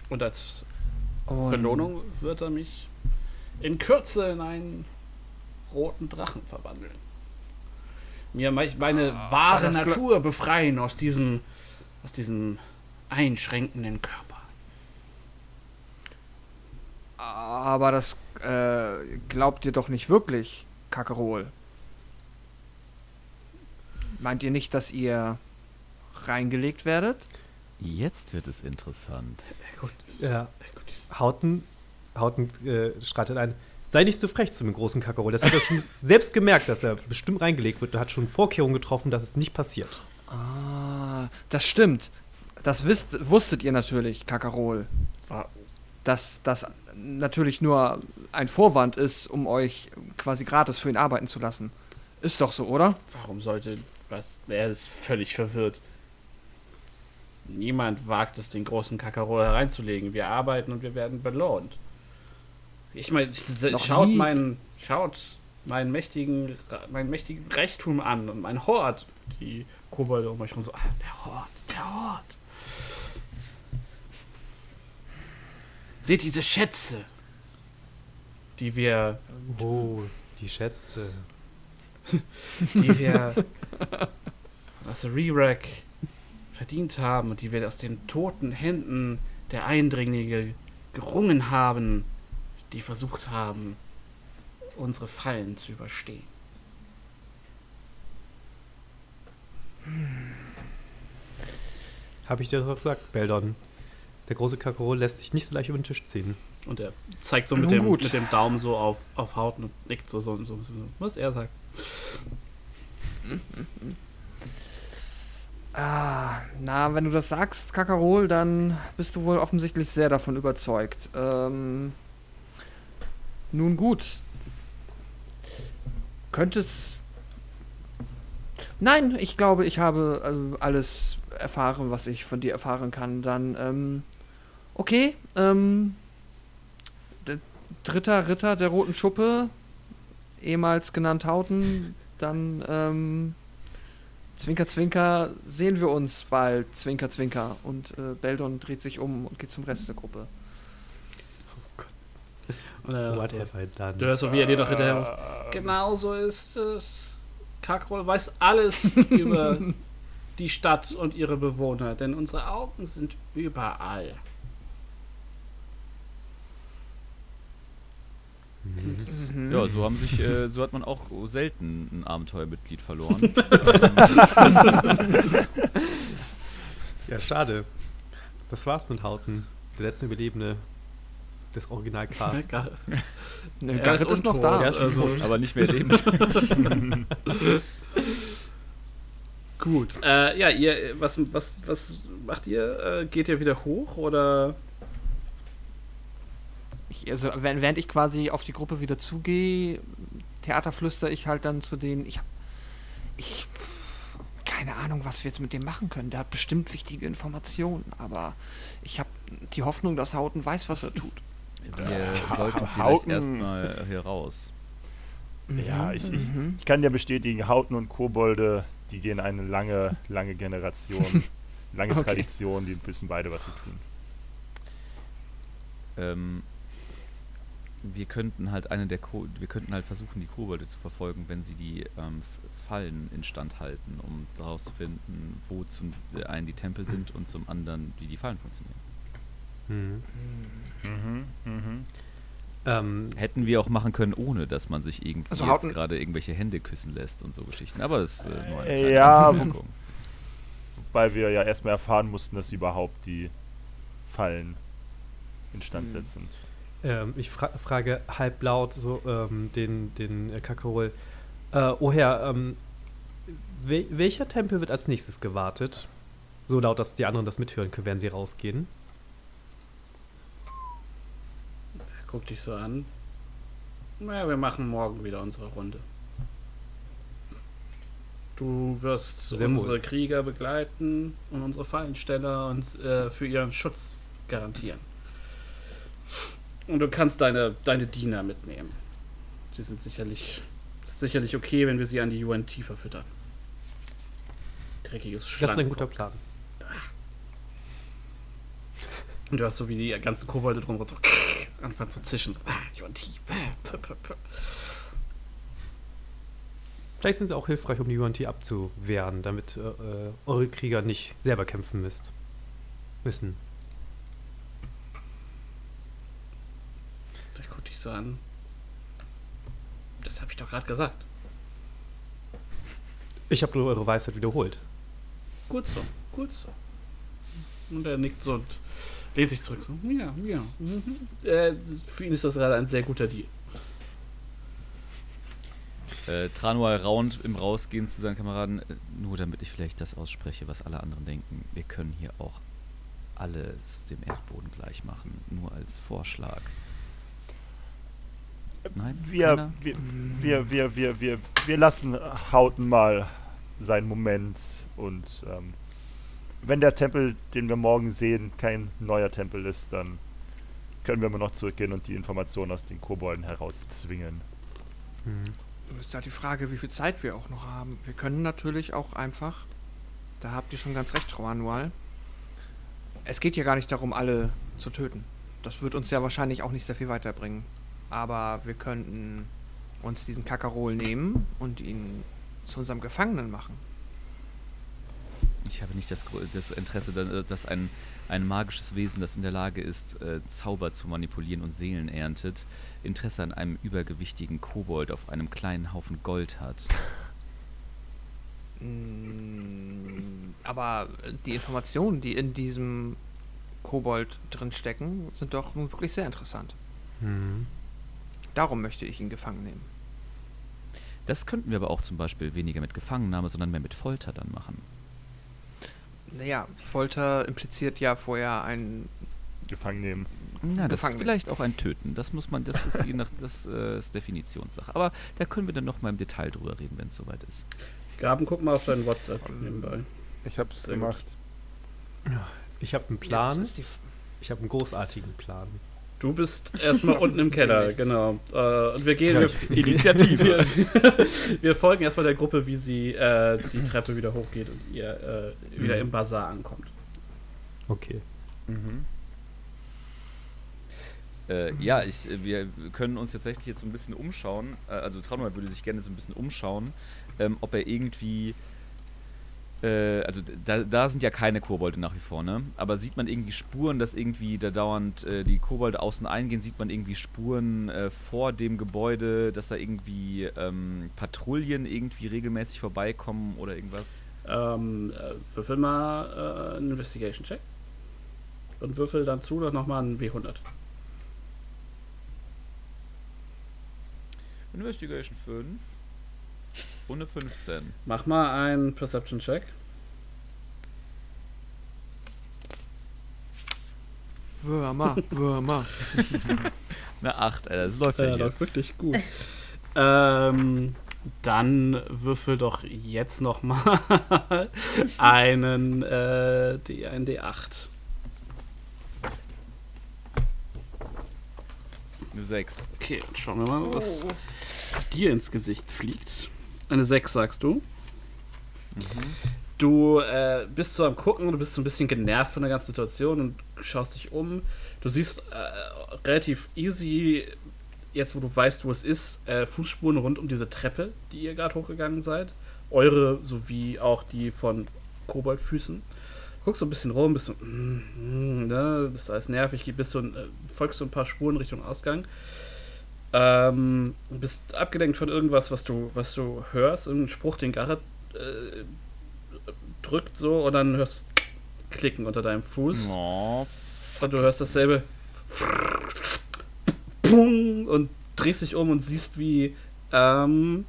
Und als Und Belohnung wird er mich in Kürze in einen roten Drachen verwandeln. Mir me- meine wahre das gl- Natur befreien aus diesem, aus diesem einschränkenden Körper. Aber das äh, glaubt ihr doch nicht wirklich, Kakerol. Meint ihr nicht, dass ihr reingelegt werdet? Jetzt wird es interessant. Ja. Hauten, Hauten äh, streitet ein. Sei nicht so frech zu dem großen Kakerol. Das hat er schon selbst gemerkt, dass er bestimmt reingelegt wird und hat schon Vorkehrungen getroffen, dass es nicht passiert. Ah, das stimmt. Das wisst, wusstet ihr natürlich, Kakerol. Dass das natürlich nur ein Vorwand ist, um euch quasi gratis für ihn arbeiten zu lassen. Ist doch so, oder? Warum sollte was? Er ist völlig verwirrt. Niemand wagt es, den großen Kakarol hereinzulegen. Wir arbeiten und wir werden belohnt. Ich meine, schaut nie. meinen, schaut meinen mächtigen, meinen mächtigen Reichtum an und mein Hort. Die Kobolde um euch herum so, ah, der Hort, der Hort. Seht diese Schätze, die wir Oh, die Schätze. die wir aus Re-Rack verdient haben und die wir aus den toten Händen der Eindringlinge gerungen haben, die versucht haben, unsere Fallen zu überstehen. Habe ich dir doch gesagt, Beldon. Der große Kakerol lässt sich nicht so leicht über den Tisch ziehen. Und er zeigt so mit dem, gut. mit dem Daumen so auf, auf Hauten und nickt so, so, so, so, was er sagt. Ah, na, wenn du das sagst, Kakerol, dann bist du wohl offensichtlich sehr davon überzeugt. Ähm, nun gut. Könntest. Nein, ich glaube, ich habe äh, alles erfahren, was ich von dir erfahren kann. Dann, ähm, okay, ähm, dritter Ritter der Roten Schuppe, ehemals genannt Hauten, dann, ähm, Zwinker, Zwinker, sehen wir uns bald, Zwinker, Zwinker. Und äh, Beldon dreht sich um und geht zum Rest der Gruppe. Und er What have I done? du hörst so, wie er dir noch hinterher ruft. Genau so ist es. Kakrol weiß alles über die Stadt und ihre Bewohner, denn unsere Augen sind überall. Mhm. Ja, so haben sich, äh, so hat man auch selten ein Abenteuermitglied verloren. Ja, schade. Das war's mit Hauten. Der letzte Überlebende des Originalcasts. Gar- Ne, Er Garrett ist ist noch da. Ja, also- aber nicht mehr lebend. Gut. Äh, ja, ihr, was, was, was macht ihr? Äh, geht ihr wieder hoch oder? Ich, also, während ich quasi auf die Gruppe wieder zugehe, theaterflüster ich halt dann zu denen. Ich hab. Ich. Keine Ahnung, was wir jetzt mit dem machen können. Der hat bestimmt wichtige Informationen, aber ich habe die Hoffnung, dass Hauten weiß, was er tut. Wir sollten vielleicht erstmal hier raus. Ja, ich, ich, Mhm. ich kann dir bestätigen, Hauten und Kobolde, die gehen eine lange, lange Generation, lange Okay. Tradition, die wissen beide, was sie tun. Ähm, wir könnten halt eine der Ko wir könnten halt versuchen, die Kobolde zu verfolgen, wenn sie die ähm, Fallen instand halten, um herauszufinden, wo zum äh, einen die Tempel sind und zum anderen, wie die Fallen funktionieren. Mhm. Mhm, mhm. Ähm, Hätten wir auch machen können, ohne dass man sich irgendwie Also jetzt gerade irgendwelche Hände küssen lässt und so Geschichten. Aber das ist äh, nur eine Äh, kleine ja, Anmerkung. Weil wir ja erstmal erfahren mussten, dass sie überhaupt die Fallen instand Mhm. Ähm, ich fra frage halblaut so ähm, den, den äh, Kakerol. Äh, oh Herr, ähm, Wel welcher Tempel wird als nächstes gewartet? So laut, dass die anderen das mithören können, während sie rausgehen. Guck dich so an. Naja, wir machen morgen wieder unsere Runde. Du wirst Sehr unsere wohl. Krieger begleiten und unsere Fallensteller und äh, für ihren Schutz garantieren. Und du kannst deine, deine Diener mitnehmen. Die sind sicherlich, sicherlich okay, wenn wir sie an die UNT verfüttern. Dreckiges Das ist ein guter Plan. Und du hast so wie die ganzen Kobolde drumherum so anfangen zu zischen. Ah, UNT. ah, Vielleicht sind sie auch hilfreich, um die UNT abzuwehren, damit äh, äh, eure Krieger nicht selber kämpfen müsst. Müssen. Ich guck dich so an. Das habe ich doch gerade gesagt. Ich habe nur eure Weisheit wiederholt. Gut so, gut so. Und er nickt so und lehnt sich zurück. So, ja, ja. Mhm. Äh, für ihn ist das gerade ein sehr guter Deal. Äh, Tranual raunt im Rausgehen zu seinen Kameraden, äh, nur damit ich vielleicht das ausspreche, was alle anderen denken. Wir können hier auch alles dem Erdboden gleich machen, nur als Vorschlag. Nein? Wir, wir, wir, wir, wir, wir, wir lassen Hauten mal seinen Moment und ähm, wenn der Tempel, den wir morgen sehen, kein neuer Tempel ist, dann können wir immer noch zurückgehen und die Informationen aus den Kobolden herauszwingen. Hm. Ist da die Frage, wie viel Zeit wir auch noch haben. Wir können natürlich auch einfach, da habt ihr schon ganz recht, Frau. Es geht ja gar nicht darum, alle zu töten. Das wird uns ja wahrscheinlich auch nicht sehr viel weiterbringen. Aber wir könnten uns diesen Kakarol nehmen und ihn zu unserem Gefangenen machen. Ich habe nicht das, das Interesse, da- dass ein, ein magisches Wesen, das in der Lage ist, äh, Zauber zu manipulieren und Seelen erntet, Interesse an einem übergewichtigen Kobold auf einem kleinen Haufen Gold hat. Mm, Aber die Informationen, die in diesem Kobold drin stecken, sind doch nun wirklich sehr interessant. Hm. Darum möchte ich ihn gefangen nehmen. Das könnten wir aber auch zum Beispiel weniger mit Gefangennahme, sondern mehr mit Folter dann machen. Naja, Folter impliziert ja vorher ein. Gefangen nehmen. Na, das ist Gefangen. vielleicht auch ein Töten. Das muss man, das ist je nach, das äh, ist Definitionssache. Aber da können wir dann noch mal im Detail drüber reden, wenn es soweit ist. Gaben, guck mal auf deinen WhatsApp nebenbei. Ich hab's Sehr gut. gemacht. Ich habe einen Plan. Ist Ich habe einen großartigen Plan. Du bist erstmal unten im Keller, genau. Äh, und wir gehen. Wir, Initiative. wir, wir folgen erstmal der Gruppe, wie sie äh, die Treppe wieder hochgeht und ihr äh, wieder Mhm. im Bazar ankommt. Okay. Äh, ja, ich, wir können uns tatsächlich jetzt so ein bisschen umschauen. Äh, also Traunmann würde sich gerne so ein bisschen umschauen, ähm, ob er irgendwie. Äh, also da, da sind ja keine Kobolde nach wie vor, ne? Aber sieht man irgendwie Spuren, dass irgendwie da dauernd äh, die Kobolde außen eingehen? Sieht man irgendwie Spuren äh, vor dem Gebäude, dass da irgendwie ähm, Patrouillen irgendwie regelmäßig vorbeikommen oder irgendwas? Ähm, äh, würfel mal äh, einen Investigation-Check. Und würfel dann zu nochmal einen W100. Investigation 5 und eine 15. Mach mal einen Perception-Check. Würmer, Würmer. Eine 8, Alter, das läuft Ja, ja hier. läuft wirklich gut. ähm, dann würfel doch jetzt nochmal einen äh, D, einen D8. Eine 6. Okay, schauen wir mal, was dir ins Gesicht fliegt. Eine 6, sagst du. Du äh, bist so am Gucken, du bist so ein bisschen genervt von der ganzen Situation und schaust dich um. Du siehst äh, relativ easy, jetzt wo du weißt, wo es ist, äh, Fußspuren rund um diese Treppe, die ihr gerade hochgegangen seid. Eure sowie auch die von Koboldfüßen. Guckst so ein bisschen rum, bist so, mm, mm, ne, das ist alles nervig, bist so, äh, folgst so ein paar Spuren Richtung Ausgang. Ähm, bist abgelenkt von irgendwas, was du, was du hörst, irgendein Spruch, den Garrett äh, drückt so und dann hörst du Klicken unter deinem Fuß. Oh, Und du hörst dasselbe und drehst dich um und siehst, wie ähm,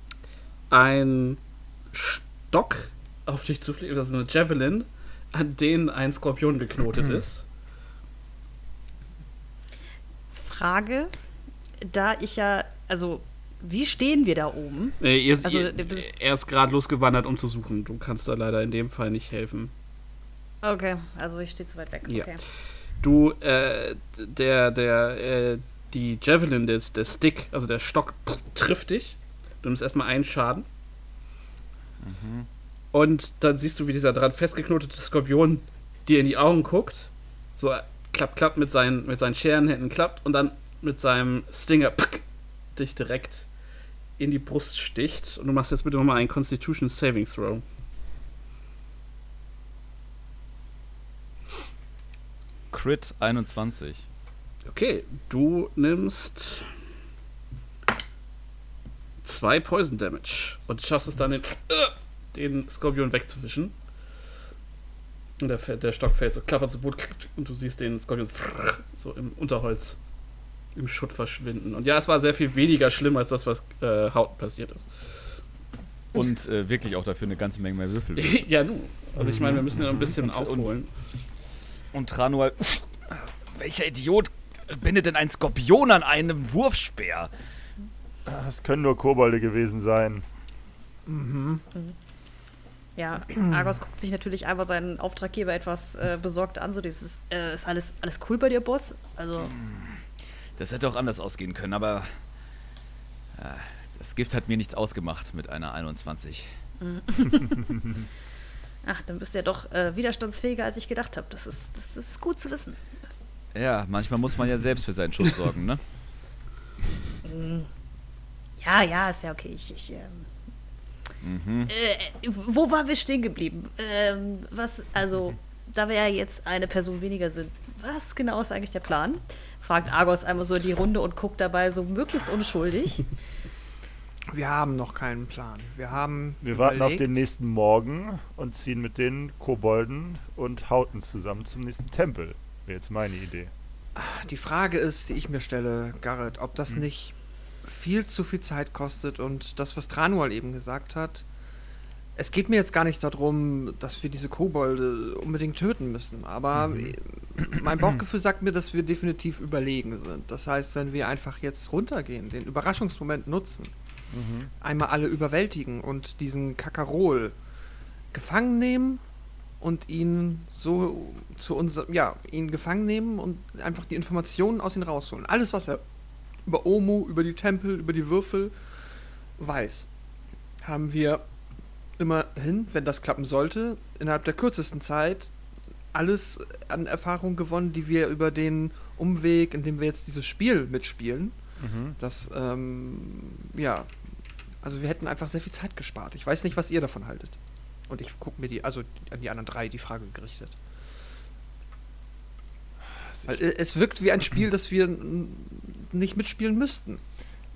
ein Stock auf dich zufliegt, das ist eine Javelin, an denen ein Skorpion geknotet ist. Frage, da ich ja, also, wie stehen wir da oben? Nee, ihr, Also, ihr, er ist gerade losgewandert, um zu suchen. Du kannst da leider in dem Fall nicht helfen. Okay, also ich stehe zu weit weg. Ja. Okay. Du, äh, der, der, äh, die Javelin, der, der Stick, also der Stock, trifft dich. Du nimmst erstmal einen Schaden. Und dann siehst du, wie dieser dran festgeknotete Skorpion dir in die Augen guckt. So klappt, klappt mit seinen, mit seinen Scherenhänden klappt und dann mit seinem Stinger dich direkt in die Brust sticht. Und du machst jetzt bitte nochmal einen Constitution Saving Throw. Crit 21. Okay, du nimmst zwei Poison Damage und schaffst es dann, den, den Skorpion wegzuwischen. Und der, der Stock fällt so, klappert zu Boden und du siehst den Skorpion so im Unterholz, im Schutt verschwinden. Und ja, es war sehr viel weniger schlimm als das, was äh, Hauten passiert ist. Und äh, wirklich auch dafür eine ganze Menge mehr Würfel. ja, nu. Also ich meine, wir müssen ja noch ein bisschen Und- und- aufholen. Und Tranual. Welcher Idiot bindet denn ein Skorpion an einem Wurfspeer? Es können nur Kobolde gewesen sein. Ja, Argos guckt sich natürlich einfach seinen Auftraggeber etwas äh, besorgt an. So dieses, äh, ist alles, alles cool bei dir, Boss? Also, Das hätte auch anders ausgehen können, aber. äh, das Gift hat mir nichts ausgemacht mit einer 21. ach, dann bist du ja doch äh, widerstandsfähiger, als ich gedacht habe. Das ist, das ist gut zu wissen. Ja, manchmal muss man ja selbst für seinen Schutz sorgen, ne? Ja, ja, ist ja okay. Ich, ich, ähm, Mhm. äh, wo waren wir stehen geblieben? Ähm, was, also, da wir ja jetzt eine Person weniger sind, was genau ist eigentlich der Plan? Fragt Argos einmal so in die Runde und guckt dabei so möglichst unschuldig. Wir haben noch keinen Plan. Wir haben. Wir warten auf überlegt- den nächsten Morgen und ziehen mit den Kobolden und Hauten zusammen zum nächsten Tempel. Wäre jetzt meine Idee. Die Frage ist, die ich mir stelle, Garrett, ob Hm. das nicht viel zu viel Zeit kostet und das, was Tranual eben gesagt hat. Es geht mir jetzt gar nicht darum, dass wir diese Kobolde unbedingt töten müssen, aber Mhm. mein Bauchgefühl sagt mir, dass wir definitiv überlegen sind. Das heißt, wenn wir einfach jetzt runtergehen, den Überraschungsmoment nutzen, einmal alle überwältigen und diesen Kakarol gefangen nehmen und ihn so zu unserem, ja, ihn gefangen nehmen und einfach die Informationen aus ihm rausholen. Alles, was er über Omu, über die Tempel, über die Würfel weiß, haben wir immerhin, wenn das klappen sollte, innerhalb der kürzesten Zeit alles an Erfahrung gewonnen, die wir über den Umweg, in dem wir jetzt dieses Spiel mitspielen, das, ähm, ja, also wir hätten einfach sehr viel Zeit gespart. Ich weiß nicht, was ihr davon haltet. Und ich gucke mir die, also an die anderen drei die Frage gerichtet. Weil äh, es wirkt wie ein Spiel, das wir nicht mitspielen müssten.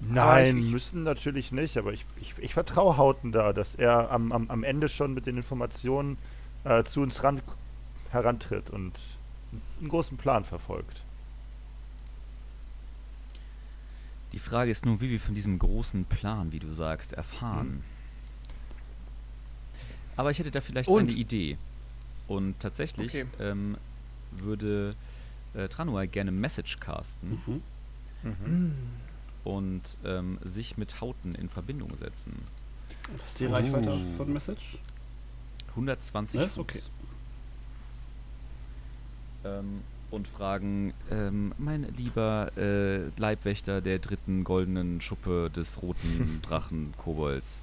Nein, ich- müssen natürlich nicht, aber ich, ich, ich vertraue Hauten da, dass er am, am, am Ende schon mit den Informationen äh, zu uns ran, herantritt und einen großen Plan verfolgt. Die Frage ist nur, wie wir von diesem großen Plan, wie du sagst, erfahren. Aber ich hätte da vielleicht Und? eine Idee. Und tatsächlich Okay. ähm, würde äh, Tranuai gerne Message casten Mhm. Mhm. Und ähm, sich mit Hauten in Verbindung setzen. Was ist die Reichweite von Message? 120 Ja, ist Fuß. okay. Ähm, und fragen, ähm, mein lieber äh, Leibwächter der dritten goldenen Schuppe des roten Drachen Kobolds,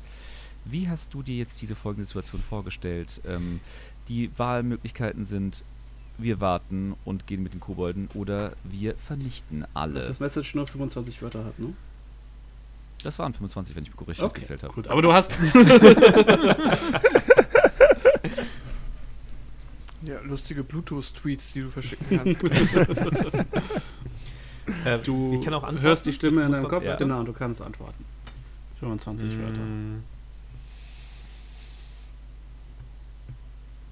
wie hast du dir jetzt diese folgende Situation vorgestellt? Ähm, die Wahlmöglichkeiten sind, wir warten und gehen mit den Kobolden oder wir vernichten alle. Dass das Message nur 25 Wörter hat, ne? Das waren 25, wenn ich mich richtig Okay, gezählt habe. gut. Aber du hast. Ja, lustige Bluetooth-Tweets, die du verschicken kannst. Äh, Du ich kann auch antworten. hörst die Stimme in deinem 25 Kopf, Ja. genau, und du kannst antworten. 25 Wörter. Mm,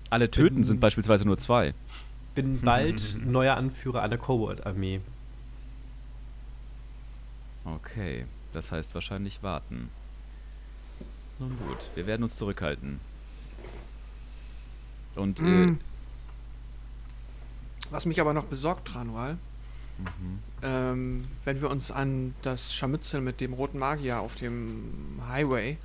Alle töten sind beispielsweise nur zwei. Bin bald neuer Anführer einer Kobold-Armee. Okay, das heißt wahrscheinlich warten. Nun gut, wir werden uns zurückhalten. Und äh, Mm. Was mich aber noch besorgt, Tranual, mhm. ähm, wenn wir uns an das Scharmützel mit dem roten Magier auf dem Highway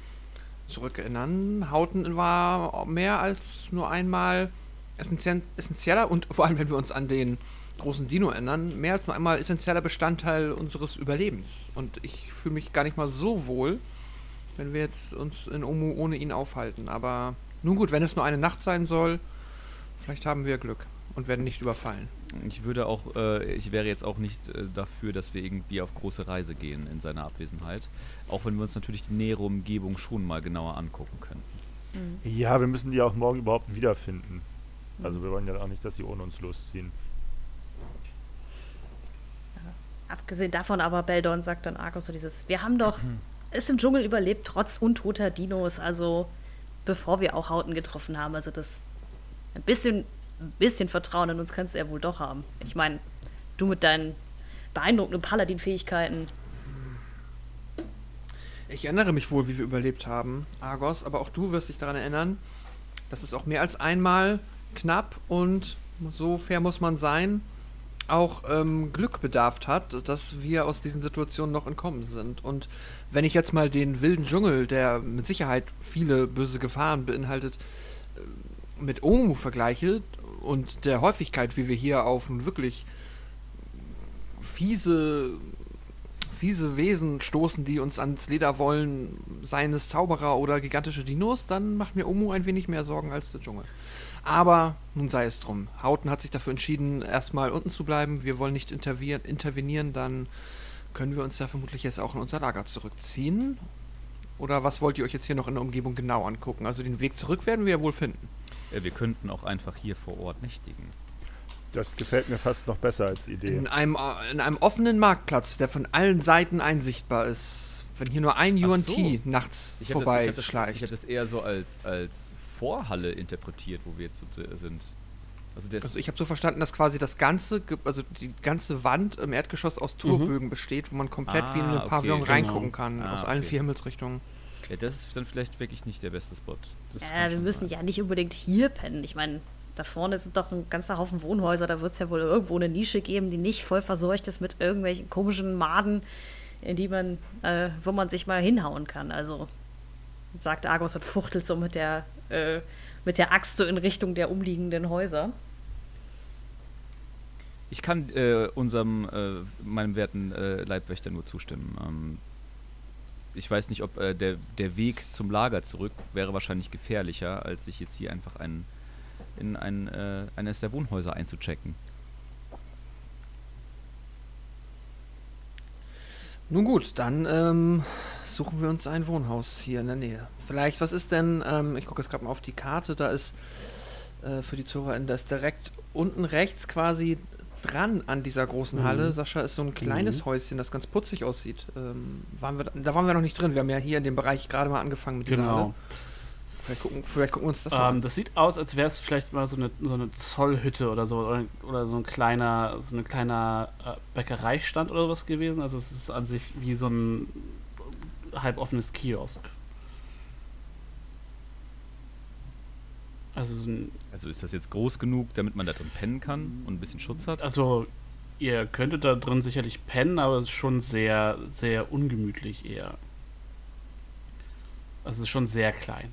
zurückerinnern, Hauten war mehr als nur einmal essentieller und vor allem, wenn wir uns an den großen Dino erinnern, mehr als nur einmal essentieller Bestandteil unseres Überlebens. Und ich fühle mich gar nicht mal so wohl, wenn wir jetzt uns in Omu ohne ihn aufhalten. Aber nun gut, wenn es nur eine Nacht sein soll, vielleicht haben wir Glück und werden nicht überfallen. ich würde auch, äh, ich wäre jetzt auch nicht äh, dafür, dass wir irgendwie auf große Reise gehen in seiner Abwesenheit. Auch wenn wir uns natürlich die nähere Umgebung schon mal genauer angucken könnten. Ja, wir müssen die auch morgen überhaupt wiederfinden. Also wir wollen ja auch nicht, dass sie ohne uns losziehen. Abgesehen davon aber, Beldon sagt dann Argus so dieses, wir haben doch es im Dschungel überlebt, trotz untoter Dinos, also bevor wir auch Hauten getroffen haben. Also das ein bisschen, ein bisschen Vertrauen in uns kannst du ja wohl doch haben. Ich meine, du mit deinen beeindruckenden Paladin-Fähigkeiten. Ich erinnere mich wohl, wie wir überlebt haben, Argos, aber auch du wirst dich daran erinnern, dass es auch mehr als einmal knapp und so fair muss man sein, auch ähm, Glück bedarf hat, dass wir aus diesen Situationen noch entkommen sind. Und wenn ich jetzt mal den wilden Dschungel, der mit Sicherheit viele böse Gefahren beinhaltet, äh, mit Omu vergleiche und der Häufigkeit, wie wir hier auf nun wirklich fiese fiese Wesen stoßen, die uns ans Leder wollen, seien es Zauberer oder gigantische Dinos, dann macht mir Omu ein wenig mehr Sorgen als der Dschungel. Aber nun sei es drum. Hauten hat sich dafür entschieden, erstmal unten zu bleiben. Wir wollen nicht intervenieren, dann können wir uns ja vermutlich jetzt auch in unser Lager zurückziehen. Oder was wollt ihr euch jetzt hier noch in der Umgebung genau angucken? Also den Weg zurück werden wir ja wohl finden. Äh, wir könnten auch einfach hier vor Ort nächtigen. Das gefällt mir fast noch besser als Idee. In einem, äh, in einem offenen Marktplatz, der von allen Seiten einsichtbar ist. Wenn hier nur ein Yuan so. Ti nachts Ich habe das, ich vorbei hab das, ich schleicht. hab das eher so als, als Vorhalle interpretiert, wo wir jetzt so sind. Also, Also ich habe so verstanden, dass quasi das ganze, also die ganze Wand im Erdgeschoss aus Torbögen besteht, wo man komplett wie in Ah, eine okay, Pavillon genau. reingucken kann, Ah, aus allen okay. vier Himmelsrichtungen. ja, das ist dann vielleicht wirklich nicht der beste Spot. Äh, wir müssen sein. ja nicht unbedingt hier pennen. Ich meine, da vorne sind doch ein ganzer Haufen Wohnhäuser. Da wird es ja wohl irgendwo eine Nische geben, die nicht voll verseucht ist mit irgendwelchen komischen Maden, in die man, äh, wo man sich mal hinhauen kann. Also sagt Argos und fuchtelt so mit der, äh, mit der Axt so in Richtung der umliegenden Häuser. Ich kann äh, unserem, äh, meinem werten äh, Leibwächter nur zustimmen. Ähm, ich weiß nicht, ob äh, der, der Weg zum Lager zurück wäre wahrscheinlich gefährlicher, als sich jetzt hier einfach ein, in ein, äh, eines der Wohnhäuser einzuchecken. Nun gut, dann ähm, suchen wir uns ein Wohnhaus hier in der Nähe. Vielleicht, was ist denn, ähm, ich gucke jetzt gerade mal auf die Karte, da ist äh, für die ZuhörerInnen, da ist direkt unten rechts quasi dran an dieser großen Halle. Sascha ist so ein kleines Häuschen, das ganz putzig aussieht. Ähm, waren wir, da- waren wir noch nicht drin. Wir haben ja hier in dem Bereich gerade mal angefangen mit dieser Halle. Genau. Vielleicht gucken, vielleicht gucken wir uns das mal Ähm, an. das sieht aus, als wäre es vielleicht mal so eine, so eine Zollhütte oder so oder, oder so ein kleiner, so ein kleiner äh, Bäckereistand oder was gewesen. Also es ist an sich wie so ein halboffenes Kiosk. Also, so ein, Also ist das jetzt groß genug, damit man da drin pennen kann und ein bisschen Schutz hat? also ihr könntet da drin sicherlich pennen, aber es ist schon sehr, sehr ungemütlich eher. Also es ist schon sehr klein.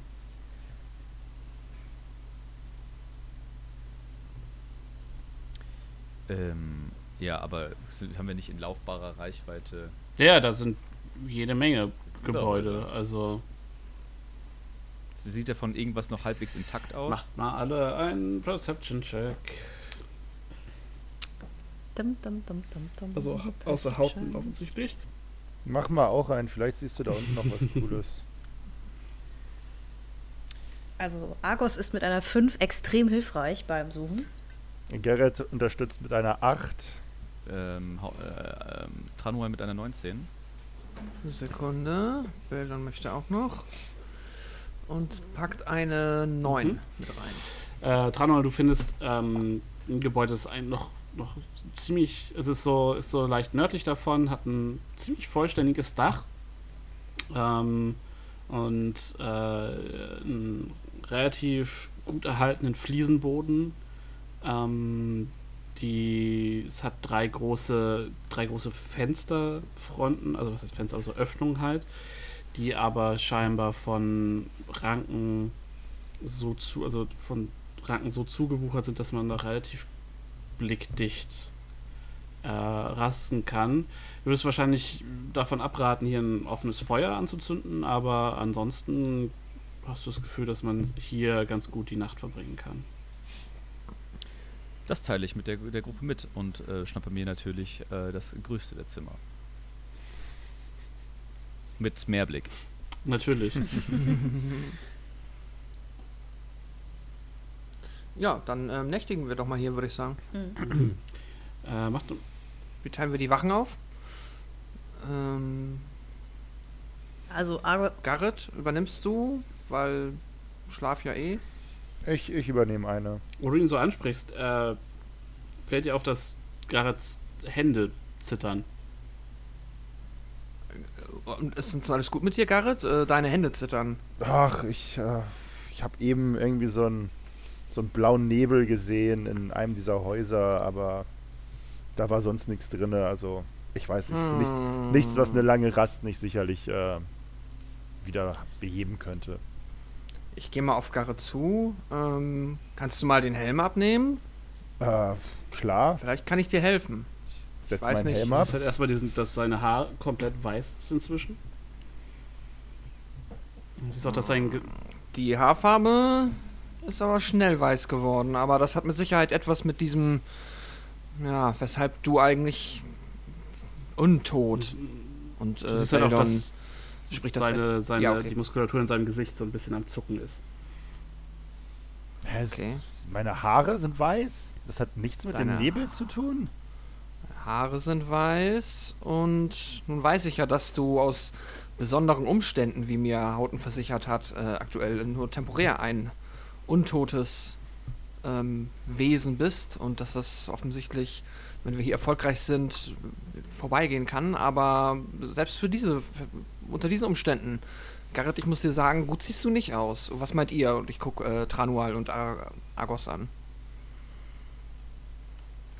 Ähm, ja, aber sind, haben wir nicht in laufbarer Reichweite. Ja, da sind jede Menge Gebäude. Gebäude. Also Sieht davon irgendwas noch halbwegs intakt aus? Macht mal alle einen Perception-Check. Dum, dum, dum, dum, dum. Also außer Hauten offensichtlich. Mach mal auch einen, vielleicht siehst du da unten noch was Cooles. Also Argos ist mit einer 5 extrem hilfreich beim Suchen. Gerrit unterstützt mit einer 8. Ähm, äh, ähm, Tranual mit einer 19. Sekunde. Beldon möchte auch noch. Und packt eine 9 Mhm. mit rein. Äh, Tranol, du findest ähm, ein Gebäude, das ein noch, noch ziemlich, es ist so, ist so leicht nördlich davon, hat ein ziemlich vollständiges Dach ähm, und äh, einen relativ gut erhaltenen Fliesenboden. Ähm, die, es hat drei große, drei große Fensterfronten, also was heißt Fenster, also Öffnungen halt, die aber scheinbar von Ranken so zu, also von Ranken so zugewuchert sind, dass man da relativ blickdicht äh, rasten kann. Ich würde es wahrscheinlich davon abraten, hier ein offenes Feuer anzuzünden, aber ansonsten hast du das Gefühl, dass man hier ganz gut die Nacht verbringen kann. Das teile ich mit der, der Gruppe mit und äh, schnappe mir natürlich äh, das größte der Zimmer. Mit Mehrblick. Natürlich. Ja, dann ähm, nächtigen wir doch mal hier, würde ich sagen. äh, macht, Wie teilen wir die Wachen auf? Ähm, Also Argo Garrett, übernimmst du? Weil Schlaf ja eh. Ich, ich übernehme eine. wo du ihn so ansprichst, äh, fällt dir auf, dass Garets Hände zittern. Ist alles gut mit dir, Garrett? Äh, deine Hände zittern. Ach, ich, äh, ich habe eben irgendwie so einen so einen blauen Nebel gesehen in einem dieser Häuser, aber da war sonst nichts drin. Also ich weiß nicht, Hm. nichts, nichts, was eine lange Rast nicht sicherlich äh, wieder beheben könnte. Ich gehe mal auf Garrett zu. Ähm, kannst du mal den Helm abnehmen? Äh, klar, Vielleicht kann ich dir helfen. setz weiß meinen nicht. Helm ab. siehst halt erstmal, diesen, dass seine Haare komplett weiß ist inzwischen. Du siehst auch, dass sein. Ge Die Haarfarbe ist aber schnell weiß geworden, aber das hat mit Sicherheit etwas mit diesem, ja, weshalb du eigentlich untot und äh, siehst halt auch, Beldon- das seine, seine, Ja, okay. die Muskulatur in seinem Gesicht so ein bisschen am Zucken ist. Okay. Meine Haare sind weiß? Das hat nichts mit Deine dem Nebel zu tun? Haare sind weiß und nun weiß ich ja, dass du aus besonderen Umständen, wie mir Hauten versichert hat, äh, aktuell nur temporär ein untotes ähm, Wesen bist und dass das offensichtlich, wenn wir hier erfolgreich sind, vorbeigehen kann. Aber selbst für diese, unter diesen Umständen, Garrett, ich muss dir sagen, gut siehst du nicht aus. Was meint ihr? Und ich gucke äh, Tranual und Ar Argos an.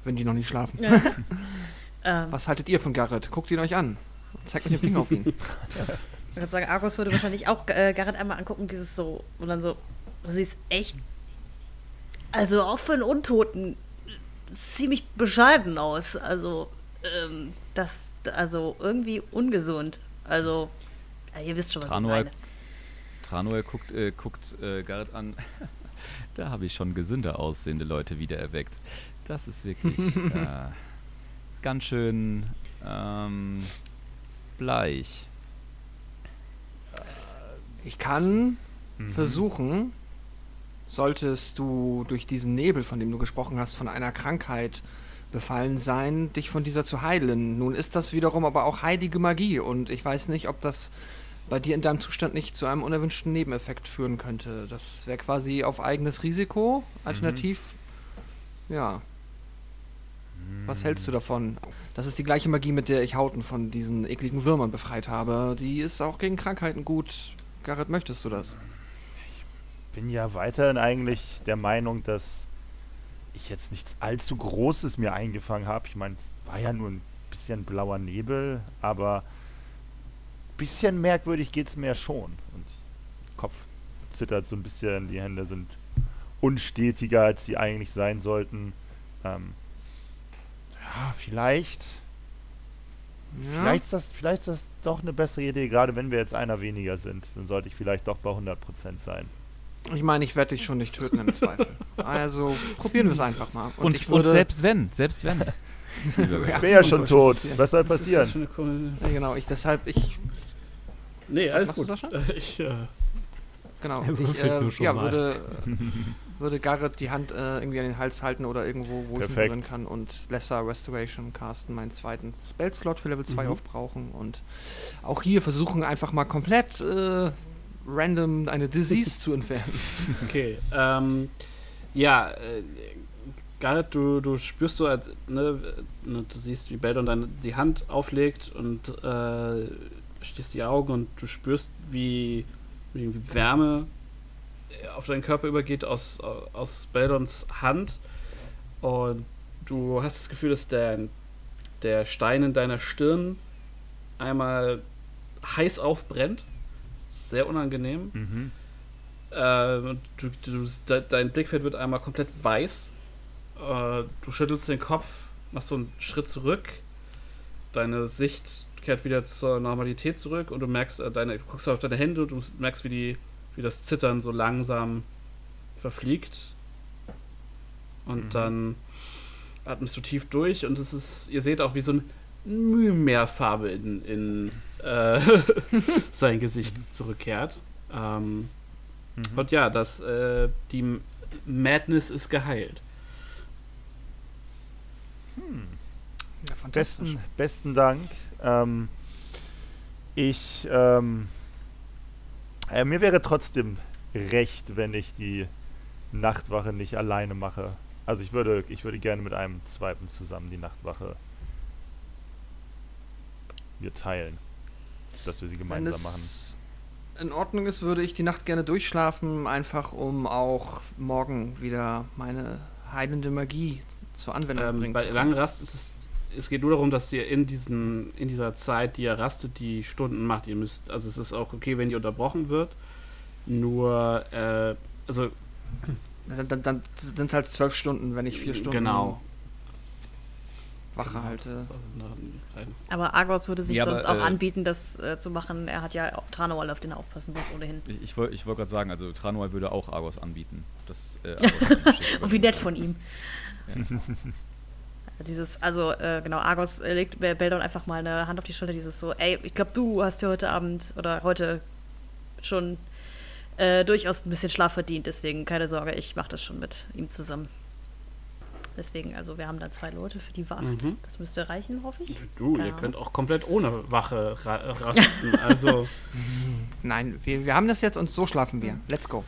Wenn die noch nicht schlafen. ähm, Was haltet ihr von Garrett? Guckt ihn euch an. Zeigt mit dem Finger auf ihn. Ich würde sagen, Argos würde wahrscheinlich auch äh, Garrett einmal angucken, dieses so, und dann so, du siehst echt, also auch für einen Untoten, ziemlich bescheiden aus. Also, ähm, das, also irgendwie ungesund. Also, ja, ihr wisst schon, was Tranual- ich meine. Tranuel guckt, äh, guckt äh, Garrett an. da habe ich schon gesünder aussehende Leute wiedererweckt. Das ist wirklich äh, ganz schön ähm, bleich. Ich kann Mhm. versuchen, solltest du durch diesen Nebel, von dem du gesprochen hast, von einer Krankheit befallen sein, dich von dieser zu heilen. Nun ist das wiederum aber auch heilige Magie und ich weiß nicht, ob das bei dir in deinem Zustand nicht zu einem unerwünschten Nebeneffekt führen könnte. Das wäre quasi auf eigenes Risiko. Alternativ, ja. Was hältst du davon? Das ist die gleiche Magie, mit der ich Hauten von diesen ekligen Würmern befreit habe. Die ist auch gegen Krankheiten gut. Garrett, möchtest du das? Bin ja weiterhin eigentlich der Meinung, dass ich jetzt nichts allzu Großes mir eingefangen habe. Ich meine, es war ja nur ein bisschen blauer Nebel, aber ein bisschen merkwürdig geht es mir schon. Und Kopf zittert so ein bisschen, die Hände sind unstetiger, als sie eigentlich sein sollten. Ähm, ja, vielleicht, Ja. vielleicht, ist das, vielleicht ist das doch eine bessere Idee, gerade wenn wir jetzt einer weniger sind. Dann sollte ich vielleicht doch bei 100% sein. Ich meine, ich werde dich schon nicht töten im Zweifel. Also probieren wir es einfach mal. Und, ich und würde, selbst wenn, selbst wenn. Ich bin ja was schon tot. passieren? Was soll Was ist das passieren? für eine komische- Ja, genau, ich deshalb, ich, Nee, Was alles gut. Sascha? Äh, Ich, äh, genau, ich äh, ja, mal. würde, würde Garrett die Hand äh, irgendwie an den Hals halten oder irgendwo, wo ich ihn Perfekt. berühren kann und Lesser Restoration casten, meinen zweiten Spellslot für Level 2 Mhm. aufbrauchen und auch hier versuchen einfach mal komplett äh, random eine Disease zu entfernen. okay. Ähm, ja, äh, Garrett, du, du spürst so, als, ne, ne, du siehst, wie Beldon dann die Hand auflegt und äh, schließt die Augen und du spürst, wie, wie Wärme auf deinen Körper übergeht aus, aus Beldons Hand und du hast das Gefühl, dass der, der Stein in deiner Stirn einmal heiß aufbrennt. Sehr unangenehm. Mhm. Äh, du, du, de, dein Blickfeld wird einmal komplett weiß. Äh, du schüttelst den Kopf, machst so einen Schritt zurück. Deine Sicht kehrt wieder zur Normalität zurück und du merkst, äh, deine, du guckst auf deine Hände und du merkst, wie, die, wie das Zittern so langsam verfliegt. Und Mhm. dann atmest du tief durch und es ist, ihr seht auch, wie so ein Mühe mehr Farbe in, in äh, sein Gesicht zurückkehrt. Ähm, Mhm. und ja, das, äh, die Madness ist geheilt. Ja, fantastisch. Besten, besten Dank. Ähm, ich, ähm, äh, mir wäre trotzdem recht, wenn ich die Nachtwache nicht alleine mache. Also ich würde, ich würde gerne mit einem zweiten zusammen die Nachtwache mir teilen, dass wir sie Wenn gemeinsam machen. es in Ordnung ist, würde ich die Nacht gerne durchschlafen, einfach um auch morgen wieder meine heilende Magie zur Anwendung Ähm, bringen bei langen Rast ist es, es geht nur darum, dass ihr in diesen, in dieser Zeit, die ihr rastet, die Stunden macht. Ihr müsst, also es ist auch okay, wenn die unterbrochen wird. Nur, äh, also Dann, dann, dann sind es halt zwölf Stunden, wenn ich vier Stunden Genau. Wache Genau, halte. also eine- ein- Aber Argos würde sich Ja, aber, sonst auch äh, anbieten, das äh, zu machen. Er hat ja auch Tranoal, auf den er aufpassen muss, ohnehin. Ich, ich wollte ich wollt gerade sagen, also Tranual würde auch Argos anbieten. Das, äh, Argos Und wie nett von ihm. Ja. Dieses, also äh, genau, Argos äh, legt Bel- Beldon einfach mal eine Hand auf die Schulter, dieses so, ey, ich glaube, du hast ja heute Abend oder heute schon äh, durchaus ein bisschen Schlaf verdient, deswegen keine Sorge, ich mache das schon mit ihm zusammen. Deswegen, also wir haben da zwei Leute für die Wacht. Mhm. Das müsste reichen, hoffe ich. Du, Keine ihr Ahnung. könnt auch komplett ohne Wache ra rasten. Also Nein, wir, wir haben das jetzt und so schlafen wir. Let's go.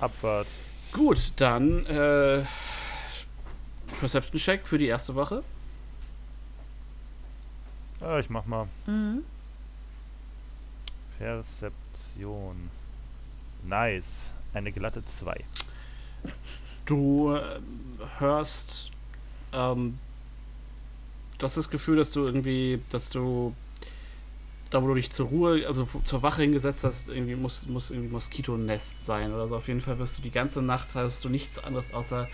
Abfahrt. gut, dann äh, Perception Check für die erste Wache. Ah, ich mach mal Mhm. Perzeption. Nice. Eine glatte 2. Du äh, hörst, ähm, du hast das Gefühl, dass du irgendwie, dass du da, wo du dich zur Ruhe, also zur Wache hingesetzt hast, irgendwie muss, muss irgendwie Moskitonest sein oder so. Auf jeden Fall wirst du die ganze Nacht hast du nichts anderes außer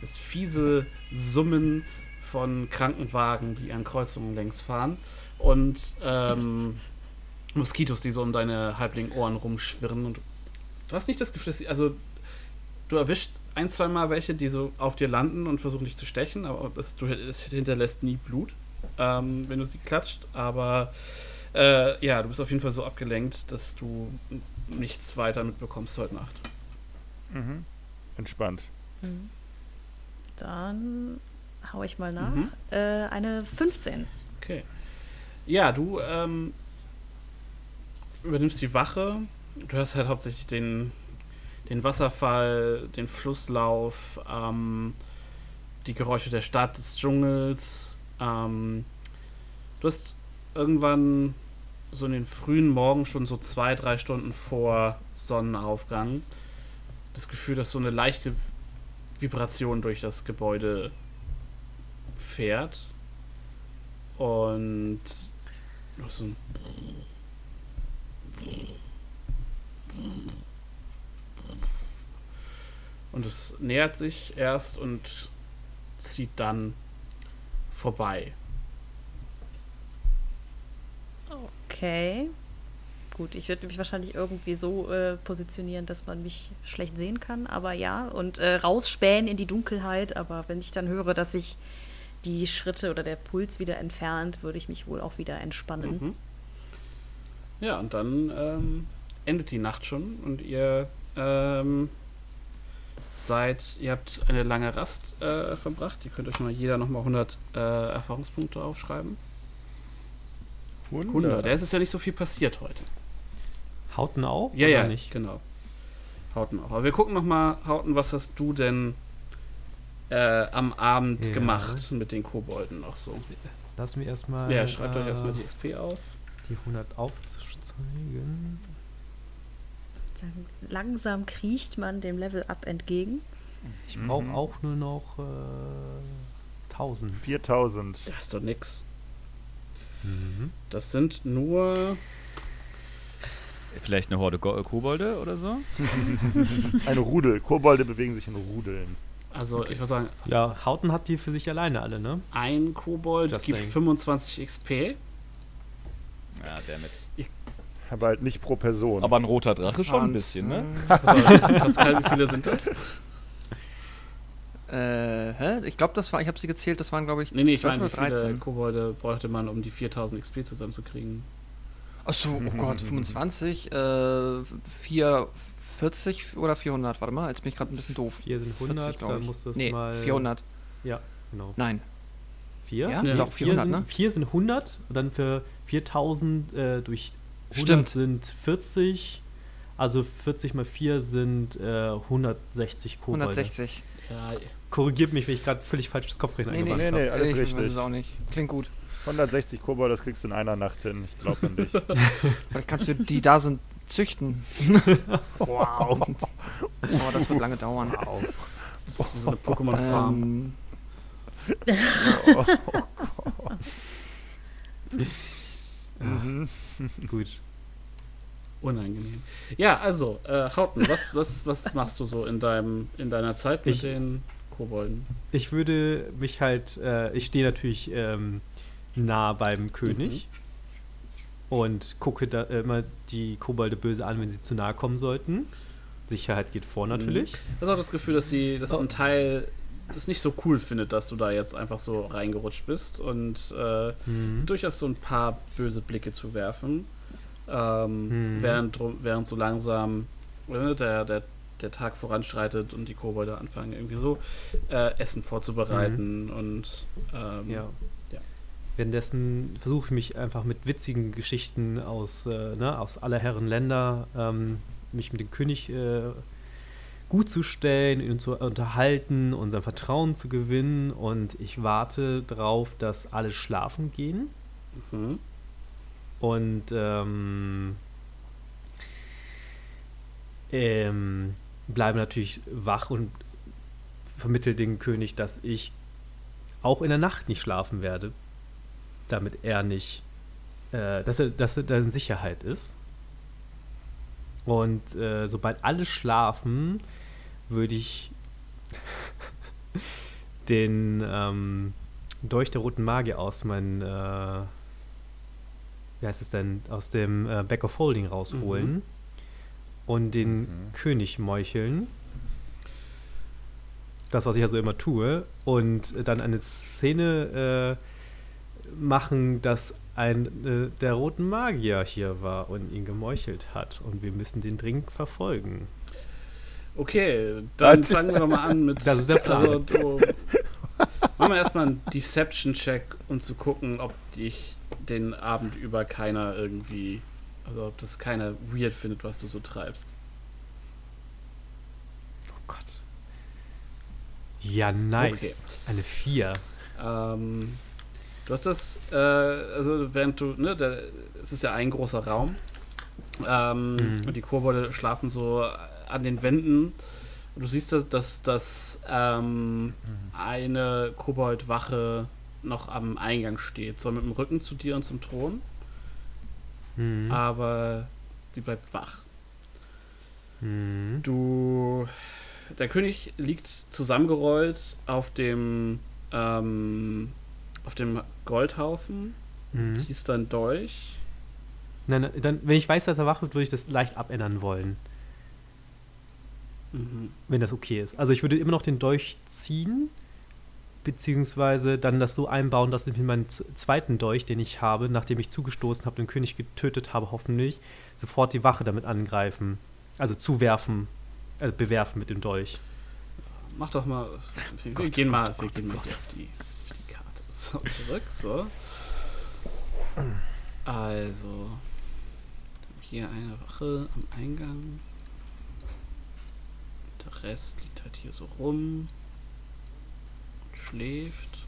das fiese Summen von Krankenwagen, die an Kreuzungen längs fahren und ähm, Moskitos, die so um deine Halbling-Ohren rumschwirren und du hast nicht das Gefühl, dass also du erwischt ein, zwei Mal welche, die so auf dir landen und versuchen dich zu stechen, aber das, du, es hinterlässt nie Blut, ähm, wenn du sie klatscht. Aber äh, ja, du bist auf jeden Fall so abgelenkt, dass du nichts weiter mitbekommst heute Nacht. Mhm. Entspannt. Mhm. Dann hau ich mal nach. Mhm. Äh, eine 15. Okay. Ja, du ähm, übernimmst die Wache. Du hörst halt hauptsächlich den, den Wasserfall, den Flusslauf, ähm, die Geräusche der Stadt, des Dschungels. Ähm, du hast irgendwann so in den frühen Morgen schon so zwei, drei Stunden vor Sonnenaufgang das Gefühl, dass so eine leichte Vibration durch das Gebäude fährt. Und so ein und es nähert sich erst und zieht dann vorbei. Okay. Gut, ich würde mich wahrscheinlich irgendwie so äh, positionieren, dass man mich schlecht sehen kann, aber ja. Und äh, rausspähen in die Dunkelheit, aber wenn ich dann höre, dass sich die Schritte oder der Puls wieder entfernt, würde ich mich wohl auch wieder entspannen. Mhm. Ja, und dann ähm, endet die Nacht schon und ihr ähm, seid, ihr habt eine lange Rast äh, verbracht. Ihr könnt euch mal jeder nochmal 100 äh, Erfahrungspunkte aufschreiben. 100. Da ist es ja nicht so viel passiert heute. Hauten auf? Ja, ja, nicht? genau. Hauten auch. Aber wir gucken nochmal, Hauten, was hast du denn äh, am Abend Ja. gemacht mit den Kobolden noch so? Lass mir erstmal. Ja, schreibt euch äh, erstmal die XP auf. die 100 aufzeigen. Dann langsam kriecht man dem Level-Up entgegen. Ich brauche auch nur noch äh, 1000. 4000. Das ist doch nix. Mhm. Das sind nur. Vielleicht eine Horde Go Kobolde oder so? Ein Rudel. Kobolde bewegen sich in Rudeln. Also, ich würde sagen, Ja, Hauten hat die für sich alleine alle, ne? ein Kobold Just gibt saying. 25 XP. Ja, damit. Aber halt nicht pro Person. Aber ein roter Drache schon ein bisschen, ne? Also, Pascal, wie viele sind das? Äh, hä? Ich glaube, das war, ich habe sie gezählt, das waren, glaube ich, Nee, nee, ich 12 meine, wie oder viele 13. Kobolde bräuchte man, um die 4000 XP zusammenzukriegen? Achso, oh Gott, 25, äh, 440 oder 400, warte mal, jetzt bin ich gerade ein bisschen doof. Vier sind 40, 100, glaub dann ich. muss das nee, mal... 400, Ja, genau. nein. Vier? Ja? Ja. Doch, Vier 400, sind, ne? Vier sind 100 und dann für 4000 äh, durch 100 Stimmt. sind 40. Also 40 mal 4 sind äh, 160 Kobolde. 160. Ja, Korrigiert mich, wenn ich gerade völlig falsches Kopfrechnen Nee, nee, eingebaut nee, habe. nee, alles ich weiß richtig. es auch nicht. Klingt gut. 160 Kobolde, das kriegst du in einer Nacht hin. Ich glaube an dich. Vielleicht kannst du die da sind züchten. Wow. Aber das wird lange dauern. das ist wie so eine Pokémon-Farm. Ähm, Mhm. Gut. Unangenehm. Ja, also, äh, Hauten, was, was, was machst du so in, deinem, in deiner Zeit mit Ich- den Kobolden? Ich würde mich halt, äh, ich stehe natürlich ähm, nah beim König und gucke da immer die Kobolde böse an, wenn sie zu nahe kommen sollten. Sicherheit geht vor natürlich. Ich habe auch das Gefühl, dass sie, dass Oh. ein Teil das nicht so cool findet, dass du da jetzt einfach so reingerutscht bist und äh, Mhm. durchaus so ein paar böse Blicke zu werfen. Ähm, Mhm. während, während so langsam äh, der, der, der Tag voranschreitet und die Kobolde anfangen, irgendwie so äh, Essen vorzubereiten und ähm, Ja. Ja. Währenddessen versuche ich mich einfach mit witzigen Geschichten aus, äh, ne, aus aller Herren Länder, ähm, mich mit dem König äh, gut zu stellen, ihn zu unterhalten und sein Vertrauen zu gewinnen. Und ich warte darauf, dass alle schlafen gehen. Mhm. Und ähm, ähm, bleibe natürlich wach und vermittle dem König, dass ich auch in der Nacht nicht schlafen werde, damit er nicht, äh, dass, er, dass er da in Sicherheit ist. Und äh, sobald alle schlafen, würde ich den ähm, Dolch der roten Magie aus meinen, äh, wie heißt es denn, aus dem äh, Back of Holding rausholen und den Mhm. König meucheln. Das, was ich also immer tue. Und dann eine Szene äh, machen, dass ein äh, der roten Magier hier war und ihn gemeuchelt hat. Und wir müssen den dringend verfolgen. Okay, dann Was? fangen wir doch mal an mit. Das ist der Plan. Also, du, machen wir erstmal einen Deception-Check, um zu gucken, ob dich den Abend über keiner irgendwie. Also, ob das keiner weird findet, was du so treibst. Oh Gott. Ja, nice. Okay. Eine 4. Ähm, du hast das, äh, also während du, ne, der, es ist ja ein großer Raum ähm, Mhm. und die Kobolde schlafen so an den Wänden du siehst, dass, dass, ähm, eine Koboldwache noch am Eingang steht, zwar mit dem Rücken zu dir und zum Thron, Mhm. aber sie bleibt wach. Mhm. Du. Der König liegt zusammengerollt auf dem ähm, auf dem Goldhaufen, Mhm. ziehst dann durch. Nein, nein, dann, wenn ich weiß, dass er wach wird, würde ich das leicht abändern wollen. Mhm. Wenn das okay ist. Also ich würde immer noch den Dolch ziehen, beziehungsweise dann das so einbauen, dass ich mit meinem zweiten Dolch, den ich habe, nachdem ich zugestoßen habe, den König getötet habe, hoffentlich, sofort die Wache damit angreifen. Also zuwerfen, also bewerfen mit dem Dolch. Mach doch mal. Wir, wir gehen mal, wir gehen mal auf die, auf die Karte. So, zurück, so. Also. Hier eine Wache am Eingang. Der Rest liegt halt hier so rum. Und schläft.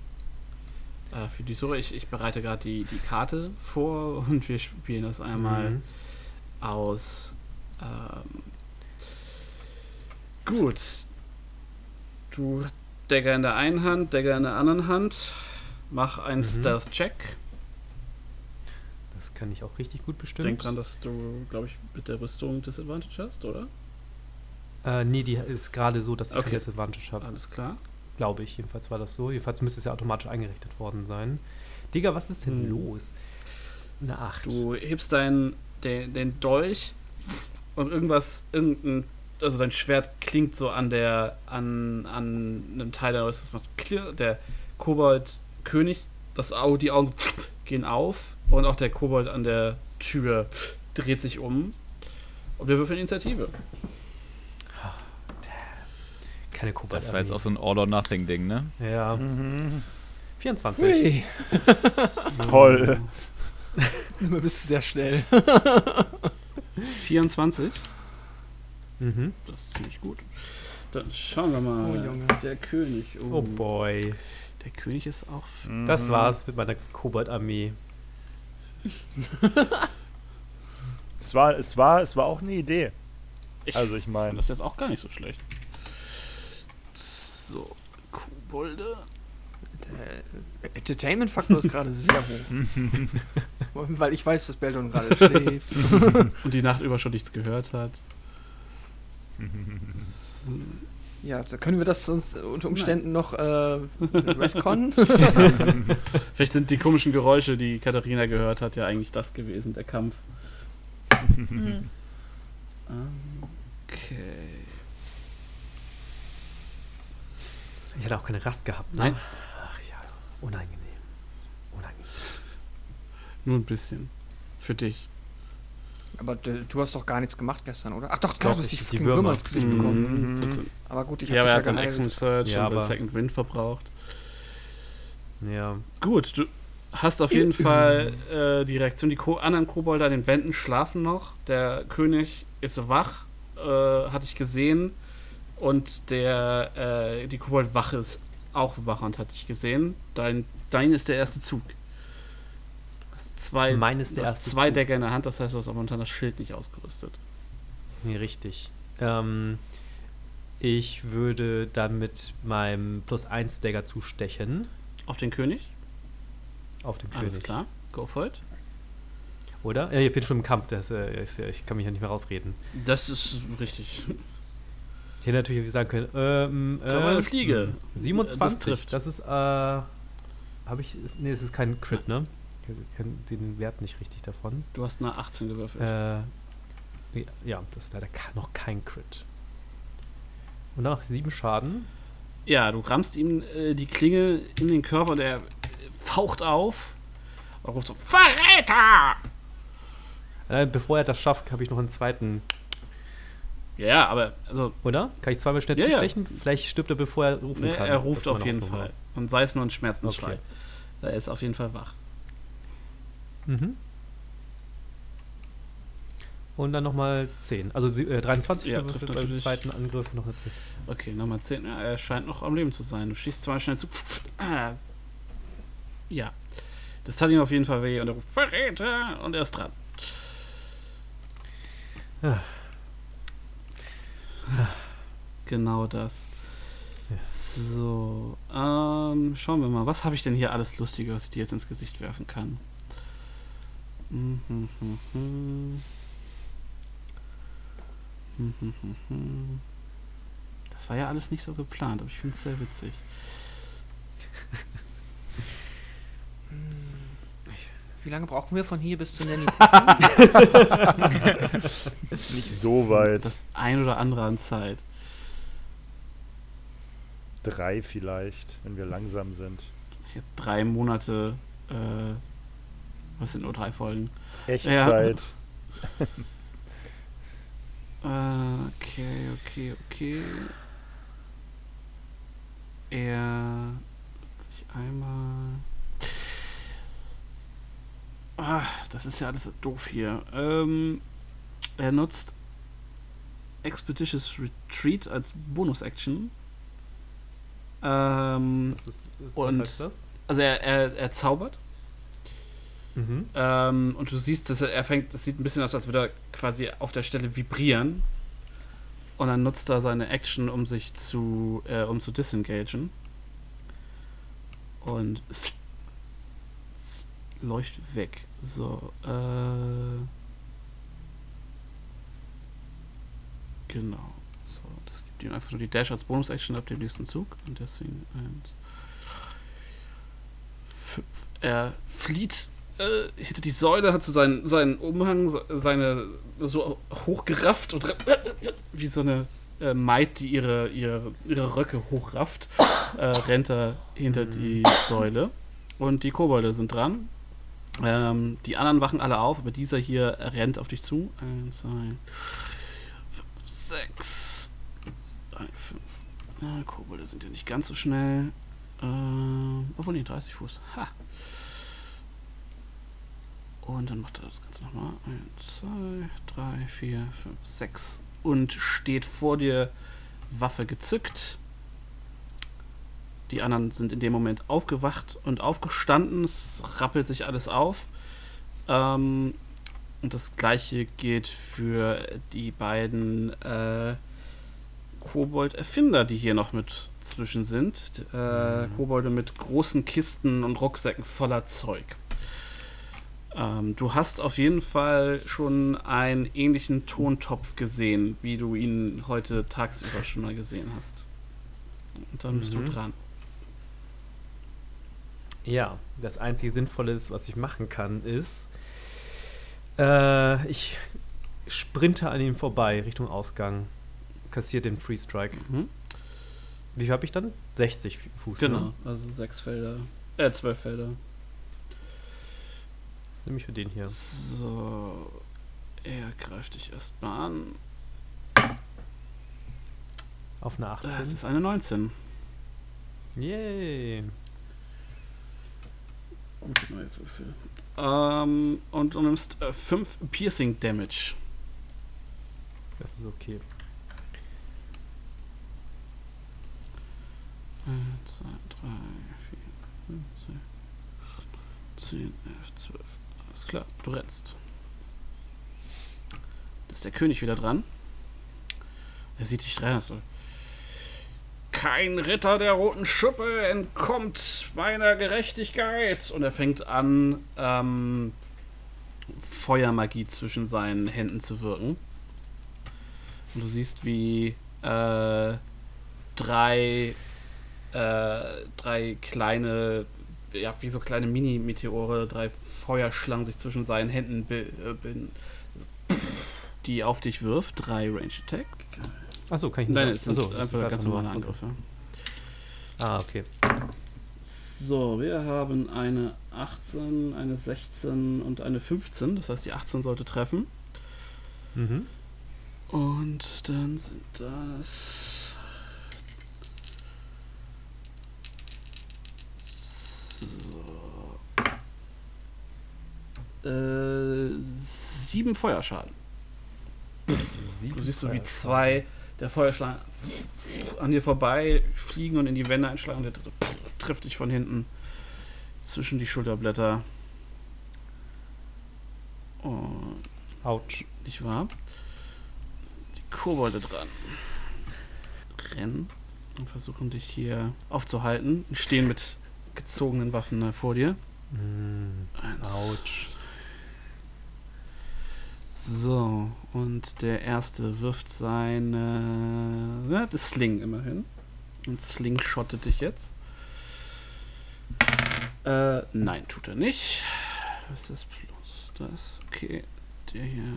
Äh, für die Suche, ich, ich bereite gerade die, die Karte vor und wir spielen das einmal Mhm. aus ähm, Gut. Du Dagger in der einen Hand, Dagger in der anderen Hand. Mach einen Mhm. Stealth-Check. Das kann ich auch richtig gut bestimmt. Denk dran, dass du, glaube ich, mit der Rüstung Disadvantage hast, oder? Äh, nee, die ist gerade so, dass ich Okay. kein Disadvantage habe. Alles klar. Glaube ich. Jedenfalls war das so. Jedenfalls müsste es ja automatisch eingerichtet worden sein. Digga, was ist denn Hm. los? Eine 8. Du hebst deinen den, den Dolch und irgendwas, irgendein, also dein Schwert klingt so an der, an, an einem Teil der Rüstung, das macht klirr, der Kobold-König, das Auge, die Augen gehen auf und auch der Kobold an der Tür dreht sich um. Und wir würfeln Initiative. Keine Kobold. Das war jetzt auch so ein All-or-Nothing-Ding, ne? Ja. Mhm. 24. Hui, Toll. immer bist du sehr schnell. 24. Mhm. Das ist ziemlich gut. Dann schauen wir mal. Oh, Junge. Der König. Oh boy. Der König ist auch. Das Mhm. war's mit meiner Kobold-Armee. Es war, es war, es war auch eine Idee. Ich Also ich meine, Das ist jetzt auch gar nicht so schlecht. So, Kobolde. Der Entertainment-Faktor ist gerade sehr hoch. Weil ich weiß, dass Beldon gerade schläft. Und die Nacht über schon nichts gehört hat. Ja, da können wir das uns unter Umständen noch äh, retconnen. Vielleicht sind die komischen Geräusche, die Katharina gehört hat, ja eigentlich das gewesen, der Kampf. Mhm. Okay. Ich hatte auch keine Rast gehabt, ne? Nein. Ach ja, unangenehm. Unangenehm. Nur ein bisschen. Für dich. Aber du, du hast doch gar nichts gemacht gestern, oder? Ach doch, klar, Doch, du hast die, ich- die fucking Würmer. Würmer ins Gesicht bekommen. Mhm. Trotzdem. Aber gut, ich Ja, aber er hat seinen ja Action. Search Ja, und sein aber- Second Wind verbraucht. Ja. Gut, du hast auf jeden Fall äh, die Reaktion. Die Ko anderen Kobolde an den Wänden schlafen noch. Der König ist wach, äh, hatte ich gesehen. Und der, äh, die Koboldwache ist auch wach und hatte ich gesehen. Dein, dein ist der erste Zug. Du hast zwei, Mein ist der erste zwei Zug. Decker in der Hand, das heißt, du hast auch momentan das Schild nicht ausgerüstet. Nee, richtig. Ähm, ich würde dann mit meinem Plus 1 Dagger zustechen Auf den König? auf den Alles König. klar. Go for it. Oder? Ja, ich bin schon im Kampf, das, äh, ich kann mich ja nicht mehr rausreden. Das ist richtig. Ich hätte natürlich sagen können, ähm, aber eine Fliege. hm, 27, Das trifft. Das ist, äh, habe ich, ist, nee, es ist kein Crit, ne? Ich kenne den Wert nicht richtig davon. Du hast eine 18 gewürfelt. Äh, ja, das ist leider noch kein Crit. Und dann noch sieben Schaden. Ja, du rammst ihm äh, die Klinge in den Körper und er faucht auf und ruft so: Verräter! Äh, bevor er das schafft, habe ich noch einen zweiten. Ja, aber also, Oder? Kann ich zweimal schnell Ja, ja. zustechen? Vielleicht stirbt er, bevor er rufen ne, kann. er ruft auf jeden Fall. Und sei es nur ein Schmerzensschrei. Okay. Er ist auf jeden Fall wach. ja. Mhm. Und dann nochmal 10. Also äh, 23 Ja, trifft beim natürlich. zweiten Angriff noch eine 10. Okay, nochmal 10. Ja, er scheint noch am Leben zu sein. Du schießt zwar schnell zu. Ja. Das tat ihm auf jeden Fall weh und er ruft: Verräter! Und er ist dran. Ah. Genau das. So, ähm, schauen wir mal, was habe ich denn hier alles Lustiges, was ich dir jetzt ins Gesicht werfen kann? Das war ja alles nicht so geplant, aber ich finde es sehr witzig. Wie lange brauchen wir von hier bis zu Nanny? nicht so weit. Das ein oder andere an Zeit. Drei vielleicht, wenn wir langsam sind. Ich hab drei Monate, äh, was sind nur drei Folgen? Echtzeit. Äh, okay, okay, okay. Er sich einmal. Ah, das ist ja alles doof hier. Ähm, er nutzt Expeditious Retreat als Bonus-Action. Ähm, Das ist, Und- also er, er, er zaubert. Mhm. Ähm, und du siehst, dass er, er fängt, das sieht ein bisschen aus, als würde er quasi auf der Stelle vibrieren. Und dann nutzt er seine Action, um sich zu, äh, um zu disengagen. Und leuchtet weg. So, äh. Genau. So, das gibt ihm einfach nur die Dash als Bonus-Action ab dem nächsten Zug. Und deswegen eins. Fünf. Er flieht äh, hinter die Säule, hat so seinen, seinen Umhang, seine so hochgerafft und wie so eine äh, Maid, die ihre, ihre, ihre Röcke hochrafft, äh, rennt er hinter die Säule. Und die Kobolde sind dran. Ähm, die anderen wachen alle auf, aber dieser hier rennt auf dich zu. Eins, zwei, fünf, sechs, drei, fünf. Na, Kobolde sind ja nicht ganz so schnell. Ähm, obwohl, nee, 30 Fuß. Ha. Und dann macht er das Ganze nochmal. 1, 2, 3, 4, 5, 6. Und steht vor dir, Waffe gezückt. Die anderen sind in dem Moment aufgewacht und aufgestanden. Es rappelt sich alles auf. Ähm, und das gleiche gilt für die beiden äh, Kobold-Erfinder, die hier noch mit zwischen sind. Äh, Kobolde mit großen Kisten und Rucksäcken voller Zeug. Ähm, du hast auf jeden Fall schon einen ähnlichen Tontopf gesehen, wie du ihn heute tagsüber schon mal gesehen hast. Und dann bist Mhm. du dran. Ja, das einzige Sinnvolle, ist, was ich machen kann, ist, äh, ich sprinte an ihm vorbei Richtung Ausgang, kassiert den Free Strike. Mhm. Wie viel habe ich dann? 60 Fuß. Genau, Ne? also sechs Felder. Äh, zwölf Felder. Nämlich für den hier. So. Er greift dich erstmal an. Auf eine 18. Das ist eine 19. Yay. Gute neue Würfel. Ähm, und du nimmst 5 Piercing Damage. Das ist okay. 1, 2, 3, 4, 5, 6, 10, 11, 12. Alles klar, du rennst. Da ist der König wieder dran. Er sieht dich rein. So. Kein Ritter der roten Schuppe entkommt meiner Gerechtigkeit. Und er fängt an, ähm, Feuermagie zwischen seinen Händen zu wirken. Und du siehst, wie äh, drei äh, drei kleine, ja, wie so kleine Mini-Meteore, drei Feuerschlangen sich zwischen seinen Händen bi- äh, bilden, die auf dich wirft. Drei Range Attack. Achso, kann ich Nein, nicht es sind Achso, das ist einfach ganz nur- normale Angriffe. Ah, okay. So, wir haben eine 18, eine 16 und eine 15. Das heißt, die 18 sollte treffen. Mhm. Und dann sind das. So. Äh, sieben Feuerschaden. Du siehst so wie zwei der Feuerschlangen an dir vorbei fliegen und in die Wände einschlagen. Der dritte trifft dich von hinten zwischen die Schulterblätter. Und Autsch. nicht wahr? Die Kobolde dran. Rennen und versuchen dich hier aufzuhalten. Stehen mit gezogenen Waffen da vor dir. Mm, Eins. Autsch. So, und der erste wirft seine. Ja, das Sling immerhin. Und Sling schottet dich jetzt. Äh, nein, tut er nicht. Was ist das plus das? Okay, der hier.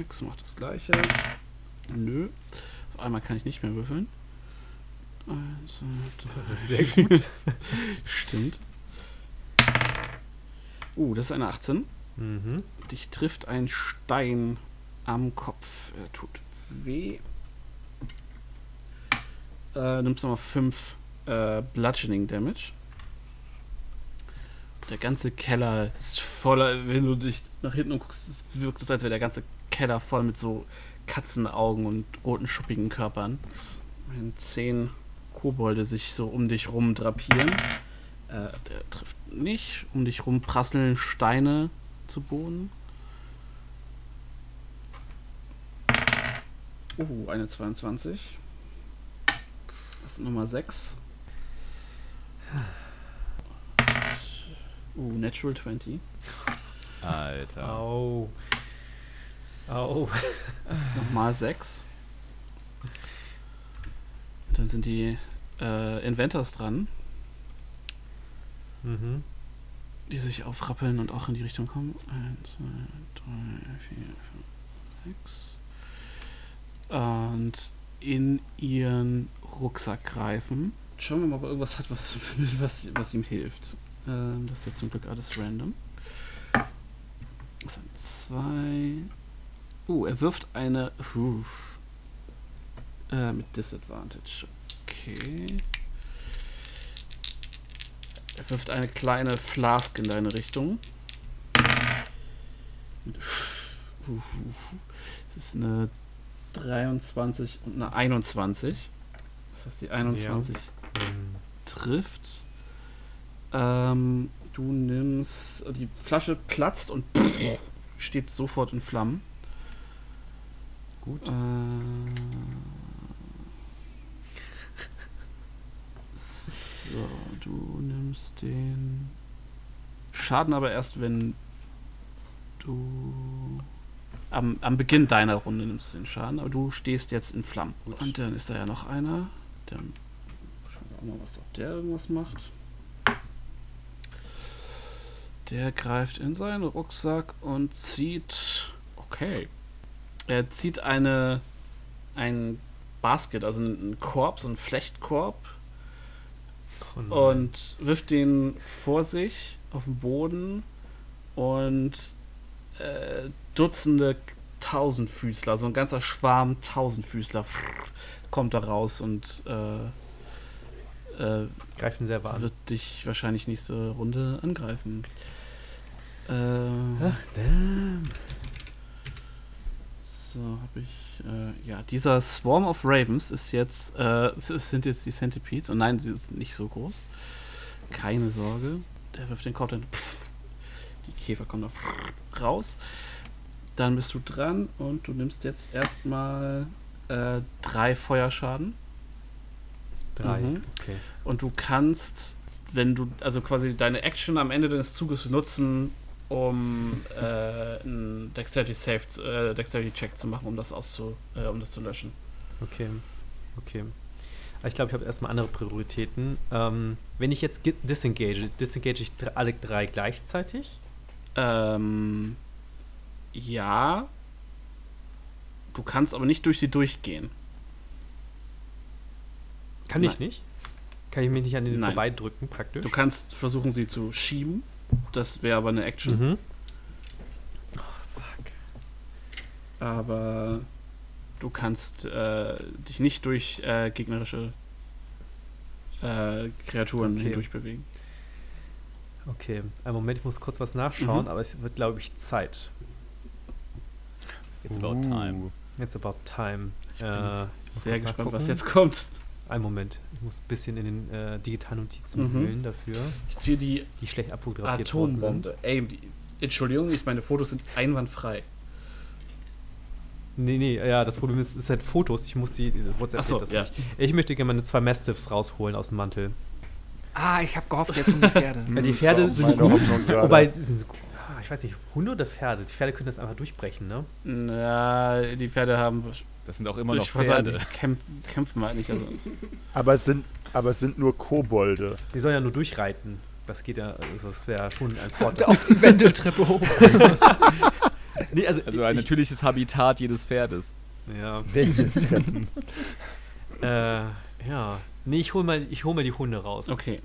X macht das gleiche. Nö. Auf einmal kann ich nicht mehr würfeln. Drei, Das ist sehr gut. Stimmt. Uh, das ist eine 18. mhm. Dich trifft ein Stein am Kopf. Er tut weh. Äh, nimmst nochmal 5 äh, Bludgeoning Damage. Der ganze Keller ist voller, wenn du dich nach hinten guckst, wirkt es, als wäre der ganze Keller voll mit so Katzenaugen und roten, schuppigen Körpern. Wenn zehn Kobolde sich so um dich rum drapieren. Äh, der trifft nicht. Um dich rum prasseln Steine zu Boden. Uh, eine 22. Das ist Nummer 6. Uh, Natural 20. Alter. Au. Au. Nochmal 6. Dann sind die äh, Inventors dran, Mhm. Die sich aufrappeln und auch in die Richtung kommen. 1, 2, 3, 4, 5, 6. Und in ihren Rucksack greifen. Schauen wir mal, ob er irgendwas hat, was, was, was ihm hilft. Ähm, das ist ja zum Glück alles random. Das sind zwei. Uh, er wirft eine. Uh, mit Disadvantage. Okay. Er wirft eine kleine Flask in deine Richtung. Das ist eine 23 und eine 21. Das heißt, die 21 Ähm, trifft. Ähm, du nimmst. Die Flasche platzt und steht sofort in Flammen. Gut. Äh, so, du nimmst den Schaden aber erst, wenn du am, am Beginn deiner Runde nimmst du den Schaden, aber du stehst jetzt in Flammen. Und dann ist da ja noch einer. Dann schauen wir auch mal, was ob der irgendwas macht. Der greift in seinen Rucksack und zieht. Okay. Er zieht eine ein Basket, also einen Korb, so einen Flechtkorb oh und wirft den vor sich auf den Boden und äh, Dutzende Tausendfüßler, so ein ganzer Schwarm Tausendfüßler kommt da raus und äh, äh, Greifen selber an. wird dich wahrscheinlich nächste Runde angreifen. Äh, damn. So, habe ich. Äh, ja, dieser Swarm of Ravens ist jetzt. Äh, sind jetzt die Centipedes. Und nein, sie ist nicht so groß. Keine Sorge. Der wirft den Kopf dann. Pff, die Käfer kommen da raus. Dann bist du dran und du nimmst jetzt erstmal äh, drei Feuerschaden. Drei. Mhm. Okay. Und du kannst, wenn du, also quasi deine Action am Ende deines Zuges nutzen, um äh, einen Dexterity Save, zu- äh, Dexterity Check zu machen, um das auszu, äh, um das zu löschen. Okay. Okay. Ich glaube, ich habe erstmal andere Prioritäten. Ähm, wenn ich jetzt ge- disengage, disengage ich alle drei gleichzeitig? Ähm, ja. Du kannst aber nicht durch sie durchgehen. Kann ich Nein. nicht? Kann ich mich nicht an denen Nein. vorbeidrücken, praktisch? Du kannst versuchen, sie zu schieben. Das wäre aber eine Action. Mhm. Aber du kannst äh, dich nicht durch äh, gegnerische äh, Kreaturen Okay. hindurchbewegen. Okay, einen Moment, ich muss kurz was nachschauen, Mhm. aber es wird, glaube ich, Zeit. It's about time. It's about time. Ich bin Äh, sehr gespannt, was nachgucken. jetzt kommt. Einen Moment, ich muss ein bisschen in den äh, digitalen Notizen Mhm. wühlen dafür, Ich ziehe die die schlecht abfotografiert. Atombombe. Ey, die, Entschuldigung, ich meine Fotos sind einwandfrei. Nee, nee, ja, das Problem ist, es sind Fotos, ich muss die, WhatsApp Ach so, das ja. nicht. Ich möchte gerne meine zwei Mastiffs rausholen aus dem Mantel. Ah, ich habe gehofft, jetzt um die Pferde. Weil die Pferde auch sind gut, wobei, sie sind. Ah, ich weiß nicht, Hunde oder Pferde? Die Pferde können das einfach durchbrechen, ne? Na, die Pferde haben. Das sind auch immer noch ich wollte sagen, Pferde. die kämpfen, kämpfen halt nicht. Also, Aber es sind, aber es sind nur Kobolde. Die sollen ja nur durchreiten. Das geht ja, also das wäre schon ein Vorteil. Auf die Wendeltreppe hoch. nee, also, Also ein ich, natürliches Habitat jedes Pferdes. ja, Wendeltreppen. äh, ja. Nee, ich hol mal, ich hol mal die Hunde raus. okay.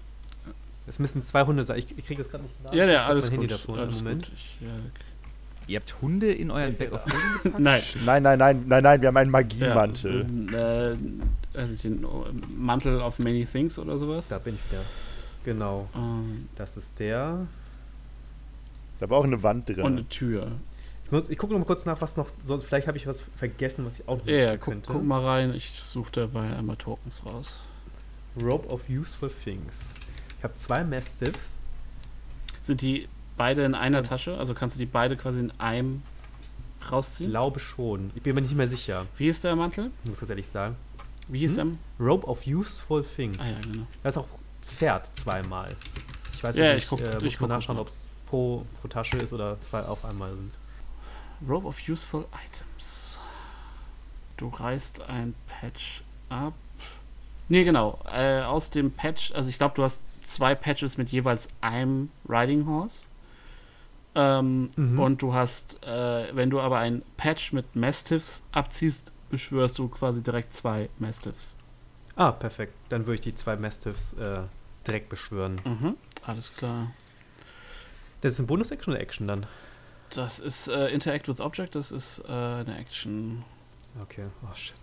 Es müssen zwei Hunde sein. Ich, ich kriege das gerade nicht nach. Ja, ja, alles mein gut. Handy davor. alles Moment. gut. Ich, ja, Ihr habt Hunde in euren Back of Holding gepackt? nein. Nein, nein, nein, nein, nein, wir haben einen Ja, Magiemantel. äh, also den Mantel of Many Things oder sowas. Da bin ich wieder. Genau. Ähm, Das ist der. Da war auch eine Wand drin. und eine Tür. Ich, muss- ich gucke noch mal kurz nach, was noch. Sonst, vielleicht habe ich was vergessen, was ich auch noch Ja, nutzen guck, könnte. guck mal rein. Ich suche dabei einmal Tokens raus. Rope of Useful Things. Ich habe zwei Mastiffs. Sind die beide in einer Tasche? Also kannst du die beide quasi in einem rausziehen? glaube schon. Ich bin mir nicht mehr sicher, Wie ist der Mantel? muss ich ehrlich sagen. Wie hieß Hm? Rope of Useful Things. der? Ah ja, genau. Da ist auch Pferd zweimal. Ich weiß Ja, nicht, ich guck- äh, ich muss guck nachschauen, ob es pro, pro Tasche ist oder zwei auf einmal sind. Rope of Useful Items. Du reißt ein Patch ab. Nee, genau. Äh, aus dem Patch, also ich glaube, du hast zwei Patches mit jeweils einem Riding Horse. Ähm, Mhm. Und du hast, äh, wenn du aber ein Patch mit Mastiffs abziehst, beschwörst du quasi direkt zwei Mastiffs. Ah, perfekt. Dann würde ich die zwei Mastiffs äh, direkt beschwören. Mhm. Alles klar. Das ist ein Bonus-Action oder Action dann? Das ist äh, Interact with Object, das ist äh, eine Action. Okay. Oh, shit.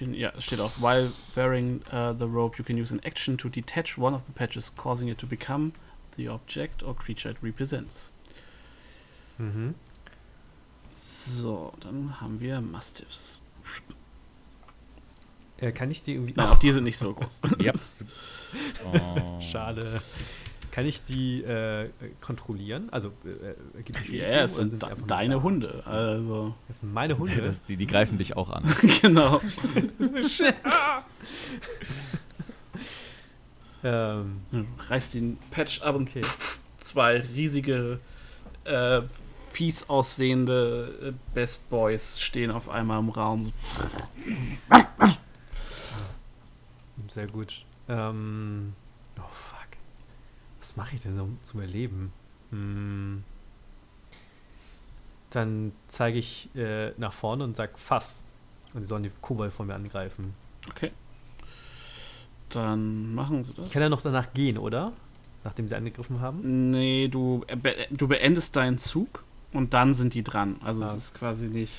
Ja, steht auch, while wearing uh, the rope, you can use an action to detach one of the patches, causing it to become the object or creature it represents. Mhm. So, dann haben wir Mastiffs. Äh, kann ich die irgendwie. Nein, auch die sind nicht so groß. Ja. Oh. Schade. Kann ich die äh, kontrollieren? Also, äh, äh, gibt es Ja, es sind de deine da? Hunde. Also, Das sind meine Hunde. Das, die, die greifen dich auch an. genau. ähm, Du reißt den Patch ab und okay. zwei riesige, äh, fies aussehende äh, Best Boys stehen auf einmal im Raum. Sehr gut. Ähm, oh, fuck. Was mache ich denn um zu überleben? Hm. Dann zeige ich äh, nach vorne und sage Fass. Und die sollen die Kobold von mir angreifen. Okay. Dann machen sie das. Ich kann ja noch danach gehen, oder? Nachdem sie angegriffen haben? Nee, du, be du beendest deinen Zug und dann sind die dran. Also Ah. es ist quasi nicht.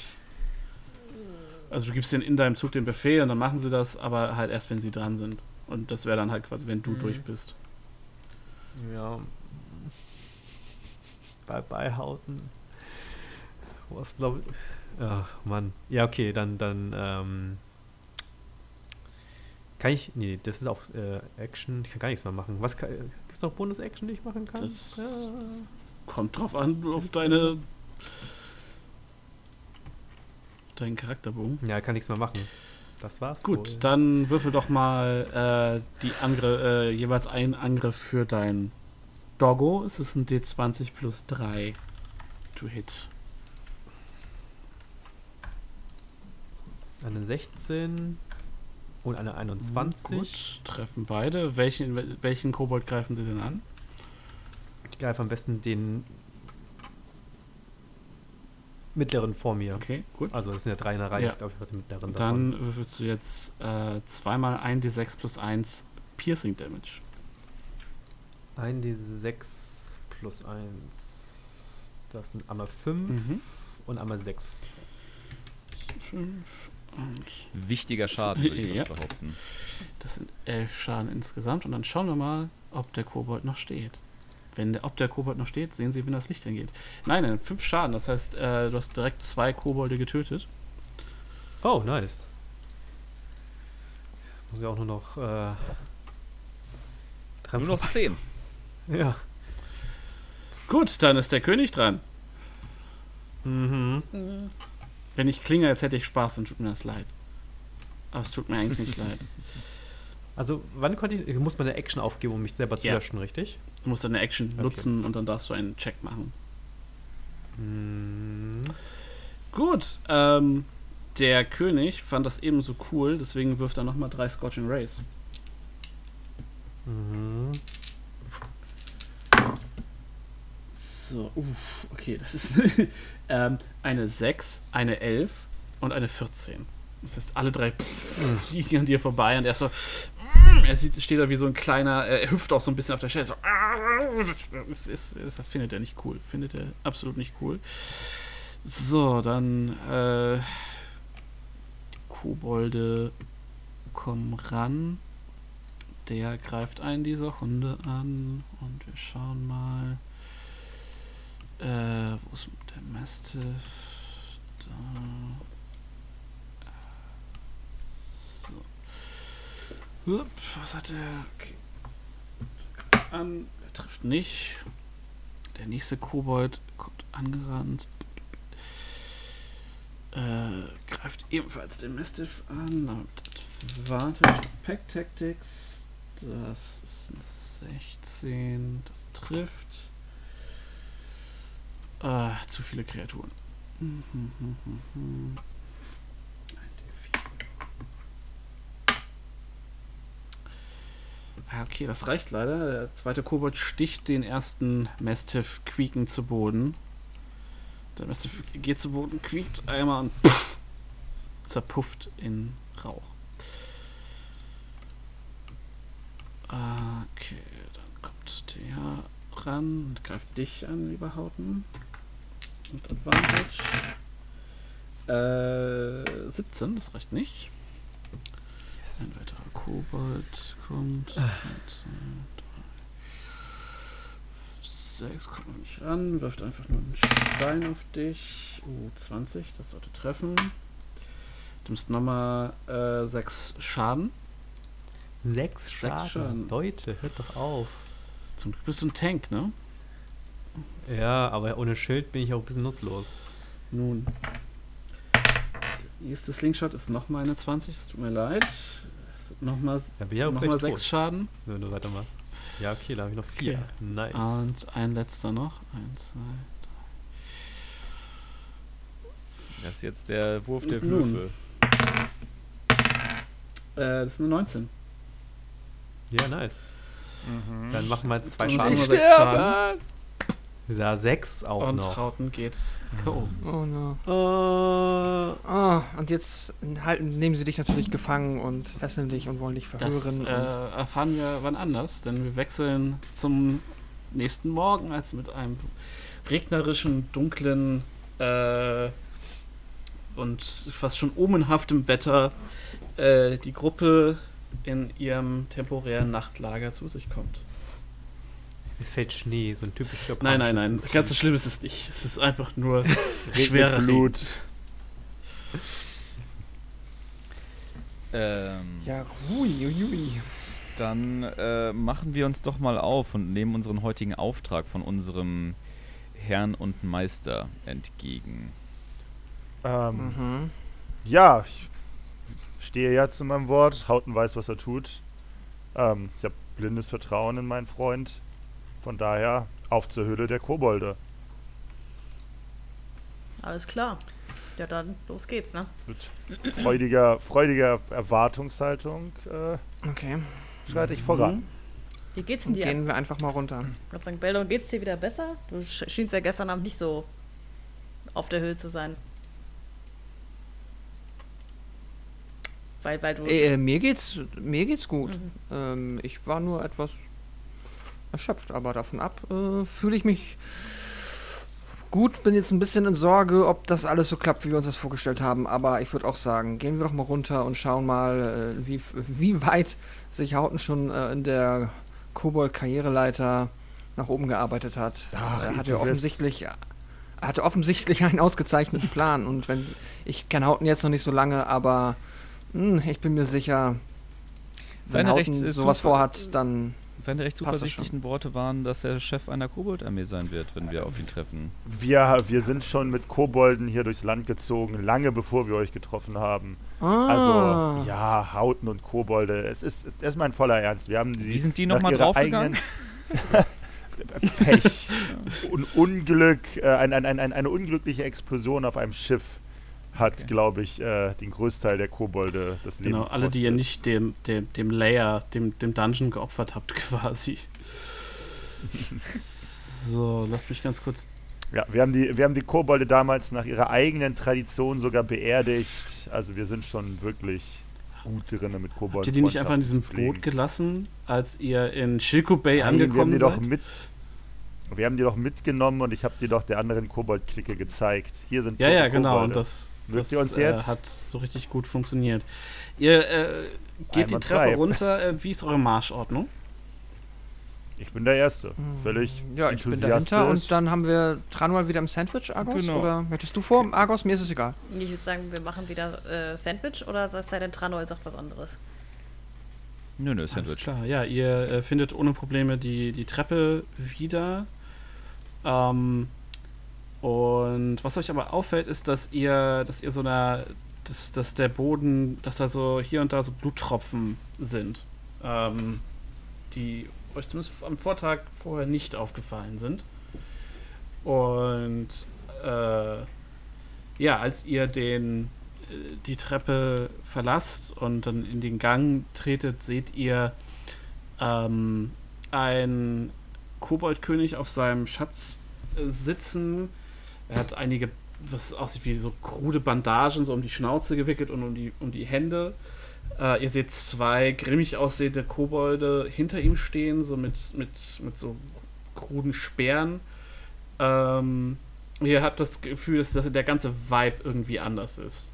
Also du gibst denen in deinem Zug den Befehl und dann machen sie das, aber halt erst, wenn sie dran sind. Und das wäre dann halt quasi, wenn du Mhm. durch bist. Ja. Bye bye, Hauten. Was glaube ich. Ach, Mann. Ja, okay, dann, dann, ähm. Kann ich. Nee, das ist auch äh, Action. Ich kann gar nichts mehr machen. Was kann, Gibt es noch Bonus-Action, die ich machen kann? Das- ja. Kommt drauf an, auf deine. deinen Charakterbogen. ja, kann nichts mehr machen. Das war's. Gut, wohl. dann würfel doch mal äh, die Angriff, äh, jeweils einen Angriff für dein Doggo. Es ist ein D20 plus 3 to hit. Eine 16 und eine 21. Gut, treffen beide. Welchen, welchen Kobold greifen sie denn an? Ich greife am besten den mittleren vor mir. Okay, gut. Also das sind ja drei in der Reihe. Ja. Ich glaube, ich den mittleren davon. Dann würfelst du jetzt äh, zweimal 1d6 plus 1 Piercing Damage. Ein diese 6 plus 1. Das sind einmal 5 Mhm. und einmal 6. 5 und Wichtiger Schaden, würde ich Ja. fast behaupten. das sind 11 Schaden insgesamt. Und dann schauen wir mal, ob der Kobold noch steht. Wenn der, ob der Kobold noch steht, sehen Sie, wenn das Licht angeht. Nein, nein, 5 Schaden. Das heißt, äh, du hast direkt zwei Kobolde getötet. Oh, nice. Muss ich auch nur noch. Äh, Nur noch 10. Ja. Gut, dann ist der König dran. Mhm. Wenn ich klinge, als hätte ich Spaß, dann tut mir das leid. Aber es tut mir eigentlich nicht leid. Also, wann konnte ich. Ich muss meine Action aufgeben, um mich selber zu Ja. löschen, richtig? Du musst deine Action Okay. nutzen und dann darfst du einen Check machen. Mhm. Gut, ähm, der König fand das ebenso cool, deswegen wirft er nochmal drei Scorching Rays. Mhm. So, uff, okay, das ist ähm, eine 6, eine 11 und eine 14. Das heißt, alle drei pff, fliegen an dir vorbei und er ist so, mm, er sieht, steht da wie so ein kleiner, er hüpft auch so ein bisschen auf der Stelle, so, das, ist, das findet er nicht cool, findet er absolut nicht cool. So, dann, äh, Kobolde kommen ran. Der greift einen dieser Hunde an und wir schauen mal. Äh, wo ist der Mastiff? Da. So. Hup, was hat der? Okay. An. Er trifft nicht. Der nächste Kobold kommt angerannt. Äh, greift ebenfalls den Mastiff an. Advantage Pack Tactics. Das ist eine 16. Das trifft. Ah, zu viele Kreaturen. Ein D4. Ah, okay, das reicht leider. Der zweite Kobold sticht den ersten Mastiff quieken zu Boden. Der Mastiff geht zu Boden, quiekt einmal und pff, zerpufft in Rauch. Okay, dann kommt der ran und greift dich an, lieber Hauten. Mit Advantage. Äh, 17, das reicht nicht. Ein weiterer Kobold kommt. Zwei, drei, sechs kommt noch nicht ran. Wirft einfach nur einen Stein auf dich. Uh, 20, das sollte treffen. Du musst nochmal äh, 6 Schaden. Sechs Schaden. Schaden. Leute, hört doch auf. Zum Glück bist du ein Tank, ne? Ja, aber ohne Schild bin ich auch ein bisschen nutzlos. Nun. Der nächste Slingshot ist nochmal eine 20, es tut mir leid. Nochmal ich auch noch mal tot, 6 Schaden. wenn du weitermachst. Ja, okay, da habe ich noch vier. Okay. Nice. Und ein letzter noch. Eins, zwei. Das ist jetzt der Wurf der nun. Würfel. Äh, das ist eine 19. ja, nice. Mhm. Dann machen wir jetzt zwei Schaden. sechs Schaden. Ja, sechs auch Und noch. Rauten geht's K.O. Oh no. Äh, Ah, und jetzt halten, nehmen sie dich natürlich gefangen und fesseln dich und wollen dich Das verhören. äh, und erfahren wir wann anders, denn wir wechseln zum nächsten Morgen, als mit einem regnerischen, dunklen äh, und fast schon omenhaftem Wetter äh, die Gruppe in ihrem temporären Nachtlager zu sich kommt. Es fällt Schnee, so ein typischer Nein, nein, japanisches nein, ganz so schlimm ist es nicht. Es ist einfach nur schwerer. Blut. Ähm, ja, hui, hui, hui. Dann äh, machen wir uns doch mal auf und nehmen unseren heutigen Auftrag von unserem Herrn und Meister entgegen. Ähm, Mhm. Ja, ich stehe ja zu meinem Wort. Hauten weiß, was er tut. Ähm, ich habe blindes Vertrauen in meinen Freund. Von daher auf zur Höhle der Kobolde. Alles klar. Ja, dann los geht's, ne? Mit freudiger, freudiger Erwartungshaltung äh, Okay, schreite ich voran. Wie geht's denn dir? gehen wir einfach mal runter. Gott sei Dank, Beldon, geht's dir wieder besser? Du sch- schienst ja gestern Abend nicht so auf der Höhe zu sein. Weil, weil du. Äh, mir geht's, mir geht's gut. Mhm. Ähm, ich war nur etwas erschöpft, aber davon ab äh, fühle ich mich gut. Bin jetzt ein bisschen in Sorge, ob das alles so klappt, wie wir uns das vorgestellt haben. Aber ich würde auch sagen, gehen wir doch mal runter und schauen mal, äh, wie, wie weit sich Hauten schon äh, in der Kobold-Karriereleiter nach oben gearbeitet hat. Ach, er hatte offensichtlich hatte offensichtlich einen ausgezeichneten Plan und wenn ich kenne Hauten jetzt noch nicht so lange, aber hm, ich bin mir sicher, wenn Seine Hauten recht- äh, sowas Zufall- vorhat, dann Seine recht zuversichtlichen Worte waren, dass er Chef einer Koboldarmee sein wird, wenn wir auf ihn treffen. Wir, wir sind schon mit Kobolden hier durchs Land gezogen, lange bevor wir euch getroffen haben. ah, Also, ja, Hauten und Kobolde. Es ist, das ist mein voller Ernst. Wir haben die. Wie sind die nochmal draufgegangen? Pech. Un Unglück, äh, ein, ein, ein, ein, eine unglückliche Explosion auf einem Schiff hat, glaube ich, äh, den Großteil der Kobolde das Leben Genau, alle, die ihr nicht dem, dem, dem Layer, dem, dem Dungeon geopfert habt, quasi. so, lasst mich ganz kurz. Ja, wir haben, die, wir haben die Kobolde damals nach ihrer eigenen Tradition sogar beerdigt. Also wir sind schon wirklich gut drin mit Kobolden. Habt ihr die nicht einfach in diesem Boot gelassen, als ihr in Shilko Bay Nein, wir haben angekommen die doch seid? mit. Wir haben die doch mitgenommen und ich habe die doch der anderen Kobold-Clique gezeigt. Hier sind Ja, ja, genau. Kobolde. Und das, Das ihr uns äh, jetzt? hat so richtig gut funktioniert. Ihr äh, geht die Einwandfrei. Treppe runter. Äh, wie ist eure Marschordnung? Ich bin der Erste. Völlig Hm, ja, ich bin dahinter und dann haben wir Tranual wieder im Sandwich, Argos? Genau. Oder möchtest du vor, Argos? Mir ist es egal. Ich würde sagen, wir machen wieder äh, Sandwich oder sei denn Tranol sagt was anderes. Nö, nö, Alles Sandwich. klar, ja, ihr äh, findet ohne Probleme die, die Treppe wieder. Ähm, Und was euch aber auffällt, ist, dass ihr, dass ihr so eine, dass, dass der Boden, dass da so hier und da so Bluttropfen sind, ähm, die euch zumindest am Vortag vorher nicht aufgefallen sind. Und äh, ja, als ihr den äh, die Treppe verlasst und dann in den Gang tretet, seht ihr ähm, einen Koboldkönig auf seinem Schatz äh, sitzen. Er hat einige, was aussieht wie so krude Bandagen so um die Schnauze gewickelt und um die, um die Hände. Äh, ihr seht zwei grimmig aussehende Kobolde hinter ihm stehen, so mit, mit, mit so kruden Speeren. Ähm, ihr habt das Gefühl, dass, dass der ganze Vibe irgendwie anders ist.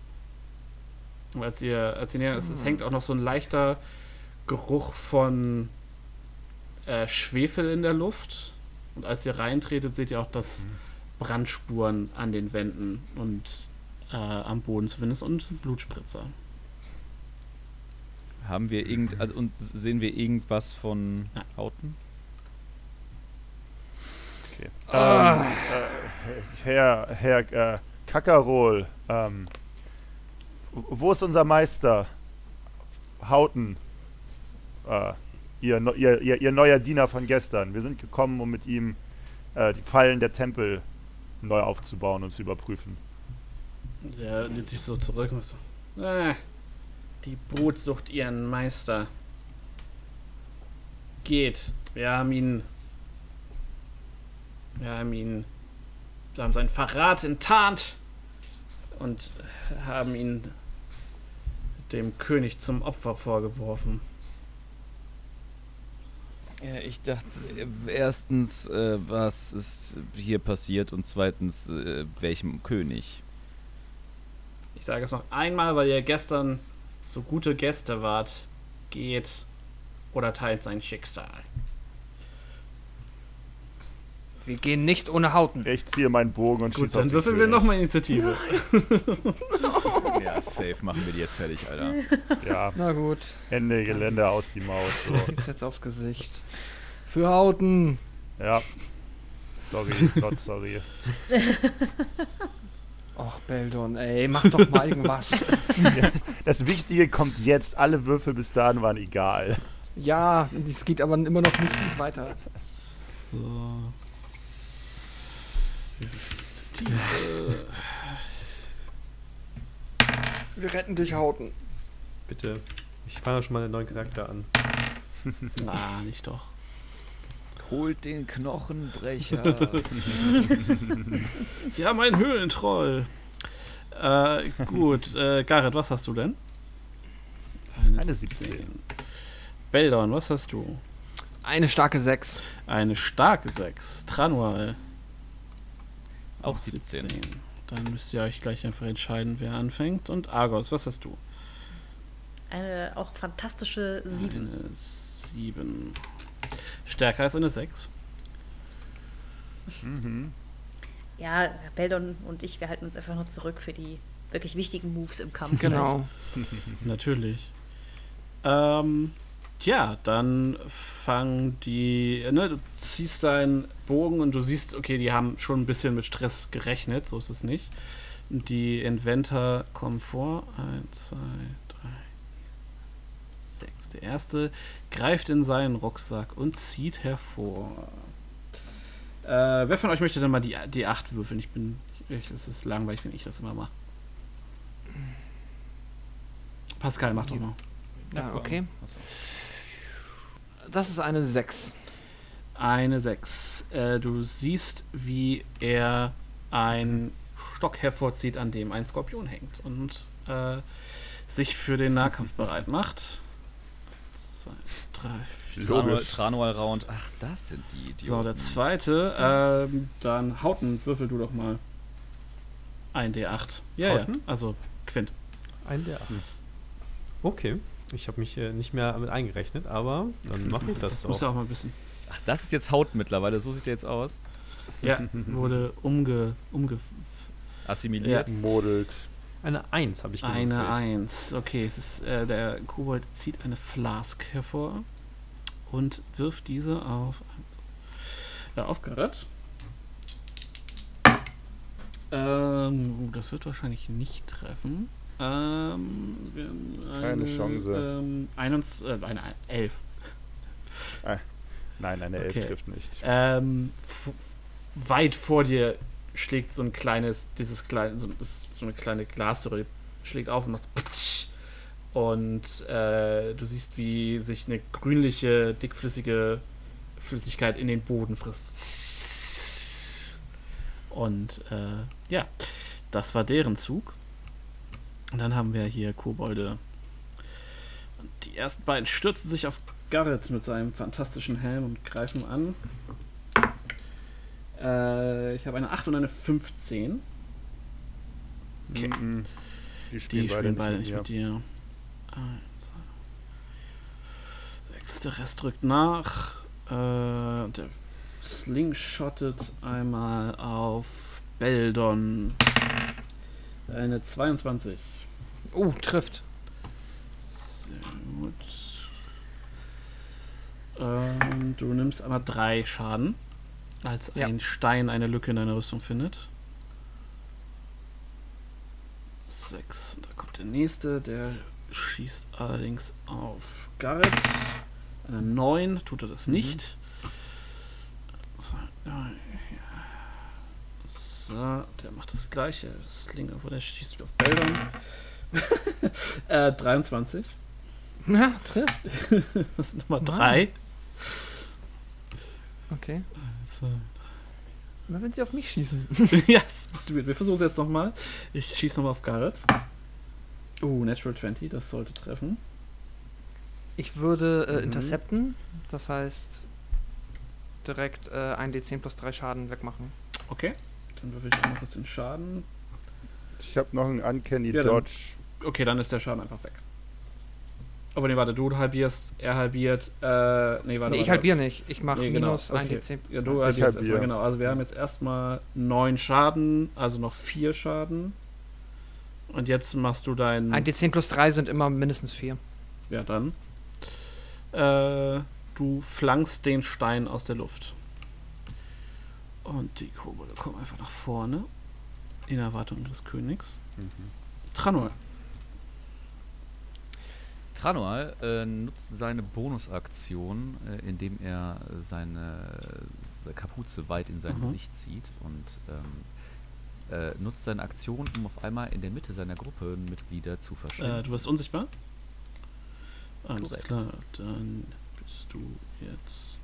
Und als ihr, als ihr näher, es, es hängt auch noch so ein leichter Geruch von äh, Schwefel in der Luft. Und als ihr reintretet, seht ihr auch, dass Brandspuren an den Wänden und äh, am Boden zumindest und Blutspritzer. Haben wir irgend, also und sehen wir irgendwas von Ja. Hauten? Okay. Ähm, äh, Herr, Herr äh, Kakarol, ähm, wo ist unser Meister? Hauten, äh, ihr, ihr, ihr, ihr neuer Diener von gestern. Wir sind gekommen, um mit ihm äh, die Fallen der Tempel neu aufzubauen und zu überprüfen. Der lehnt sich so zurück und so. Äh, die Brut sucht ihren Meister. Geht. Wir haben ihn. Wir haben ihn. Wir haben seinen Verrat enttarnt. Und haben ihn dem König zum Opfer vorgeworfen. Ja, ich dachte, äh, erstens, äh, was ist hier passiert und zweitens, äh, welchem König? Ich sage es noch einmal, weil ihr gestern so gute Gäste wart. Geht oder teilt sein Schicksal. Wir gehen nicht ohne Hauten. Ich ziehe meinen Bogen und Gut, schieße auf dann würfeln wir nochmal Initiative. ja, safe, machen wir die jetzt fertig, Alter. Ja, Na gut, Ende Gelände aus die Maus. So. jetzt aufs Gesicht. Für Hauten. Ja. Sorry, not sorry. Och, Beldon, ey, mach doch mal irgendwas. Das Wichtige kommt jetzt. Alle Würfel bis dahin waren egal. ja, es geht aber immer noch nicht gut weiter. So. Initiative. Wir retten dich, Hauten. Bitte. Ich fange schon mal einen neuen Charakter an. Na, nicht doch. Holt den Knochenbrecher. Sie haben einen Höhlentroll. Äh, gut, äh, Gareth, was hast du denn? Eine 17. Beldon, was hast du? Eine starke 6. Eine starke 6. Tranual. Auch 17. Dann müsst ihr euch gleich einfach entscheiden, wer anfängt. Und Argos, was hast du? Eine auch fantastische Sieben. Eine 7. Stärker als eine 6. Mhm. Ja, Beldon und ich, wir halten uns einfach nur zurück für die wirklich wichtigen Moves im Kampf. Genau. Natürlich. Ähm, ja, dann fangen die, ne, du ziehst deinen Bogen und du siehst, okay, die haben schon ein bisschen mit Stress gerechnet, so ist es nicht. Die Inventor kommen vor. Eins, zwei, drei, sechs. Der erste greift in seinen Rucksack und zieht hervor. Äh, wer von euch möchte denn mal die, die 8 würfeln? Ich bin. Ich, es ist langweilig, wenn ich das immer mache. Pascal, mach doch mal. Ja, okay. Das ist eine 6. Eine 6. Äh, du siehst, wie er einen Stock hervorzieht, an dem ein Skorpion hängt und äh, sich für den Nahkampf bereit macht. Zwei, drei, vier. Logisch. Tranual Round. Ach, das sind die Idioten. So, der zweite. Ähm, dann Hauten, würfel du doch mal. Ein D8. Ja, Hauten? ja. Also Quint. Ein der acht. Okay. Ich habe mich äh, nicht mehr mit eingerechnet, aber dann mache ich das, Das doch. muss ja auch mal ein bisschen. Ach, das ist jetzt Haut mittlerweile. So sieht der jetzt aus. Ja, wurde umge, umge Assimiliert. Modelt. Eine Eins habe ich gewürfelt. Eine Eins. Okay, es ist, äh, der Kobold zieht eine Flask hervor und wirft diese auf. Ja, auf Garrett. Ähm, uh, das wird wahrscheinlich nicht treffen. Ähm, wir haben Keine Chance. Ähm, 21, äh, eine 11. Nein, eine Elf Okay. trifft nicht. Ähm, weit vor dir schlägt so ein kleines, dieses kleine, so, so eine kleine Glasröhre, schlägt auf und macht und äh, du siehst, wie sich eine grünliche, dickflüssige Flüssigkeit in den Boden frisst. Und äh, ja, das war deren Zug. Und dann haben wir hier Kobolde. Und die ersten beiden stürzen sich auf Garrett mit seinem fantastischen Helm und greifen an. Äh, ich habe eine 8 und eine 15. Okay. Mhm. Die spielen Die beide spielen beide mit nicht mir. mit dir. Eins, der Rest rückt nach. Äh, der slingshottet einmal auf Beldon. Eine 22. Oh, trifft. Sehr gut. Ähm, du nimmst einmal drei Schaden, als Ja. ein Stein eine Lücke in deiner Rüstung findet. Sechs. Da kommt der nächste, der schießt allerdings auf Garrett. Eine 9 tut er das nicht. So, ja, ja. so, der macht das gleiche. Slinger, wo der schießt auf Bildern. äh, 23. Ja, trifft. Das sind Nummer Mann. 3. Okay. Na, wenn sie auf mich schießen. ja, das bist du. Wir versuchen es jetzt nochmal. Ich schieße nochmal auf Garrett. Oh, Natural 20, das sollte treffen. Ich würde äh, Mhm. intercepten, das heißt direkt äh, 1d10 plus 3 Schaden wegmachen. Okay, dann würfel ich einmal kurz den Schaden. Ich habe noch einen Uncanny Ja, dann- Dodge. Okay, dann ist der Schaden einfach weg. Aber nee, warte, du halbierst, er halbiert, äh, nee, warte. Nee, ich warte. halbiere nicht. Ich mache Nee, genau, minus okay. 1d10. Ja, du Ich halbierst erstmal, genau. Also wir haben jetzt erstmal 9 Schaden, also noch 4 Schaden. Und jetzt machst du deinen. 1d10 plus 3 sind immer mindestens 4. Ja, dann. Äh, du flankst den Stein aus der Luft. Und die Kobolde kommen einfach nach vorne. In Erwartung des Königs. Tranor. Tranual äh, nutzt seine Bonusaktion, äh, indem er seine, seine Kapuze weit in sein Mhm. Gesicht zieht und ähm, äh, nutzt seine Aktion, um auf einmal in der Mitte seiner Gruppenmitglieder zu Äh, verschwinden. du wirst unsichtbar? Alles Korrekt. klar, dann bist du jetzt.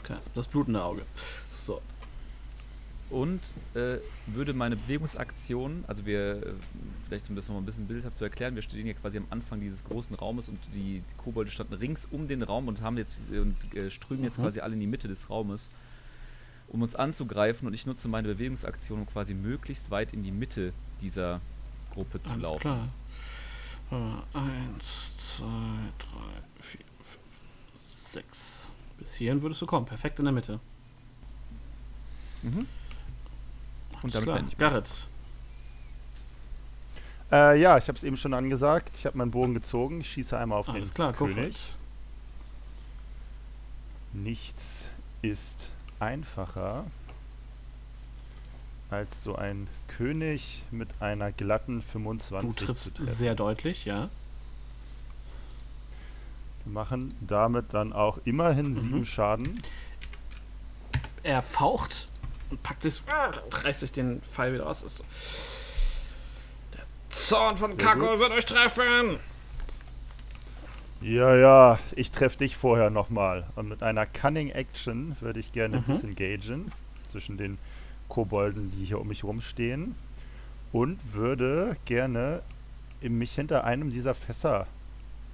Okay, das blutende Auge. So. Und äh, würde meine Bewegungsaktion, also wir, äh, vielleicht um das nochmal ein bisschen bildhaft zu erklären, wir stehen hier quasi am Anfang dieses großen Raumes und die Kobolde standen rings um den Raum und haben jetzt äh, und äh, strömen jetzt Mhm. quasi alle in die Mitte des Raumes, um uns anzugreifen und ich nutze meine Bewegungsaktion, um quasi möglichst weit in die Mitte dieser Gruppe zu Alles laufen. klar. Eins, zwei, drei, vier, fünf, sechs. Bis hierhin würdest du kommen. Perfekt in der Mitte. Mhm. Und damit beende ich Garrett. Äh, ja, ich habe es eben schon angesagt. Ich habe meinen Bogen gezogen. Ich schieße einmal auf Alles den klar, König. Nichts ist einfacher als so ein König mit einer glatten Du 25 zu triffst sehr deutlich, ja. Wir machen damit dann auch immerhin Mhm. sieben Schaden. Er faucht und packt sich, ah, reißt sich den Pfeil wieder aus. So. Der Zorn von Sehr Kako gut. wird euch treffen. Ja, ja, ich treffe dich vorher nochmal. Und mit einer Cunning Action würde ich gerne Mhm. disengagen zwischen den Kobolden, die hier um mich rumstehen. Und würde gerne mich hinter einem dieser Fässer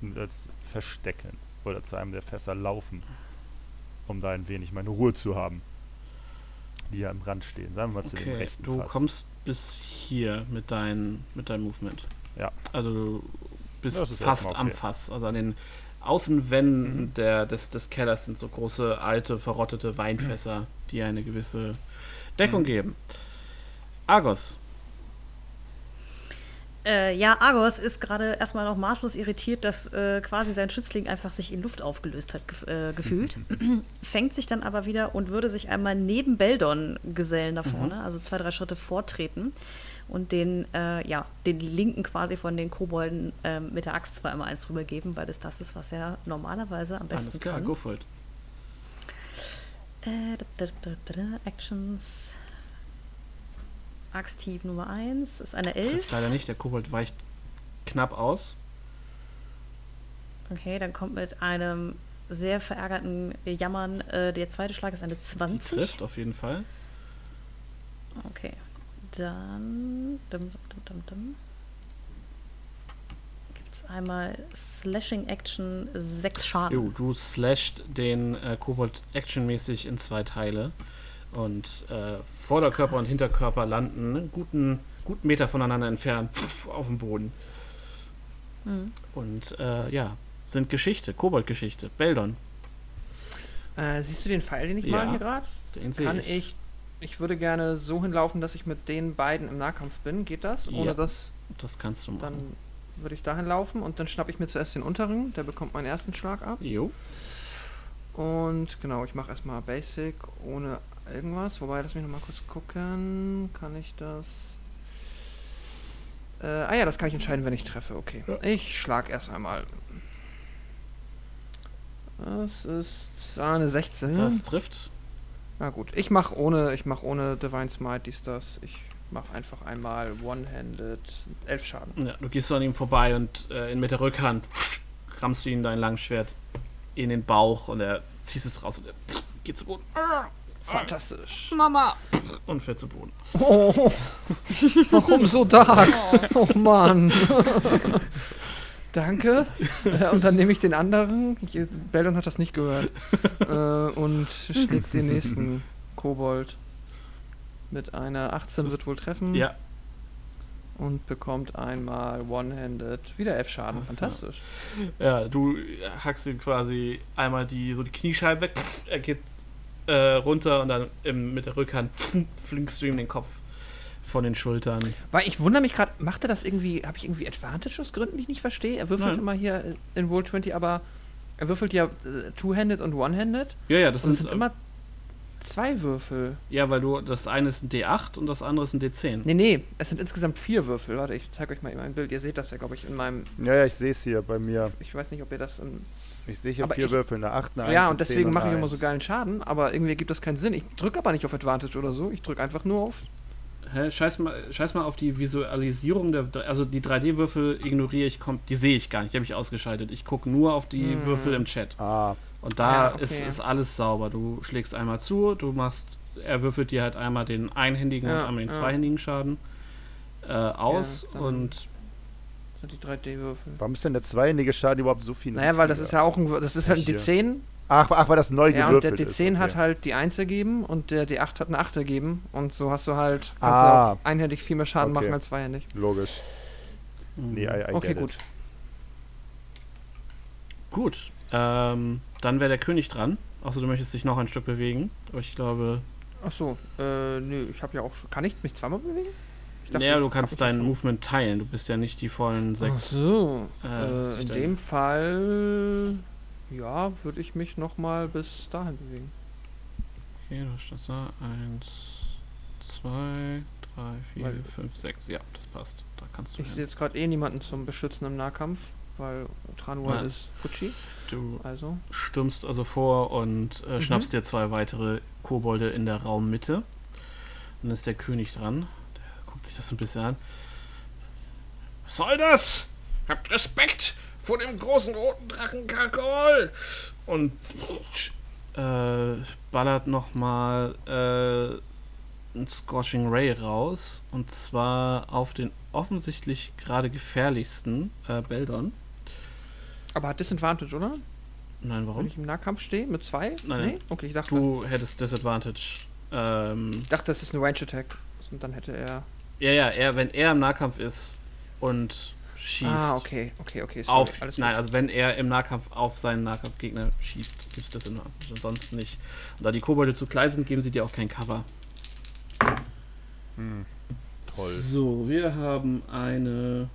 äh, verstecken. Oder zu einem der Fässer laufen. Um da ein wenig meine Ruhe zu haben. Die ja im Rand stehen. Sagen wir mal zu dem Okay, rechten du Fass. kommst bis hier mit, dein, mit deinem Movement. Ja. Also du bist ist fast erstmal am okay. Fass. Also an den Außenwänden Mhm. der, des, des Kellers sind so große, alte, verrottete Weinfässer, die eine gewisse Deckung Mhm. geben. Argos. Äh, ja, Argos ist gerade erstmal noch maßlos irritiert, dass äh, quasi sein Schützling einfach sich in Luft aufgelöst hat, gef äh, gefühlt. Fängt sich dann aber wieder und würde sich einmal neben Beldon gesellen da vorne, also zwei, drei Schritte vortreten und den, äh, ja, den linken quasi von den Kobolden äh, mit der Axt zwar immer eins drüber geben, weil das das ist, was er normalerweise am besten Alles klar, kann. go for it. Äh, Actions. Axthieb Nummer 1 ist eine 11. Trifft leider nicht, der Kobold weicht knapp aus. Okay, dann kommt mit einem sehr verärgerten Jammern äh, der zweite Schlag ist eine Die 20. trifft auf jeden Fall. Okay, dann dum, dum, dum, dum, dum. gibt es einmal Slashing Action 6 Schaden. Jo, du slasht den äh, Kobold actionmäßig in zwei Teile. Und äh, Vorderkörper und Hinterkörper landen einen guten, guten Meter voneinander entfernt pff, auf dem Boden. Hm. Und äh, ja, sind Geschichte, Kobold-Geschichte. Beldon, Äh, siehst du den Pfeil, den ich Ja, mal hier gerade? den sehe Kann ich. ich. Ich würde gerne so hinlaufen, dass ich mit den beiden im Nahkampf bin. Geht das? Ohne Ja. dass. Das kannst du machen. Dann würde ich dahin laufen und dann schnappe ich mir zuerst den unteren. Der bekommt meinen ersten Schlag ab. Jo. Und genau, ich mache erstmal Basic ohne irgendwas. Wobei, lass mich nochmal kurz gucken. Kann ich das. Äh, ah ja, das kann ich entscheiden, wenn ich treffe. Okay. Ja. Ich schlag erst einmal. Das ist ah, eine 16. Das trifft. Na gut, ich mache ohne, ich mache ohne Divine Smite dies das. Ich mache einfach einmal One-Handed 11 Schaden. Ja, du gehst so an ihm vorbei und äh, in, mit der Rückhand rammst du ihm dein Langschwert in den Bauch und er ziehst es raus und er geht zu Boden. Fantastisch. Mama! Und fällt zu Boden. Oh, warum so dark? Oh Mann. Danke. Äh, Und dann nehme ich den anderen. Ich, Beldon hat das nicht gehört. Äh, und schlägt den nächsten Kobold. Mit einer 18 wird wohl treffen. Ja, Und bekommt einmal One-Handed. Wieder 11 Schaden. Ach so. Fantastisch. ja, du hackst ihm quasi einmal die, so die Kniescheibe weg. Er geht äh, runter und dann im, mit der Rückhand flinkst du ihm den Kopf von den Schultern. Weil ich wundere mich gerade, macht er das irgendwie, habe ich irgendwie Advantage aus Gründen, die ich nicht verstehe? Er würfelt Nein. immer hier in Roll 20, aber er würfelt ja äh, Two-Handed und One-Handed. Ja, ja, das Und es sind, sind immer zwei Würfel. Ja, weil du das eine ist ein D8 und das andere ist ein D10. Nee, nee, es sind insgesamt vier Würfel. Warte, ich zeige euch mal eben ein Bild. Ihr seht das ja, glaube ich, in meinem. Ja, ja, ich sehe es hier bei mir. Ich weiß nicht, ob ihr das. In, Ich sehe hier Aber vier ich- Würfel, eine 8, eine 1, ja, und 10 deswegen mache ich immer so 1. geilen Schaden, aber irgendwie gibt das keinen Sinn. Ich drücke aber nicht auf Advantage oder so. Ich drücke einfach nur auf. Hä, scheiß mal, scheiß mal auf die Visualisierung der. Also die 3D-Würfel ignoriere ich, kommt, die sehe ich gar nicht, die habe ich ausgeschaltet. Ich gucke nur auf die Hm. Würfel im Chat. Ah, Und da Ja, ist, okay. ist alles sauber. Du schlägst einmal zu, du machst, er würfelt dir halt einmal den einhändigen Ja, und einmal den ja. zweihändigen Schaden äh, aus und Sind die 3D-Würfel. warum ist denn der zweihändige Schaden überhaupt so viel? Naja, weil das ist ja auch ein. Das ist halt ein Hier. D10. Ach, ach, weil das neu Ja, und der gewürfelt D10 ist. hat okay. halt die 1 ergeben und der D8 hat eine 8 ergeben. Und so hast du halt. Kannst Ah. du auch einhändig viel mehr Schaden Okay. machen als zweihändig. Logisch. Nee, I, I Okay, gut. It. gut. Ähm, dann wäre der König dran. Außer du möchtest dich noch ein Stück bewegen. Aber ich glaube, Ach so, äh, nö, ich habe ja auch schon. Kann ich mich zweimal bewegen? Ich dachte, naja, du kannst ich das dein schon. Movement teilen. Du bist ja nicht die vollen Ach sechs. so. äh, Äh, in dem Fall. Ja, würde ich mich nochmal bis dahin bewegen. Okay, da steht da. Eins, zwei, drei, vier, Weil- fünf, sechs. Ja, das passt. Da kannst du. Ich sehe jetzt gerade eh niemanden zum Beschützen im Nahkampf, weil Tranua Nein. ist Fuji. Du Also. stürmst also vor und äh, Mhm. schnappst dir zwei weitere Kobolde in der Raummitte. Dann ist der König dran. Guckt sich das so ein bisschen an. Was soll das? Habt Respekt vor dem großen roten Drachen Karkol! Und äh, ballert nochmal äh, ein Scorching Ray raus. Und zwar auf den offensichtlich gerade gefährlichsten äh, Beldon. Aber hat Disadvantage, oder? Nein, Wenn warum? ich im Nahkampf stehe mit zwei? Nein. Nee? Okay, ich dachte, Du hättest Disadvantage. Ähm, ich dachte, das ist eine Range Attack. Und dann hätte er. Ja, ja, er, wenn er im Nahkampf ist und schießt Ah, okay, okay, okay. Sorry, auf. alles Nein, gut. also wenn er im Nahkampf auf seinen Nahkampfgegner schießt, gibt es Disadvantage. Ansonsten nicht. Und da die Kobolde zu klein sind, geben sie dir auch kein Cover. Hm. Toll. So, wir haben eine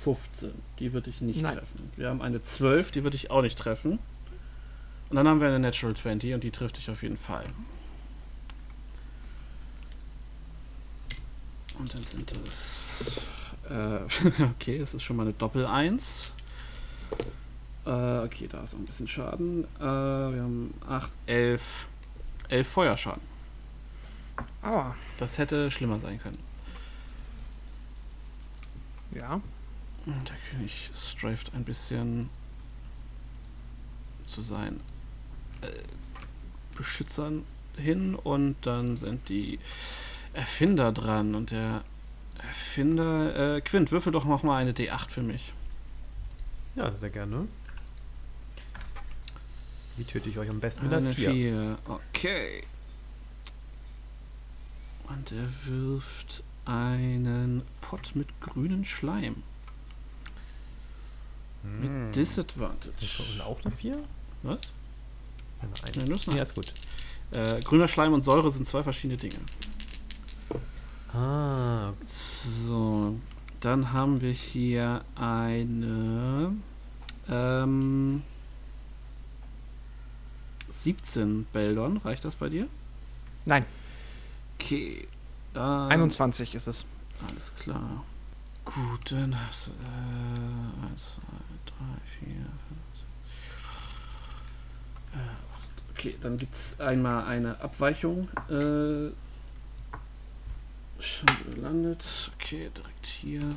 15, die würde ich nicht Nein. treffen. Wir haben eine 12, die würde ich auch nicht treffen. Und dann haben wir eine Natural 20 und die trifft dich auf jeden Fall. Und dann sind es. Äh, okay, es ist schon mal eine Doppel 1. Äh, okay, da ist auch ein bisschen Schaden. Äh, wir haben 8, 11. 11 Feuerschaden. Aua. Das hätte schlimmer sein können. Ja. Der König straft ein bisschen zu seinen äh, Beschützern hin und dann sind die Erfinder dran und der Erfinder, äh, Quint, würfel doch noch mal eine D8 für mich. Ja, sehr gerne. Wie töte ich euch am besten mit Eine einer 4? 4, okay. Und er wirft einen Pott mit grünen Schleim. Hm. Mit Disadvantage. Und auch eine 4? Was? Eine 1. Nein, nur eine ja, ist gut. Äh, grüner Schleim und Säure sind zwei verschiedene Dinge. Ah. So, dann haben wir hier eine ähm, 17 Beldon. Reicht das bei dir? Nein, Okay. Dann, 21 ist es. Alles klar. Gut, dann hast du äh, 1, 2, 3, 4, 5, 6, äh, 8. Okay, dann gibt es einmal eine Abweichung. Äh, schon gelandet. Okay, direkt hier.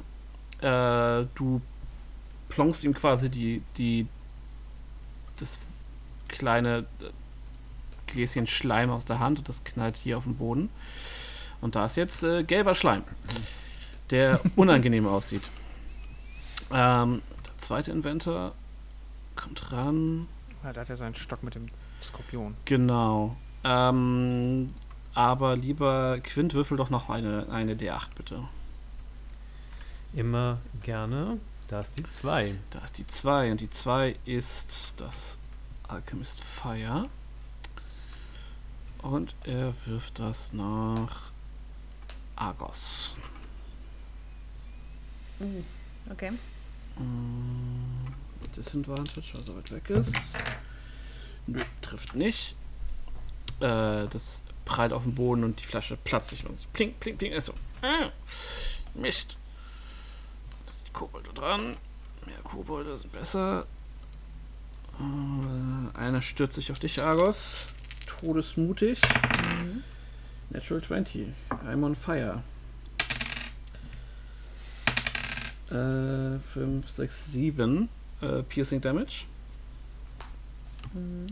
Äh, du plonkst ihm quasi die, die, das kleine äh, Gläschen Schleim aus der Hand und das knallt hier auf den Boden. Und da ist jetzt äh, gelber Schleim, der unangenehm aussieht. Ähm, der zweite Inventor kommt ran. Ja, da hat er seinen Stock mit dem Skorpion. Genau. Ähm, aber lieber Quint, würfel doch noch eine, eine D8, bitte. Immer gerne. Da ist die 2. Da ist die 2 und die 2 ist das Alchemist Fire. Und er wirft das nach Argos. Uh, okay. Mm, Disadvantage, weil er weit weg ist. Nö, trifft nicht. Äh, das prallt auf den Boden und die Flasche platzt sich. Und so Pling, pling, pling. Ist so. Ah, Mist. Da sind die Kobolde dran. Mehr Kobolde sind besser. Äh, einer stürzt sich auf dich, Argos. Todesmutig. Natural 20. I'm on fire. Äh, 5, 6, 7 äh, Piercing Damage. Mhm.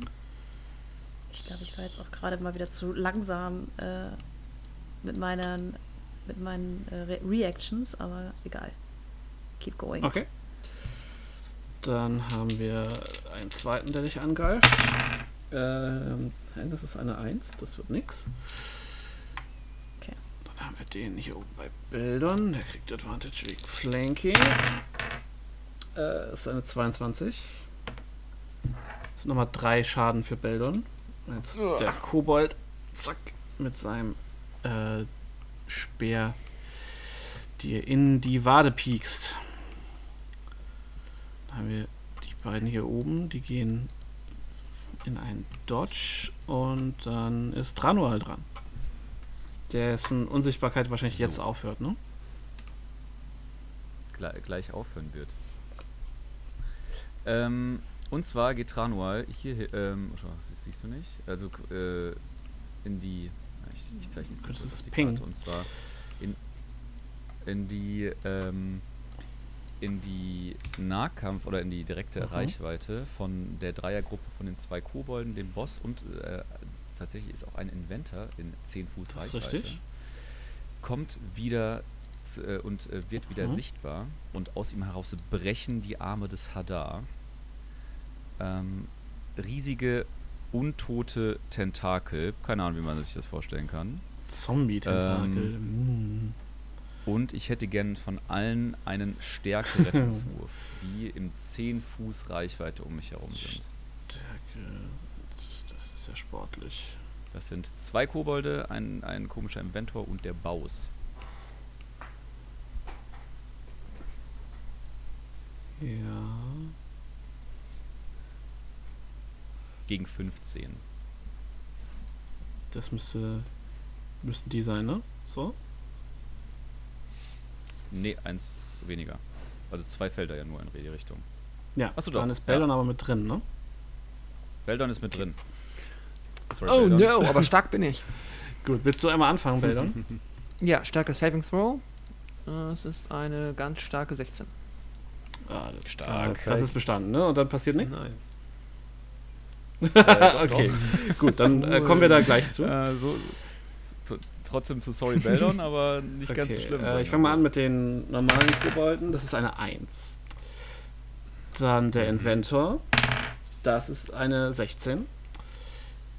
Ich glaube, ich war jetzt auch gerade mal wieder zu langsam äh, mit meinen, mit meinen äh, Re Reactions, aber egal. Keep going. Okay. Dann haben wir einen zweiten, der dich angreift. Ähm, das ist eine 1, das wird nix. Okay. Dann haben wir den hier oben bei Bildern. Der kriegt Advantage wegen Flanking. Äh, ist eine 22. Das sind nochmal drei Schaden für Beldon. Jetzt der Kobold, zack, mit seinem äh, Speer dir in die Wade piekst. Dann haben wir die beiden hier oben, die gehen in einen Dodge und dann ist Tranual dran. Dessen Unsichtbarkeit wahrscheinlich So. jetzt aufhört, ne? Gle gleich aufhören wird. Ähm, und zwar geht Tranual hier, hi- ähm, das siehst du nicht, also äh, in die, ich, ich zeichne es Das ist Ping. Karte, und zwar in, in die, ähm, in die Nahkampf oder in die direkte Mhm. Reichweite von der Dreiergruppe von den zwei Kobolden, dem Boss und äh, tatsächlich ist auch ein Inventor in 10 Fuß Das ist Reichweite richtig. kommt wieder z- äh, und äh, wird wieder Mhm. sichtbar und aus ihm heraus brechen die Arme des Hadar ähm, riesige untote Tentakel. Keine Ahnung, wie man sich das vorstellen kann. Zombie-Tentakel. Ähm, mhm. und ich hätte gern von allen einen Stärke-Rettungswurf, die im 10 Fuß Reichweite um mich herum sind. Stärke, das ist, das ist ja sportlich. Das sind zwei Kobolde, ein, ein komischer Inventor und der Baus. Ja. Gegen 15. Das müsste. Müssten die sein, ne? So? Nee, eins weniger. Also zwei Felder ja nur in die Richtung. Ja. Ach so, doch. Dann ist Beldon aber mit drin, ne? Beldon ist mit drin. Sorry, Oh Beldon. no, aber stark bin ich. Gut, willst du einmal anfangen, Beldon? Ja, starke Saving Throw. Es ist eine ganz starke 16. Alles Stark. Das ist bestanden, ne? Und dann passiert nichts? Nice. okay, gut, dann äh, kommen wir da gleich zu. Äh, so, t- trotzdem zu Sorry Beldon, aber nicht ganz so Okay, schlimm. Äh, ich fange mal an mit den normalen Kobolden. Das ist eine 1. Dann der Inventor. Das ist eine 16.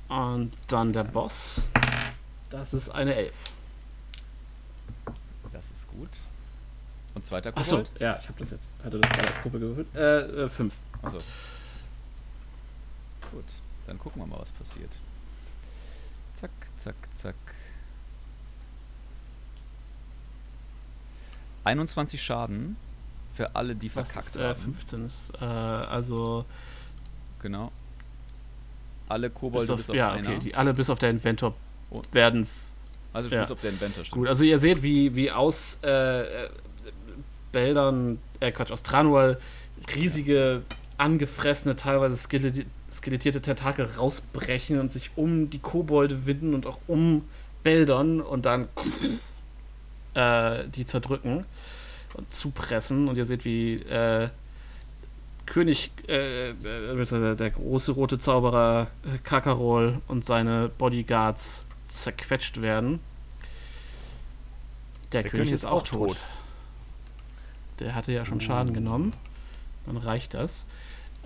Und dann der Boss. Das ist eine 11. Das ist gut. Und zweiter Achso, Kobold? ja, ich habe das jetzt. Hatte das gerade als Gruppe gewürfelt. Äh, 5. Achso. Gut, dann gucken wir mal, was passiert. Zack, zack, zack. 21 Schaden für alle, die Das verkackt ist, äh, haben. 15 ist, äh, also Genau. Alle bis Kobolde auf, bis auf ja, einer. okay, die alle bis auf der Inventor Und- werden also ja. bis auf der Inventor stimmt. Gut, also ihr seht, wie, wie aus äh, Bäldern, äh Quatsch, aus Tranual riesige, angefressene, teilweise skeleti skelettierte Tentakel rausbrechen und sich um die Kobolde winden und auch um Bäldern und dann äh, die zerdrücken und zupressen. Und ihr seht, wie äh, König, äh, äh, der große rote Zauberer äh, Kakarol und seine Bodyguards zerquetscht werden. Der, König, ist auch tot. Der hatte ja schon Schaden genommen. Dann reicht das.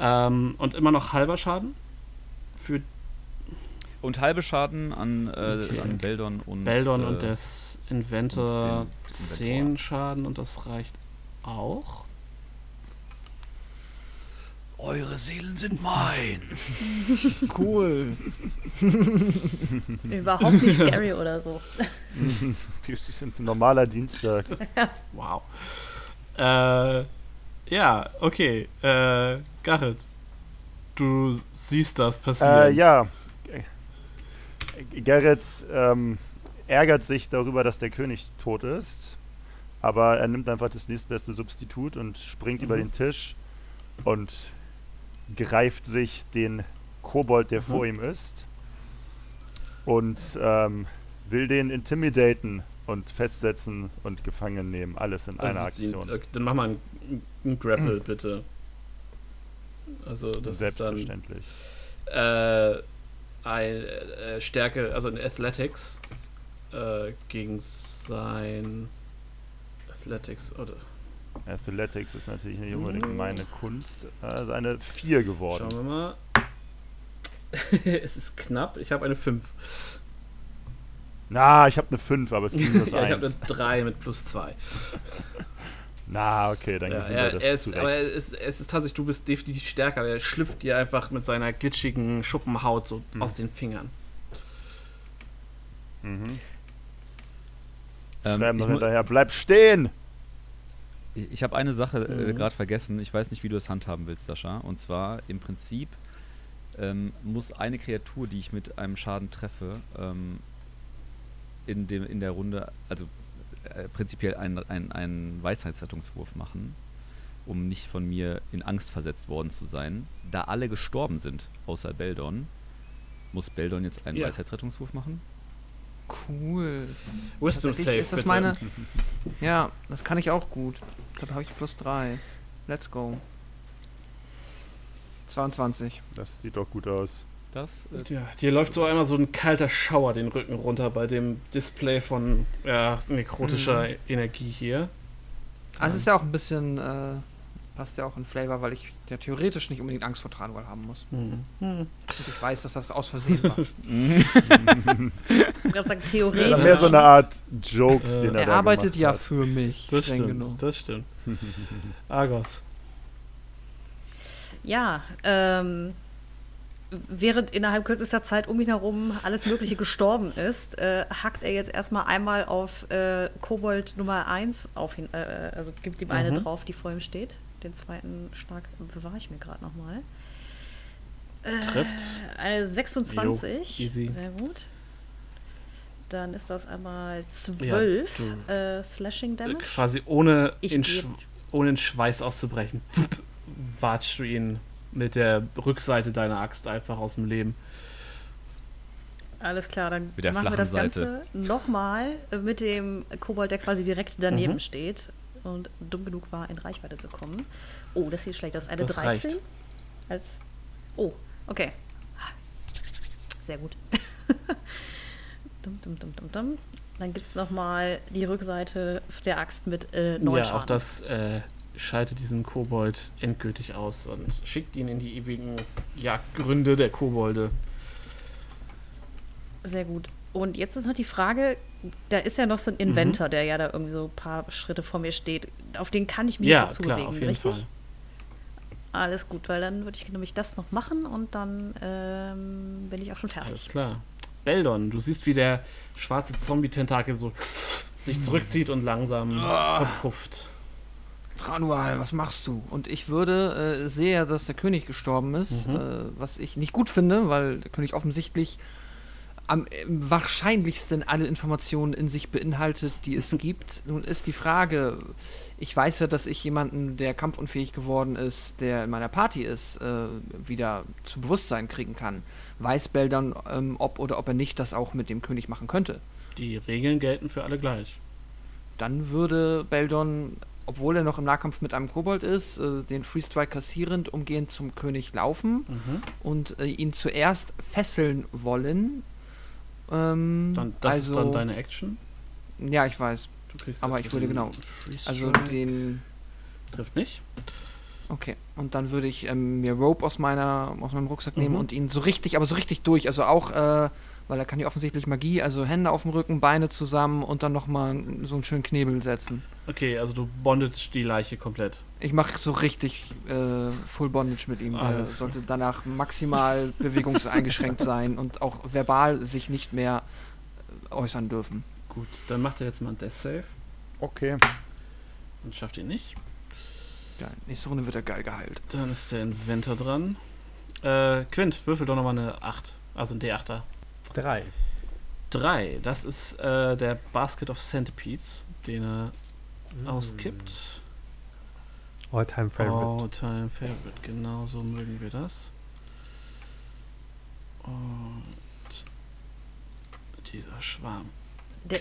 Ähm, und immer noch halber Schaden für Und halbe Schaden an, äh, Okay. an Beldon und. Beldon äh, und des Inventor und den 10 Inventor. Schaden und das reicht auch. Eure Seelen sind mein. Cool. Überhaupt nicht scary oder so. Die, die sind ein normaler Dienstag. Wow. Äh, ja, okay. Äh, Garrett, du siehst das passieren. Äh, ja. G- Gerrit ähm, ärgert sich darüber, dass der König tot ist. Aber er nimmt einfach das nächstbeste Substitut und springt über Mhm. den Tisch und greift sich den Kobold, der Mhm. vor ihm ist. Und ähm, will den intimidaten und festsetzen und gefangen nehmen. Alles in einer Also, Aktion. äh, Dann mach mal einen, einen Grapple, bitte. Also, das ist dann Selbstverständlich. äh, ein, äh, Stärke, also in Athletics äh, gegen sein Athletics oder Athletics ist natürlich nicht Mhm. unbedingt meine Kunst. Also eine 4 geworden. schauen wir mal. es ist knapp. Ich habe eine 5. Na, ich habe eine 5, aber es ist minus ja, ich habe 1. eine 3 mit plus 2. Na, okay, dann Ja, wir er, das er ist, zurecht. aber es ist, es ist tatsächlich, du bist definitiv stärker, aber er schlüpft dir einfach mit seiner glitschigen Schuppenhaut so Mhm. aus den Fingern. mhm. ähm, Schreiben mu- hinterher, bleib stehen! Ich, ich habe eine Sache äh, Mhm. gerade vergessen. Ich weiß nicht, wie du es handhaben willst, Sascha. Und zwar im Prinzip ähm, muss eine Kreatur, die ich mit einem Schaden treffe, ähm, in, dem, in der Runde, also äh, prinzipiell einen, einen, einen Weisheitsrettungswurf machen, um nicht von mir in Angst versetzt worden zu sein. Da alle gestorben sind, außer Beldon, muss Beldon jetzt einen Ja. Weisheitsrettungswurf machen. Cool. Wisdom Save, ist das bitte. meine. Ja, das kann ich auch gut. Da habe ich plus 3. Let's go. 22. Das sieht doch gut aus. Das äh, Ja, dir läuft so einmal so ein kalter Schauer den Rücken runter bei dem Display von ja, nekrotischer Mhm. Energie hier. Also es ist ja auch ein bisschen, äh, passt ja auch in Flavor, weil ich ja theoretisch nicht unbedingt Angst vor Tranwall haben muss. Hm. Und ich weiß, dass das aus Versehen war. Ich wollte gerade sagen, Das theoretisch. ist mehr so eine Art Jokes, Äh, den er er da arbeitet ja hat. für mich. Das stimmt, genug. das stimmt. Argos. Ja, ähm, während innerhalb kürzester Zeit um ihn herum alles Mögliche gestorben ist, äh, hackt er jetzt erstmal einmal auf äh, Kobold Nummer 1 auf ihn, äh, also gibt ihm eine Mhm. drauf, die vor ihm steht. Den zweiten Schlag bewahre ich mir gerade nochmal. Trifft. Äh, eine 26. Jo, easy. Sehr gut. Dann ist das einmal Ja, 12 du- äh, Slashing Äh, Damage. Quasi ohne in, ohne in Schweiß auszubrechen, watschst du ihn mit der Rückseite deiner Axt einfach aus dem Leben. Alles klar, dann Mit der machen wir das Seite. Ganze nochmal mit dem Kobold, der quasi direkt daneben Mhm. steht und dumm genug war, in Reichweite zu kommen. Oh, das sieht schlecht aus. Eine Das 13? reicht. Als oh, okay. Sehr gut. dum, dum, dum, dum, dum. Dann gibt es nochmal die Rückseite der Axt mit äh, 9 ja, Schaden. auch das äh, schaltet diesen Kobold endgültig aus und schickt ihn in die ewigen Jagdgründe der Kobolde. Sehr gut. Und jetzt ist noch die Frage, da ist ja noch so ein Mhm. Inventor, der ja da irgendwie so ein paar Schritte vor mir steht. Auf den kann ich mich Ja, dazu klar, bewegen, auf jeden richtig? Fall. Alles gut, weil dann würde ich nämlich das noch machen und dann ähm, bin ich auch schon fertig. Alles klar. Beldon, du siehst, wie der schwarze Zombie-Tentakel so sich zurückzieht und langsam Ah. verpufft. Tranual, was machst du? Und ich würde, äh, sehe, dass der König gestorben ist, Mhm. äh, was ich nicht gut finde, weil der König offensichtlich am äh, wahrscheinlichsten alle Informationen in sich beinhaltet, die es gibt. Nun ist die Frage, ich weiß ja, dass ich jemanden, der kampfunfähig geworden ist, der in meiner Party ist, äh, wieder zu Bewusstsein kriegen kann. Weiß Beldon, ähm, ob oder ob er nicht das auch mit dem König machen könnte. Die Regeln gelten für alle gleich. dann würde Beldon, obwohl er noch im Nahkampf mit einem Kobold ist, äh, den Free Strike kassierend umgehend zum König laufen Mhm. und äh, ihn zuerst fesseln wollen. Ähm, Dann, das also, ist dann deine Action. ja, ich weiß. Du kriegst Aber ich würde genau- Also den. Trifft nicht. Okay. Und dann würde ich ähm, mir Rope aus meiner aus meinem Rucksack nehmen Mhm. und ihn so richtig, aber so richtig durch. Also auch, äh, weil er kann ja offensichtlich Magie, also Hände auf dem Rücken, Beine zusammen und dann nochmal so einen schönen Knebel setzen. Okay, also du bondest die Leiche komplett. Ich mache so richtig äh, Full Bondage mit ihm. Er klar. sollte danach maximal bewegungseingeschränkt sein und auch verbal sich nicht mehr äh, äußern dürfen. Gut, dann macht er jetzt mal ein Death Save Okay. und schafft ihn nicht. Ja, nächste Runde wird er geil geheilt. Dann ist der Inventor dran. Äh, Quint, würfel doch nochmal eine 8. Also ein D8er. Drei. 3, das ist äh, der Basket of Centipedes, den er Mm. auskippt. All-time Favorite. All-time Favorite, genau so mögen wir das. Und dieser Schwarm. Der,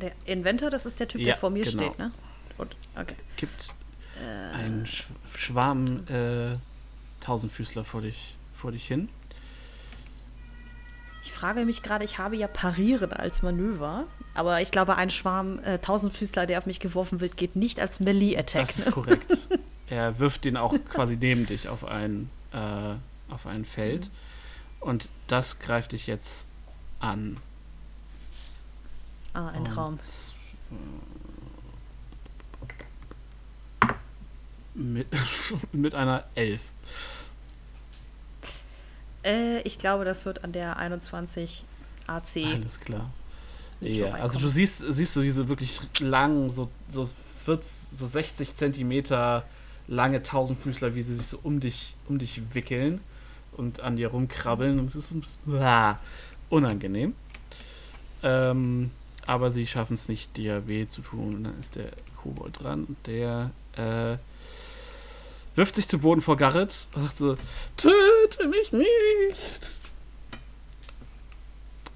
der Inventor, das ist der Typ, Ja, der vor mir genau. steht, ne? Und, okay. kippt Äh, einen Sch Schwarm äh, Tausendfüßler vor dich, vor dich hin. Ich frage mich gerade, ich habe ja Parieren als Manöver, aber ich glaube, ein Schwarm äh, Tausendfüßler, der auf mich geworfen wird, geht nicht als Melee-Attack. Das ist korrekt. er wirft den auch quasi neben dich auf ein, äh, auf ein Feld. Und das greift dich jetzt an. Ah, ein Und, Traum. äh, Mit, mit einer Elf. Äh, ich glaube, das wird an der 21 AC. Alles klar. Ja, also du siehst, siehst du diese wirklich langen, so, so, 40, so 60 Zentimeter lange Tausendfüßler, wie sie sich so um dich, um dich wickeln und an dir rumkrabbeln. Und es ist ein bisschen ah, unangenehm. Ähm, aber sie schaffen es nicht, dir weh zu tun. Und dann ist der Kobold dran und der äh, wirft sich zu Boden vor Garrett und sagt so, töte mich nicht.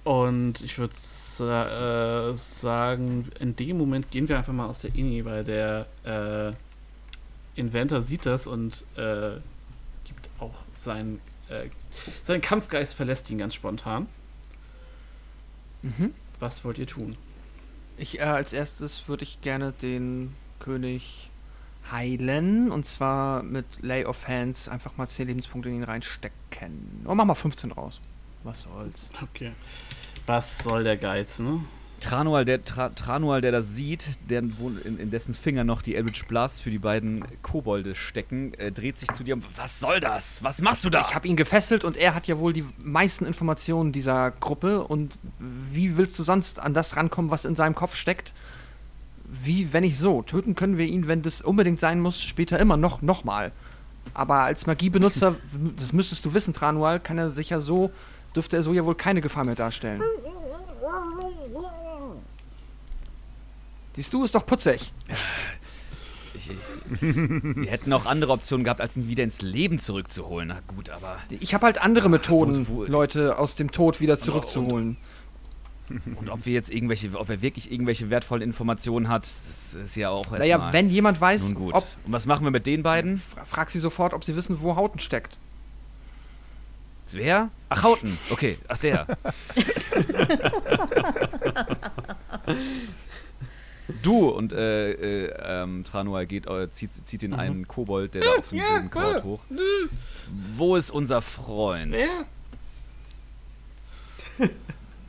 Und ich würde äh, sagen, in dem Moment gehen wir einfach mal aus der Ini, weil der äh, Inventor sieht das und äh, gibt auch sein, äh, sein Kampfgeist verlässt ihn ganz spontan. Mhm. Was wollt ihr tun? Ich äh, als erstes würde ich gerne den König heilen und zwar mit Lay of Hands einfach mal 10 Lebenspunkte in ihn reinstecken. Oh, mach mal 15 raus. Was soll's. Okay. Was soll der Geiz, ne? Tranual, der, Tra, Tranual, der das sieht, der, wo in, in dessen Finger noch die Eldritch Blast für die beiden Kobolde stecken, äh, dreht sich zu dir und was soll das? Was machst du da? Ich habe ihn gefesselt und er hat ja wohl die meisten Informationen dieser Gruppe und wie willst du sonst an das rankommen, was in seinem Kopf steckt? Wie, wenn nicht so. Töten können wir ihn, wenn das unbedingt sein muss, später immer noch, nochmal. Aber als Magiebenutzer, das müsstest du wissen, Tranual, kann er sich ja so, dürfte er so ja wohl keine Gefahr mehr darstellen. Siehst du, ist doch putzig. Ich, ich, wir hätten auch andere Optionen gehabt, als ihn wieder ins Leben zurückzuholen. Na gut, aber. Ich habe halt andere Methoden, Leute aus dem Tod wieder zurückzuholen. Und ob wir jetzt irgendwelche, ob er wirklich irgendwelche wertvollen Informationen hat, das ist ja auch Naja, erstmal- wenn jemand weiß, Nun gut. ob. Und was machen wir mit den beiden? Fra frag sie sofort, ob sie wissen, wo Hauten steckt. Wer? Ach, Hauten. Okay, ach der. du und äh, äh, ähm, Tranual geht, äh, zieht, zieht den einen Kobold, der da auf dem Boden kaut, hoch. Wo ist unser Freund?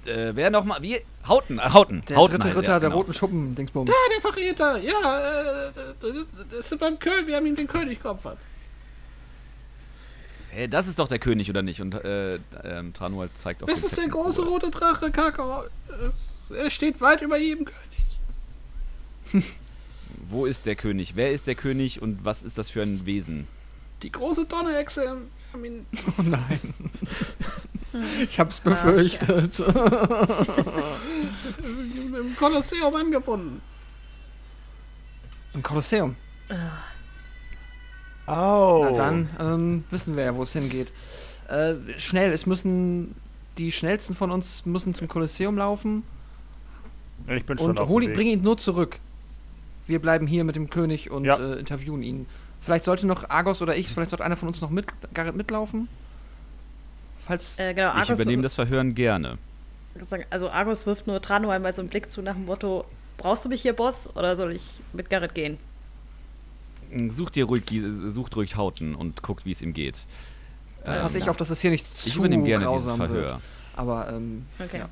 Äh, wer nochmal? Wie? Hauten, äh, Hauten. Der Hauten dritte halt, Ritter ja, der genau. roten Schuppen, Dingsbums. Ah, der Verräter! Ja, äh, das, das ist beim König, wir haben ihm den König geopfert. Hey, das ist doch der König, oder nicht? Und äh, ähm, Tranual zeigt auf Das den ist der fetten große rote Drache, Kakao. Es, er steht weit über jedem König. Wo ist der König? Wer ist der König und was ist das für ein Wesen? Die große Donnerhexe, haben ihn Oh nein. Ich hab's befürchtet. im Kolosseum angebunden. Im Kolosseum. Au. Na dann ähm, wissen wir ja, wo es hingeht. Äh, schnell, es müssen die schnellsten von uns müssen zum Kolosseum laufen Ich bin schon und auf hol dem ihn, Weg. bring ihn nur zurück. Wir bleiben hier mit dem König und Ja. äh, interviewen ihn. Vielleicht sollte noch Argos oder ich, vielleicht sollte einer von uns noch mit, Garrett mitlaufen. Falls. Äh, genau, Ich Argus, übernehme das Verhören gerne. also Argus wirft nur Trano einmal so einen Blick zu nach dem Motto, brauchst du mich hier, Boss, oder soll ich mit Garrett gehen? Sucht dir ruhig, sucht ruhig Hauten und guckt, wie es ihm geht. passe ich Ähm, auf, dass es hier nicht ich zu übernehme gerne dieses grausam wird. Verhör. Aber ähm, Okay. Ja.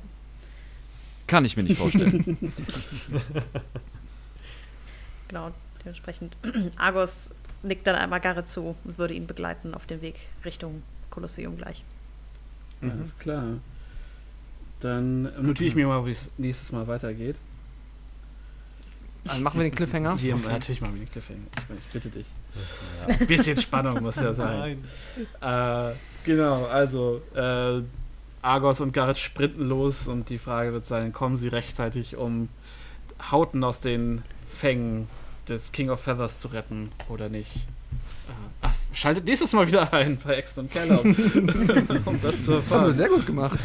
Kann ich mir nicht vorstellen. Genau, dementsprechend. Argos nickt dann einmal Garrett zu und würde ihn begleiten auf den Weg Richtung Kolosseum gleich. Alles klar. Dann notiere ich mir mal, wie es nächstes Mal weitergeht. dann machen wir den Cliffhanger. Hier, Okay. Natürlich mal den Cliffhanger. Ich, bitte dich. Ein bisschen Spannung muss ja sein. Äh, genau, also äh, Argos und Garrett sprinten los und die Frage wird sein, kommen sie rechtzeitig, um Hauten aus den Fängen des King of Feathers zu retten oder nicht? Ach, schaltet nächstes Mal wieder ein bei Exton und Keller, um, um das zu Das haben wir erfahren. sehr gut gemacht.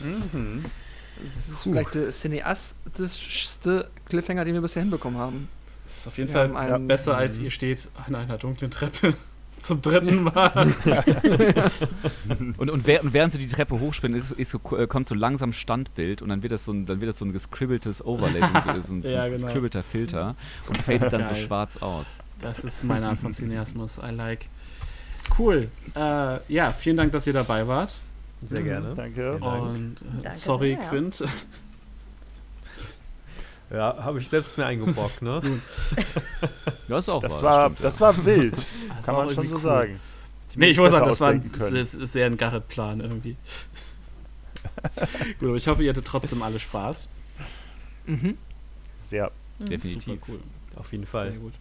Mhm. Das ist vielleicht der cineastischste Cliffhanger, den wir bisher hinbekommen haben. Das ist auf jeden Wir Fall einen- besser, als ihr steht an einer dunklen Treppe zum dritten Mal. Und, und, während, während sie die Treppe hochspringen, ist, ist so, äh, kommt so langsam Standbild und dann wird das so ein, dann wird das so ein gescribbeltes Overlay, so ein, so ein, so Ja, ein genau. gescribbelter Filter und fadet dann so schwarz aus. Das ist meine Art von Cineasmus. I like. Cool. Äh, ja, vielen Dank, dass ihr dabei wart. Sehr gerne. Danke. Dank. Und äh, Danke sorry, sehr, ja. Quint. Ja, habe ich selbst mir eingebrockt, ne? Das ist auch Das wahr, war, stimmt, das ja. war wild, Das kann war man schon so cool. sagen. Die Nee, ich muss besser sagen, das war ein, sehr ein Garrett-Plan irgendwie. Gut, aber ich hoffe, ihr hattet trotzdem alle Spaß. Mhm. Sehr. Definitiv. Super cool. Auf jeden Fall. Sehr gut.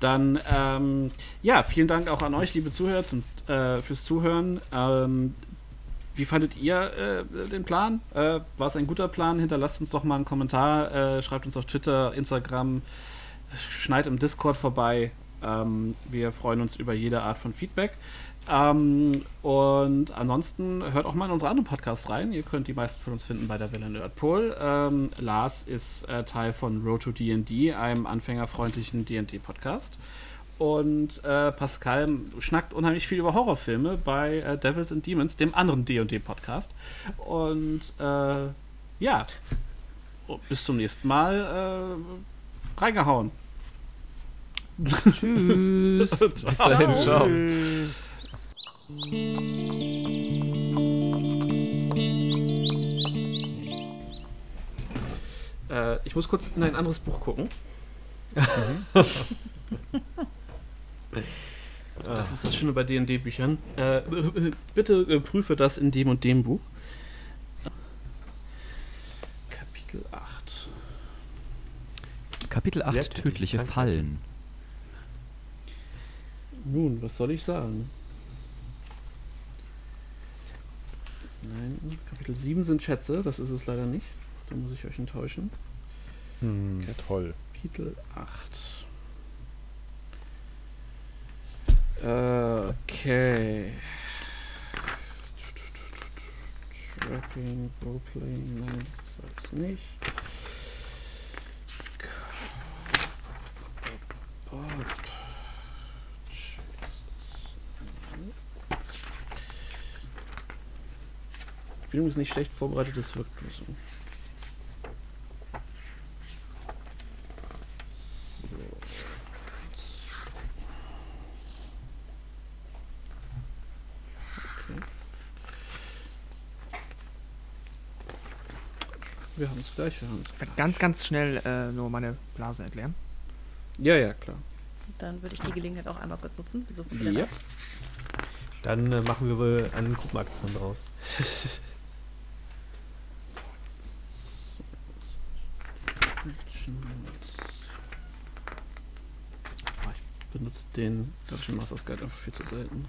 Dann, ähm, ja, vielen Dank auch an euch, liebe Zuhörer, zum, äh, fürs Zuhören. Ähm, wie fandet ihr äh, den Plan? Äh, War es ein guter Plan? Hinterlasst uns doch mal einen Kommentar, äh, schreibt uns auf Twitter, Instagram, schneid im Discord vorbei. Ähm, wir freuen uns über jede Art von Feedback. Ähm, und ansonsten hört auch mal in unsere anderen Podcasts rein. Ihr könnt die meisten von uns finden bei der Welle Nerdpol. Ähm, Lars ist äh, Teil von Road to D&D, einem anfängerfreundlichen D&D-Podcast. Und äh, Pascal schnackt unheimlich viel über Horrorfilme bei äh, Devils and Demons, dem anderen D&D-Podcast. Und äh, ja, bis zum nächsten Mal. Äh, reingehauen. Tschüss. Bis dahin, ciao. Tschüss. Äh, ich muss kurz in ein anderes Buch gucken. Das ist das Schöne bei D&D-Büchern. Äh, bitte äh, prüfe das in dem und dem Buch. Kapitel 8. Kapitel 8 Sehr tödlich, tödliche. Fallen. Nun, was soll ich sagen? Nein, Kapitel 7 sind Schätze, das ist es leider nicht. Da muss ich euch enttäuschen. Hm, Okay. toll. Kapitel 8. Äh, Okay. Tracking, Roleplaying, nein, das ist nicht. Die Bildung ist nicht schlecht vorbereitet, das wirkt nur so. Wir haben es gleich, wir haben es Ich werde ganz, ganz schnell äh, nur meine Blase erklären. Ja, ja, klar. Dann würde ich die Gelegenheit auch einmal kurz nutzen. So Ja. Dann äh, machen wir wohl eine Gruppenaktion draus. Ah, Ich benutze den Dungeon Masters Guide einfach viel zu selten.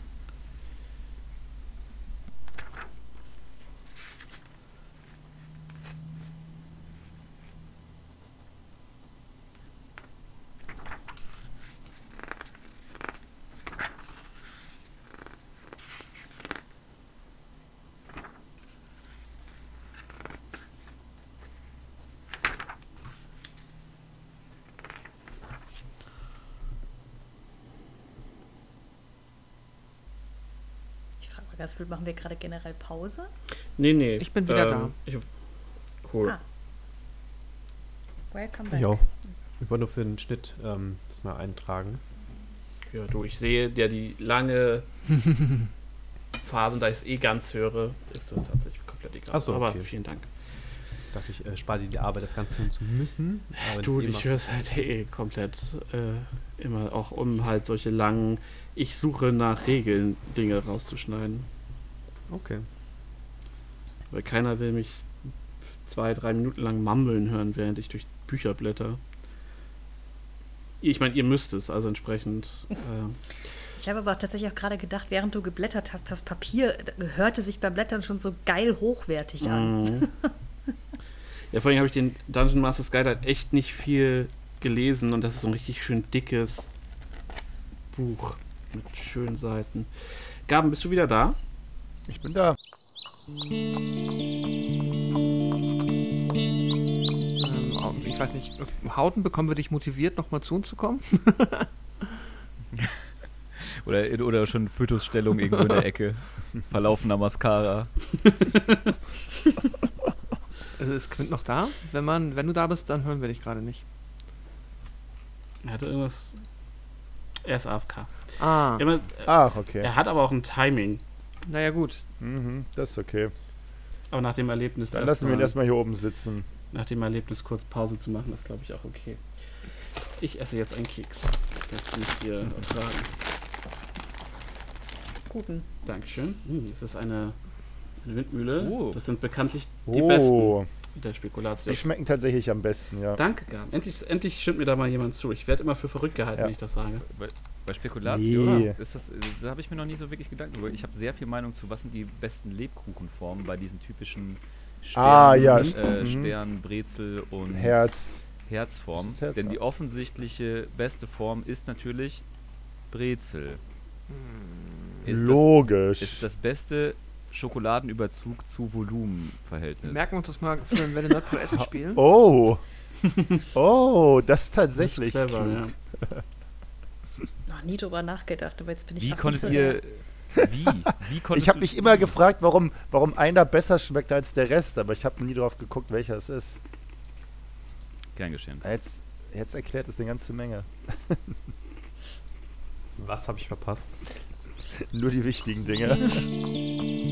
Blöd, machen wir gerade generell Pause? Nee, nee. Ich bin wieder da. Ich, cool. Ah. Welcome back. Ja. Ich wollte nur für den Schnitt ähm, das mal eintragen. Ja, du, ich sehe ja die lange Phase, da ich es eh ganz höre, ist das tatsächlich komplett egal. Ach so, Aber okay. vielen Dank. Dachte ich, äh, spare dir die Arbeit, das Ganze hören zu müssen. Aber du, eh ich höre es halt eh komplett äh, immer auch um halt solche langen, ich suche nach Regeln Dinge rauszuschneiden. Okay. Weil keiner will mich zwei, drei Minuten lang mummeln hören, während ich durch Bücher blätter. Ich meine, ihr müsst es, also entsprechend. Äh, Ich habe aber tatsächlich auch gerade gedacht, während du geblättert hast, das Papier hörte sich beim Blättern schon so geil hochwertig an. Mhm. ja, vor allem habe ich den Dungeon Masters Guide halt echt nicht viel gelesen und das ist so ein richtig schön dickes Buch mit schönen Seiten. Gaben, bist du wieder da? Ich bin da. Ähm, ich weiß nicht, Hauten, bekommen wir dich motiviert, nochmal zu uns zu kommen? Oder, oder schon Fötusstellung irgendwo in der Ecke. Verlaufener Mascara. Ist Quint noch da? Wenn, man, wenn du da bist, dann hören wir dich gerade nicht. Er hatte irgendwas. Er ist AFK. Ah, Immer, Ach, okay. Er hat aber auch ein Timing. naja gut. Mhm, das ist okay. Aber nach dem Erlebnis Dann lassen wir ihn erstmal- hier oben sitzen. nach dem Erlebnis kurz Pause zu machen, ist glaube ich auch okay. Ich esse jetzt einen Keks. Das müsst ihr ertragen. Guten. Dankeschön. Hm, Das ist eine Windmühle. Oh. Das sind bekanntlich die besten Oh, der Spekulation. die schmecken tatsächlich am besten, ja. Danke, Gaben. Endlich, endlich stimmt mir da mal jemand zu. Ich werde immer für verrückt gehalten, Ja. wenn ich das sage. Bei, bei Spekulatio Nee. ist das, da habe ich mir noch nie so wirklich Gedanken drüber. Ich habe sehr viel Meinung zu, was sind die besten Lebkuchenformen bei diesen typischen Stern, Ah, ja, äh, mhm. Stern, Brezel und Herz. Herzform. Das Herz, Denn die offensichtliche beste Form ist natürlich Brezel. Hm. Ist das, Logisch. ist das beste Schokoladenüberzug zu Volumenverhältnis. Merken wir uns das mal für wenn wir Nerd Pro Essen spielen. oh. oh, das ist tatsächlich Das ist clever, klug. ja. Noch nie drüber nachgedacht, aber jetzt bin ich Wie konntet nicht so ihr. Wie? Wie konntest Ich habe mich immer gefragt, warum, warum einer besser schmeckt als der Rest, aber ich habe nie drauf geguckt, welcher es ist. Gern geschehen. Jetzt, jetzt erklärt es eine ganze Menge. Was habe ich verpasst? Nur die wichtigen Dinge.